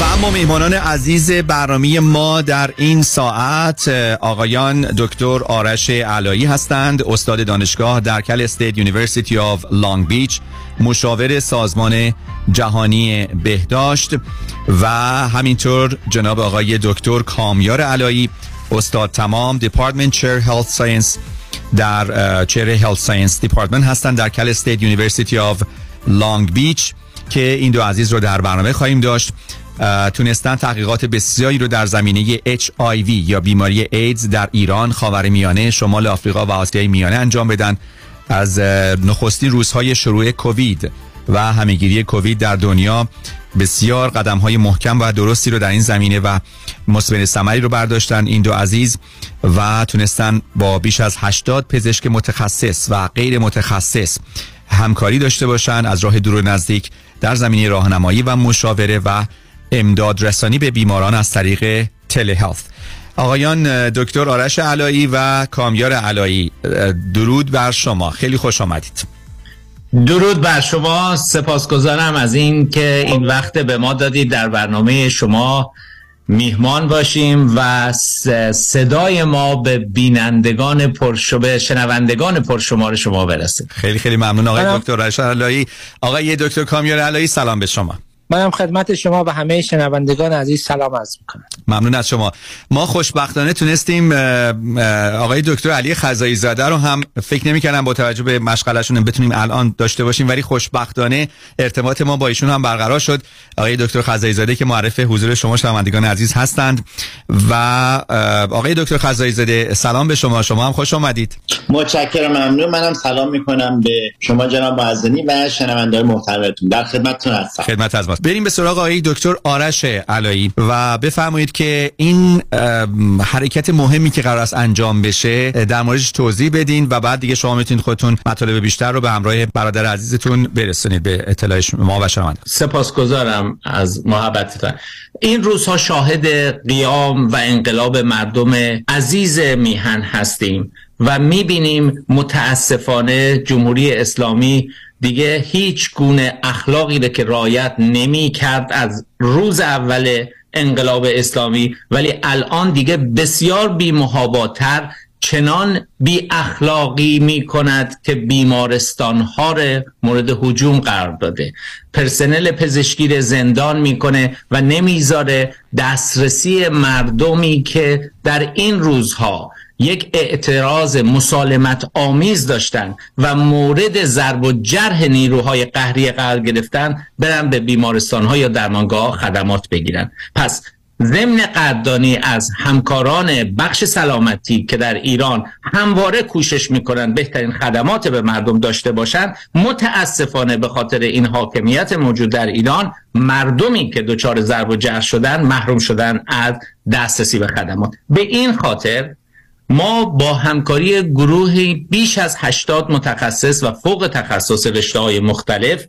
و اما میهمانان عزیز برنامه ما در این ساعت آقایان دکتر آرش علایی هستند استاد دانشگاه در Cal State University of Long Beach مشاور سازمان جهانی بهداشت و همینطور جناب آقای دکتر کامیار علایی استاد تمام department chair health science در chair health science department هستند در Cal State University of Long Beach که این دو عزیز رو در برنامه خواهیم داشت. تونستن تحقیقات بسیاری رو در زمینه HIV یا بیماری ایدز در ایران، خاورمیانه، شمال آفریقا و آسیای میانه انجام بدن. از نخستین روزهای شروع کووید و همه‌گیری کووید در دنیا بسیار قدم های محکم و درستی رو در این زمینه و مثمر ثمری رو برداشتن. این دو عزیز و تونستن با بیش از 80 پزشک متخصص و غیر متخصص همکاری داشته باشن از راه دور و نزدیک در زمینه راهنمایی و مشاوره و امداد رسانی به بیماران از طریق تله هلت آقایان دکتر آرش علایی و کامیار علایی درود بر شما. خیلی خوش آمدید. درود بر شما. سپاسگزارم از این که این وقت به ما دادید. در برنامه شما میهمان باشیم و صدای ما به بینندگان پرشبه شنوندگان پرشمار شما برسه. خیلی خیلی ممنون آقای دکتر آرش علایی. آقای دکتر کامیار علایی سلام به شما. منم خدمت شما و همه شنوندگان عزیز سلام عرض می‌کنم. ممنون از شما. ما خوشبختانه تونستیم آقای دکتر علی خزایی زاده رو هم فکر نمی‌کردم با توجه به مشغلشون بتونیم الان داشته باشیم ولی خوشبختانه ارتباط ما با ایشون هم برقرار شد. آقای دکتر خزایی زاده که معرف حضور شما شنوندگان عزیز هستند. و آقای دکتر خزایی زاده سلام به شما. شما هم خوش آمدید. متشکرم ممنون. منم سلام می‌کنم به شما جناب معزنی و شنوندگان محترمتون. در خدمتتون هستم. خدمت از ماست بریم به سراغ آقای دکتر آرش علایی و بفرمایید که این حرکت مهمی که قرار است انجام بشه در موردش توضیح بدین و بعد دیگه شما می‌تونید خودتون مطالب بیشتر رو به همراه برادر عزیزتون برسونید به اطلاع ما و شما سپاسگزارم از محبتتان. این روزها شاهد قیام و انقلاب مردم عزیز میهن هستیم و می‌بینیم متاسفانه جمهوری اسلامی دیگه هیچ گونه اخلاقی رو که رایت نمی کرد از روز اول انقلاب اسلامی ولی الان دیگه بسیار بی چنان بی اخلاقی می کند که بیمارستان ها مورد هجوم قرار داده. پرسنل پزشکی زندان می‌کنه و نمی‌ذاره دسترسی مردمی که در این روزها یک اعتراض مسالمت آمیز داشتن و مورد ضرب و جرح نیروهای قهری قرار گرفتن برن به بیمارستان ها یا درمانگاه خدمات بگیرن. پس ضمن قدردانی از همکاران بخش سلامتی که در ایران همواره کوشش می‌کنن بهترین خدمات به مردم داشته باشند متاسفانه به خاطر این حاکمیت موجود در ایران مردمی که دچار ضرب و جرح شدن محروم شدن از دسترسی به خدمات. به این خاطر ما با همکاری گروهی بیش از 80 متخصص و فوق تخصص رشته های مختلف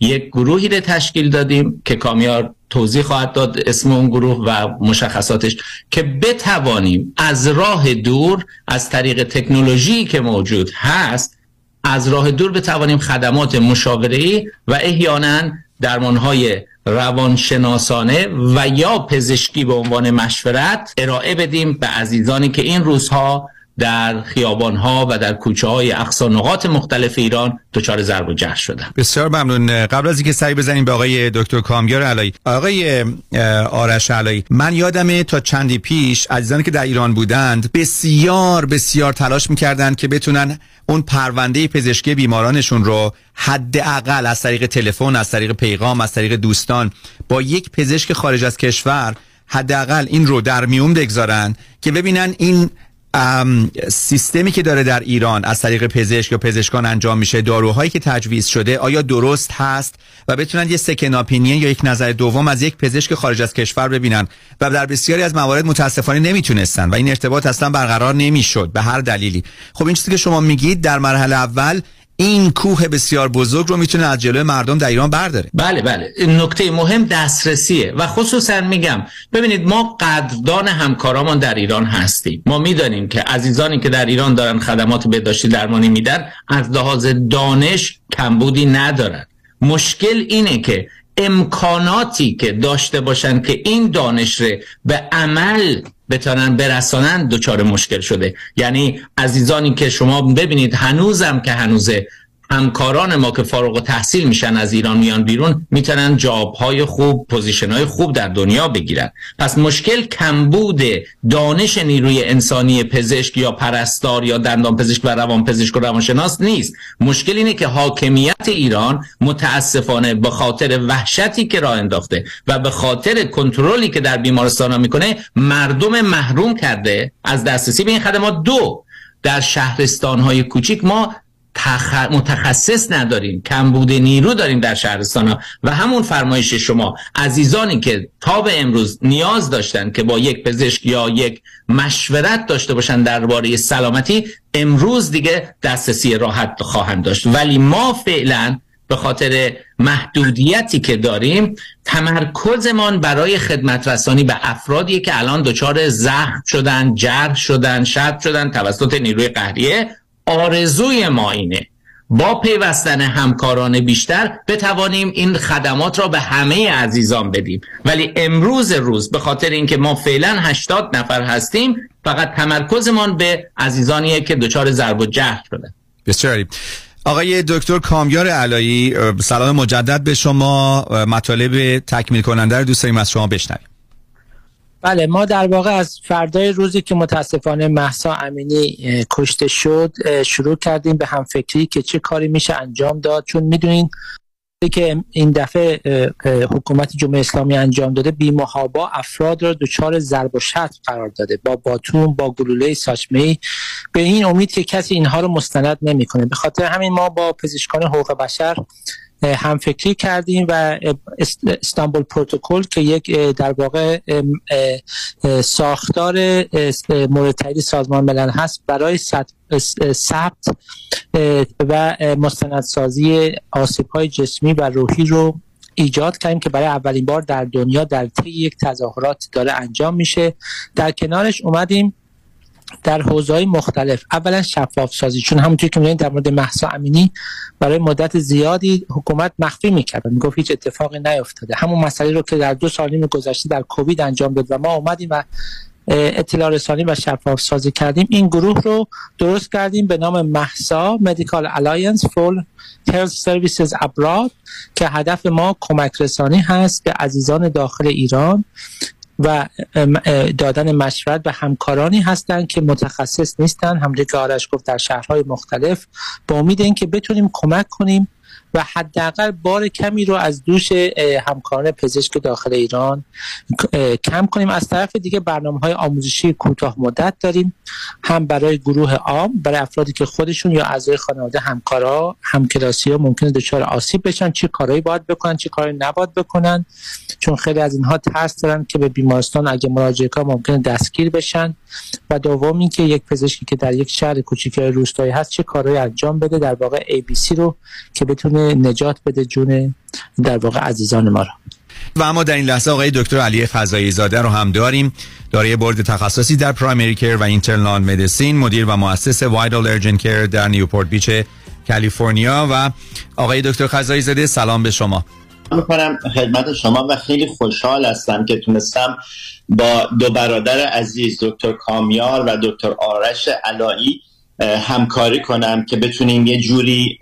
یک گروهی رو تشکیل دادیم که کامیار توضیح خواهد داد اسم اون گروه و مشخصاتش که بتوانیم از راه دور از طریق تکنولوژی که موجود هست از راه دور بتوانیم خدمات مشاوره‌ای و احیانا درمانهای روانشناسانه و یا پزشکی به عنوان مشورت ارائه بدیم به عزیزانی که این روزها در خیابان ها و در کوچه های اقصا نقاط مختلف ایران دچار ضرب و جرح شدن بسیار ممنون. قبل از اینکه سعی بزنیم به آقای دکتر کامگار علایی آقای آرش علایی من یادمه تا چندی پیش عزیزانی که در ایران بودند بسیار بسیار تلاش می‌کردند که بتونن اون پرونده پزشکی بیمارانشون رو حداقل از طریق تلفن از طریق پیغام از طریق دوستان با یک پزشک خارج از کشور حداقل این رو در میون بگذارن که ببینن این سیستمی که داره در ایران از طریق پزشک یا پزشکان انجام میشه داروهایی که تجویز شده آیا درست هست؟ و بتونن یه سکن اپینین یا یک نظر دوم از یک پزشک خارج از کشور ببینن. و در بسیاری از موارد متاسفانه نمی‌تونستن و این ارتباط اصلا برقرار نمی‌شد به هر دلیلی. خب این چیزی که شما میگید در مرحله اول این کوه بسیار بزرگ رو می‌تونه از جلوی مردم در ایران برداره. بله بله. نکته مهم دسترسیه و خصوصا میگم ببینید ما قدردان همکارامون در ایران هستیم. ما می‌دانیم که عزیزانی که در ایران دارن خدمات بهداشتی درمانی میدن از لحاظ دانش کمبودی ندارن. مشکل اینه که امکاناتی که داشته باشن که این دانش رو به عمل بتانن برسانن دچار مشکل شده. یعنی عزیزانی که شما ببینید هنوزم که هنوزه همکاران ما که فارغ التحصیل میشن از ایران میان بیرون می‌تونن job های خوب position های خوب در دنیا بگیرن. پس مشکل کمبود دانش نیروی انسانی پزشک یا پرستار یا دندان پزشک و روان پزشک و روانشناس نیست. مشکل اینه که حاکمیت ایران متاسفانه به خاطر وحشتی که راه انداخته و به خاطر کنترلی که در بیمارستان ها می‌کنه مردم محروم کرده. از دسترسی به این خدمات دو در شهرستان های کوچیک ما متخصص نداریم. کمبود نیرو داریم در شهرستان ها و همون فرمایش شما. عزیزانی که تا به امروز نیاز داشتن که با یک پزشک یا یک مشورت داشته باشن درباره سلامتی امروز دیگه دسترسی راحت خواهند داشت. ولی ما فعلا به خاطر محدودیتی که داریم تمرکزمان برای خدمت رسانی به افرادی که الان دچار زخم شدن جرح شدن شد شدن توسط نیروی قهریه آرزوی ما اینه. با پیوستن همکاران بیشتر بتوانیم این خدمات را به همه عزیزان بدیم. ولی امروز روز به خاطر اینکه ما فعلا 80 نفر هستیم فقط تمرکزمان به عزیزانیه که دچار ضرب و جهل شدن بسیاری آقای دکتر کامیار علایی سلام مجدد به شما. مطالب تکمیل کننده رو دوست داریم از شما بشنویم. بله ما در واقع از فردای روزی که متاسفانه محسا امینی کشته شد شروع کردیم به همفکری که چه کاری میشه انجام داد. چون می‌دونین که این دفعه حکومت جمهوری اسلامی انجام داده بیمهابا افراد را دچار ضرب و شتم قرار داده. با باتون با گلوله ساچمه به این امید که کسی اینها رو مستند نمی‌کنه. به خاطر همین ما با پزشکان حقوق بشر هم فکری کردیم و استانبول پروتکل که یک در واقع ساختار مورد سازمان ملل هست برای ثبت و مستندسازی آسیب های جسمی و روحی رو ایجاد کردیم که برای اولین بار در دنیا در طی یک تظاهرات داره انجام میشه. در کنارش اومدیم در حوزه‌های مختلف. اولا شفاف سازی چون همونطور که می‌دونید در مورد محسا امینی برای مدت زیادی حکومت مخفی می‌کرد می‌گفت هیچ اتفاقی نیفتاده. همون مسئله رو که در دو سال نیم گذشته در کووید انجام داد و ما اومدیم و اطلاع رسانی و شفاف سازی کردیم. این گروه رو درست کردیم به نام محسا Medical Alliance for Health Services Abroad که هدف ما کمک رسانی هست به عزیزان داخل ایران و دادن مشورت به همکارانی هستند که متخصص نیستن همونجوری که آرش گفت در شهرهای مختلف. با امید اینکه بتونیم کمک کنیم و حداقل بار کمی رو از دوش همکاران پزشک داخل ایران کم کنیم. از طرف دیگه برنامه های آموزشی کوتاه مدت داریم. هم برای گروه عام برای افرادی که خودشون یا اعضای خانواده همکارا همکلاسی ها ممکنه دچار آسیب بشن. چه کارهایی باید بکنن چه کاری نباید بکنن. چون خیلی از اینها ترس دارن که به بیمارستان اگه مراجعه کنن ممکنه دستگیر بشن. و دوم اینکه یک پزشکی که در یک شهر کوچیک روستایی هست چه کارهایی انجام بده. در واقع ABC رو که بتونه نجات بده جون در واقع عزیزان ما رو و اما در این لحظه آقای دکتر علی فضایی زاده رو هم داریم. دارای بورد تخصصی در پرایمری کیر و اینترنال مدیسین مدیر و مؤسس وایدال ارجن کیر در نیوپورت بیچ کالیفرنیا. و آقای دکتر فضایی زاده سلام به شما. می‌کنم خدمت شما و خیلی خوشحال هستم که تونستم با دو برادر عزیز دکتر کامیار و دکتر آرش علایی همکاری کنم که بتونیم یه جوری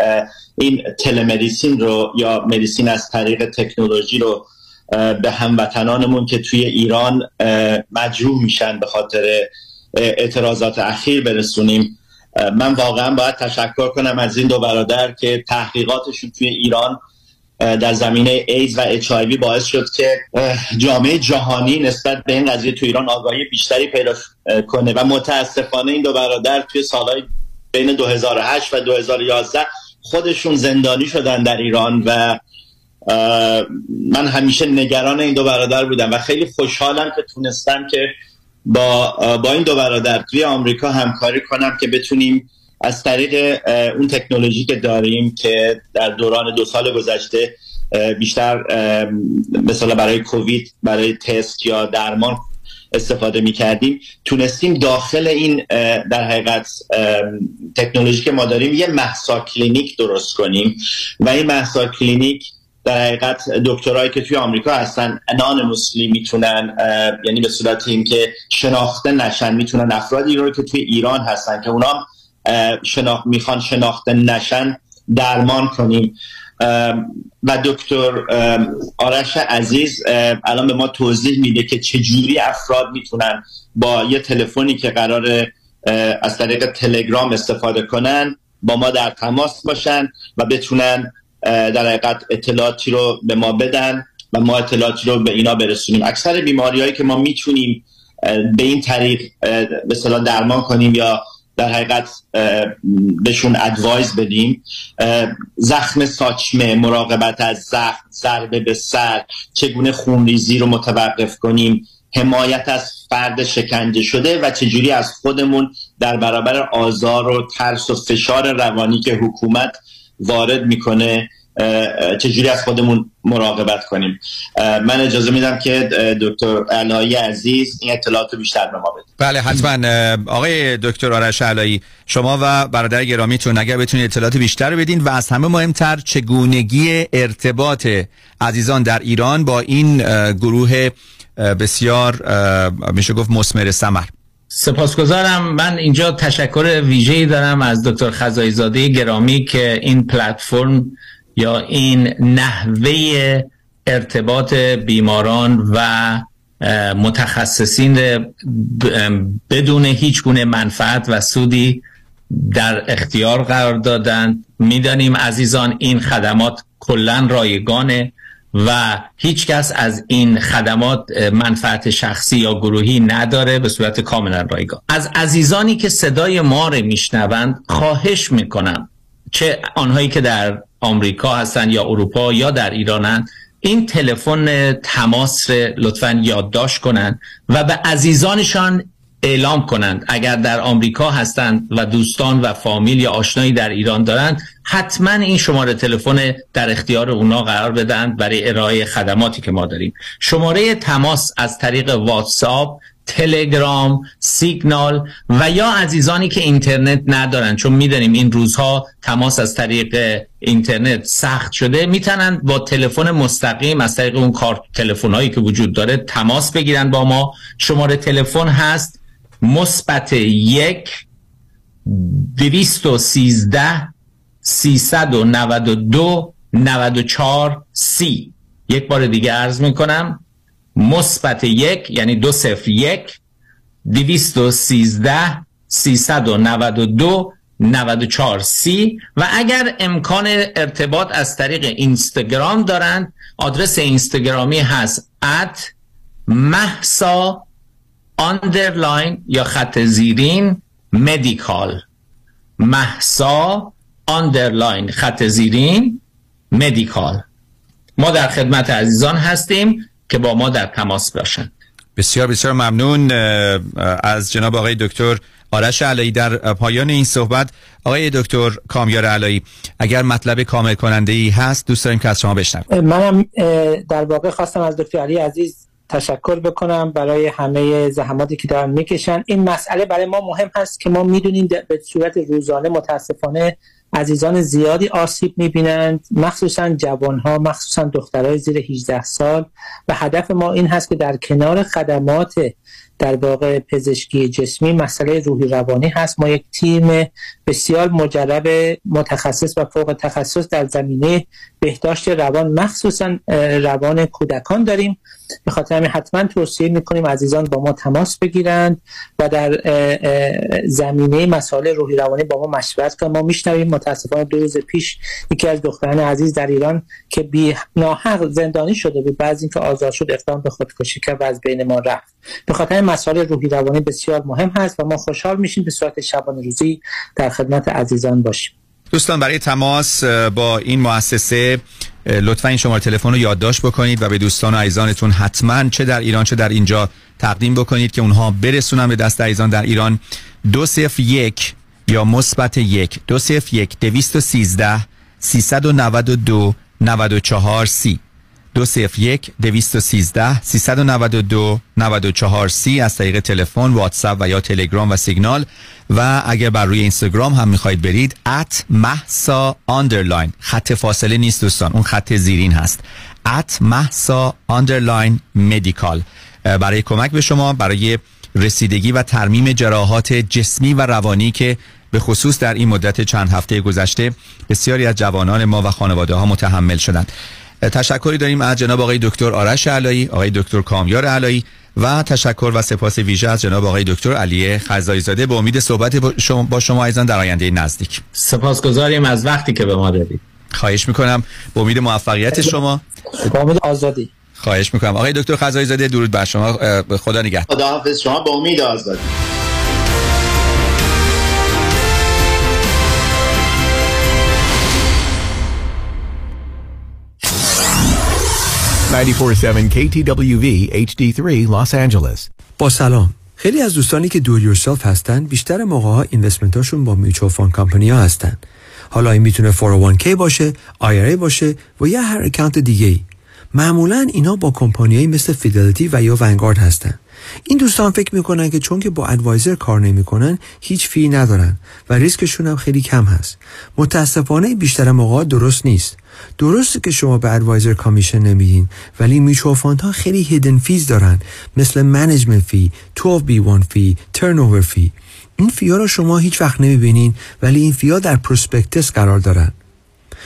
این تلمدیسین رو یا مدیسین از طریق تکنولوژی رو به هموطنانمون که توی ایران مجروح میشن به خاطر اعتراضات اخیر برسونیم. من واقعا باید تشکر کنم از این دو برادر که تحقیقاتشون توی ایران در زمینه ایدز و اچ باعث شد که جامعه جهانی نسبت به این قضیه تو ایران آگاهی بیشتری پیدا کنه. و متاسفانه این دو برادر توی سالهای بین 2008 و 2011 خودشون زندانی شدن در ایران و من همیشه نگران این دو برادر بودم و خیلی خوشحالم که تونستم که با با این دو برادر توی آمریکا همکاری کنم که بتونیم از طریق اون تکنولوژی که داریم که در دوران دو سال گذشته بیشتر مثلا برای کووید برای تست یا درمان استفاده می کردیم تونستیم داخل این در حقیقت تکنولوژی که ما داریم یه مهسا کلینیک درست کنیم. و این مهسا کلینیک در حقیقت دکترایی که توی آمریکا هستن anonymously می‌تونن یعنی به صورت این که شناخته نشن می‌تونن افرادی رو که توی ایران هستن که اونا شناخت می‌خوان شناخته نشن درمان کنیم. و دکتر آرش عزیز الان به ما توضیح میده که چجوری افراد می‌تونن با یه تلفنی که قرار از طریق تلگرام استفاده کنن با ما در تماس باشن و بتونن در حقیقت اطلاعاتی رو به ما بدن و ما اطلاعاتی رو به اینا برسونیم. اکثر بیماری هایی که ما می‌تونیم به این طریق اصطلاح درمان کنیم یا در حقیقت بهشون ادوایز بدیم. زخم ساچمه مراقبت از زخم ضربه به سر چگونه خونریزی رو متوقف کنیم حمایت از فرد شکنجه شده و چجوری از خودمون در برابر آزار و ترس و فشار روانی که حکومت وارد می‌کنه چجوری از خودمون مراقبت کنیم. من اجازه میدم که دکتر علایی عزیز این اطلاعات رو بیشتر به ما بده. بله حتما. آقای دکتر آرش علایی شما و برادر گرامیتون اگر بتونید اطلاعات بیشتر رو بدین و از همه مهمتر چگونگی ارتباط عزیزان در ایران با این گروه بسیار میشه گفت مسمر ثمر سپاسگزارم. من اینجا تشکر ویژه‌ای دارم از دکتر خزایی زاده گرامی که این پلتفرم یا این نحوه ارتباط بیماران و متخصصین بدون هیچ گونه منفعت و سودی در اختیار قرار دادن می‌دانیم عزیزان این خدمات کلا رایگانه و هیچ کس از این خدمات منفعت شخصی یا گروهی نداره به صورت کاملا رایگان. از عزیزانی که صدای ما رو میشنوند خواهش می‌کنم چه آنهایی که در آمریکا هستند یا اروپا یا در ایرانند این تلفن تماس رو لطفا یادداشت کنند و به عزیزانشان اعلام کنند. اگر در آمریکا هستند و دوستان و فامیل یا آشنایی در ایران دارند حتما این شماره تلفن در اختیار اونا قرار بدن برای ارائه خدماتی که ما داریم. شماره تماس از طریق واتساپ تلگرام سیگنال و یا عزیزانی که اینترنت ندارن چون می‌دانیم این روزها تماس از طریق اینترنت سخت شده می‌تونن با تلفن مستقیم از طریق اون کارت تلفن هایی که وجود داره تماس بگیرن با ما. شماره تلفن هست مثبت یک دویست و سیزده سیصد و نود و دو نود و چهار سی. یک بار دیگه عرض می‌کنم. مثبت یک یعنی دو صفر یک دویست و سیزده سیصد و نود و دو 94 سی. و اگر امکان ارتباط از طریق اینستاگرام دارند آدرس اینستاگرامی هست at مهسا underline یا خط زیرین medical مهسا underline خط زیرین medical ما در خدمت عزیزان هستیم. که با ما در تماس باشند. بسیار بسیار ممنون. از جناب آقای دکتر آرش علایی در پایان این صحبت. آقای دکتر کامیار علایی اگر مطلب کامل کننده ای هست دوست داریم که از شما بشنویم. منم در واقع خواستم از دکتر علایی عزیز تشکر بکنم برای همه زحماتی که دارن می‌کشن. این مسئله برای ما مهم هست که ما می‌دونیم به صورت روزانه متاسفانه عزیزان زیادی آسیب می‌بینند. مخصوصا جوانها مخصوصا دخترای زیر 18 سال. و هدف ما این هست که در کنار خدمات در واقع پزشکی جسمی مسئله روحی روانی هست. ما یک تیم بسیار مجرب متخصص و فوق تخصص در زمینه بهداشت روان مخصوصا روان کودکان داریم. به خاطر همین حتما توصیه می‌کنیم عزیزان با ما تماس بگیرند و در زمینه مسائل روحی روانی با ما مشورت کنند. ما میشنویم متاسفانه دو روز پیش یکی از دختران عزیز در ایران که بی ناحق زندانی شده بود. بعد اینکه آزاد شد اقدام به خودکشی کرد و از بین ما رفت. به خاطر مسائل روحی روانی بسیار مهم هست و ما خوشحال میشیم به صورت شبانه روزی در خدمت عزیزان باشیم. دوستان برای تماس با این مؤسسه لطفا این شماره تلفن رو یادداشت بکنید و به دوستان و عزیزانتون حتما چه در ایران چه در اینجا تقدیم بکنید که اونها برسونن به دست عزیزان در ایران. دو صفر یک یا مثبت یک. دو صفر یک دویست و سیزده سیصد و نود و دو نود و چهار سی. دو صفر یک دویست و سیزده سیصد و نود و دو نود و چهار سی از طریق تلفن واتساپ و یا تلگرام و سیگنال. و اگر بر روی اینستاگرام هم می‌خواید برید at محسا underline. خط فاصله نیست دوستان. اون خط زیرین هست. at محسا underline medical. برای کمک به شما برای رسیدگی و ترمیم جراحات جسمی و روانی که به خصوص در این مدت چند هفته گذشته بسیاری از جوانان ما و خانواده ها متحمل شدند. تشکری داریم از جناب آقای دکتر آرش علایی آقای دکتر کامیار علایی و تشکر و سپاس ویژه از جناب آقای دکتر علی خزایی زاده به امید صحبت با شما, با شما ایزان در آینده نزدیک. سپاسگزاریم از وقتی که به ما دادید. خواهش می‌کنم. به امید موفقیت شما. با امید آزادی. خواهش می‌کنم. آقای دکتر خزایی زاده درود بر شما. خدا نگهدار. خدا حافظ شما به امید آزادی. 947 KTWV HD3 Los Angeles. با سلام. خیلی از دوستانی که do it yourself هستن بیشتر موقع ها investment هاشون با mutual fund company ها هستن. حالا این می‌تونه 401k باشه IRA باشه و یا هر account دیگه ای معمولا اینا با کمپانیایی مثل Fidelity و یا Vanguard هستن. این دوستان فکر می‌کنن که چون که با advisor کار نمی‌کنن هیچ fee ندارن و ریسکشون هم خیلی کم هست. متاسفانه بیشتر موقع درست نیست. درسته که شما به advisor commission نمیدین ولی mutual ها خیلی hidden fees دارن. مثل management fee 12B1 fee turn fee این fee ا رو شما هیچ وقت نمی‌بینین ولی این fee ا در prospectus قرار دارن.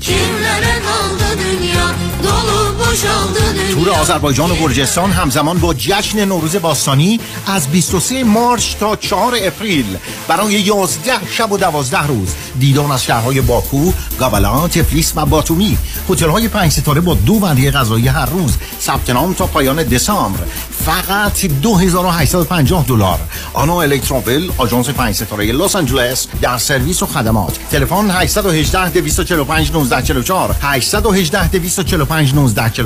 Kimlere تور آذربایجان و گرجستان همزمان با جشن نوروز باستانی از 23 مارچ تا 4 اپریل برای 11 شب و 12 روز. دیدان از شهرهای باکو، گابلان، تفلیس و باتومی. هتل های 5 ستاره با دو وعده غذایی هر روز. ثبت نام تا پایان دسامبر. فقط 2850 دلار. آنا الکتروول آژانس 5 ستاره لس آنجلس در سرویس و خدمات. تلفن 818 245 1944 818 245 1944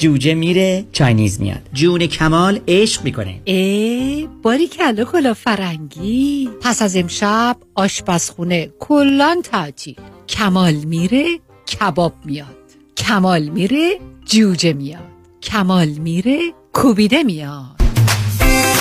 جوجه میره چاینیز میاد. جون کمال عشق می‌کنه. ای باری کلا کلا فرنگی. پس از امشب آشپزخونه کلان تعطیل کمال میره کباب میاد. کمال میره جوجه میاد. کمال میره کوبیده میاد.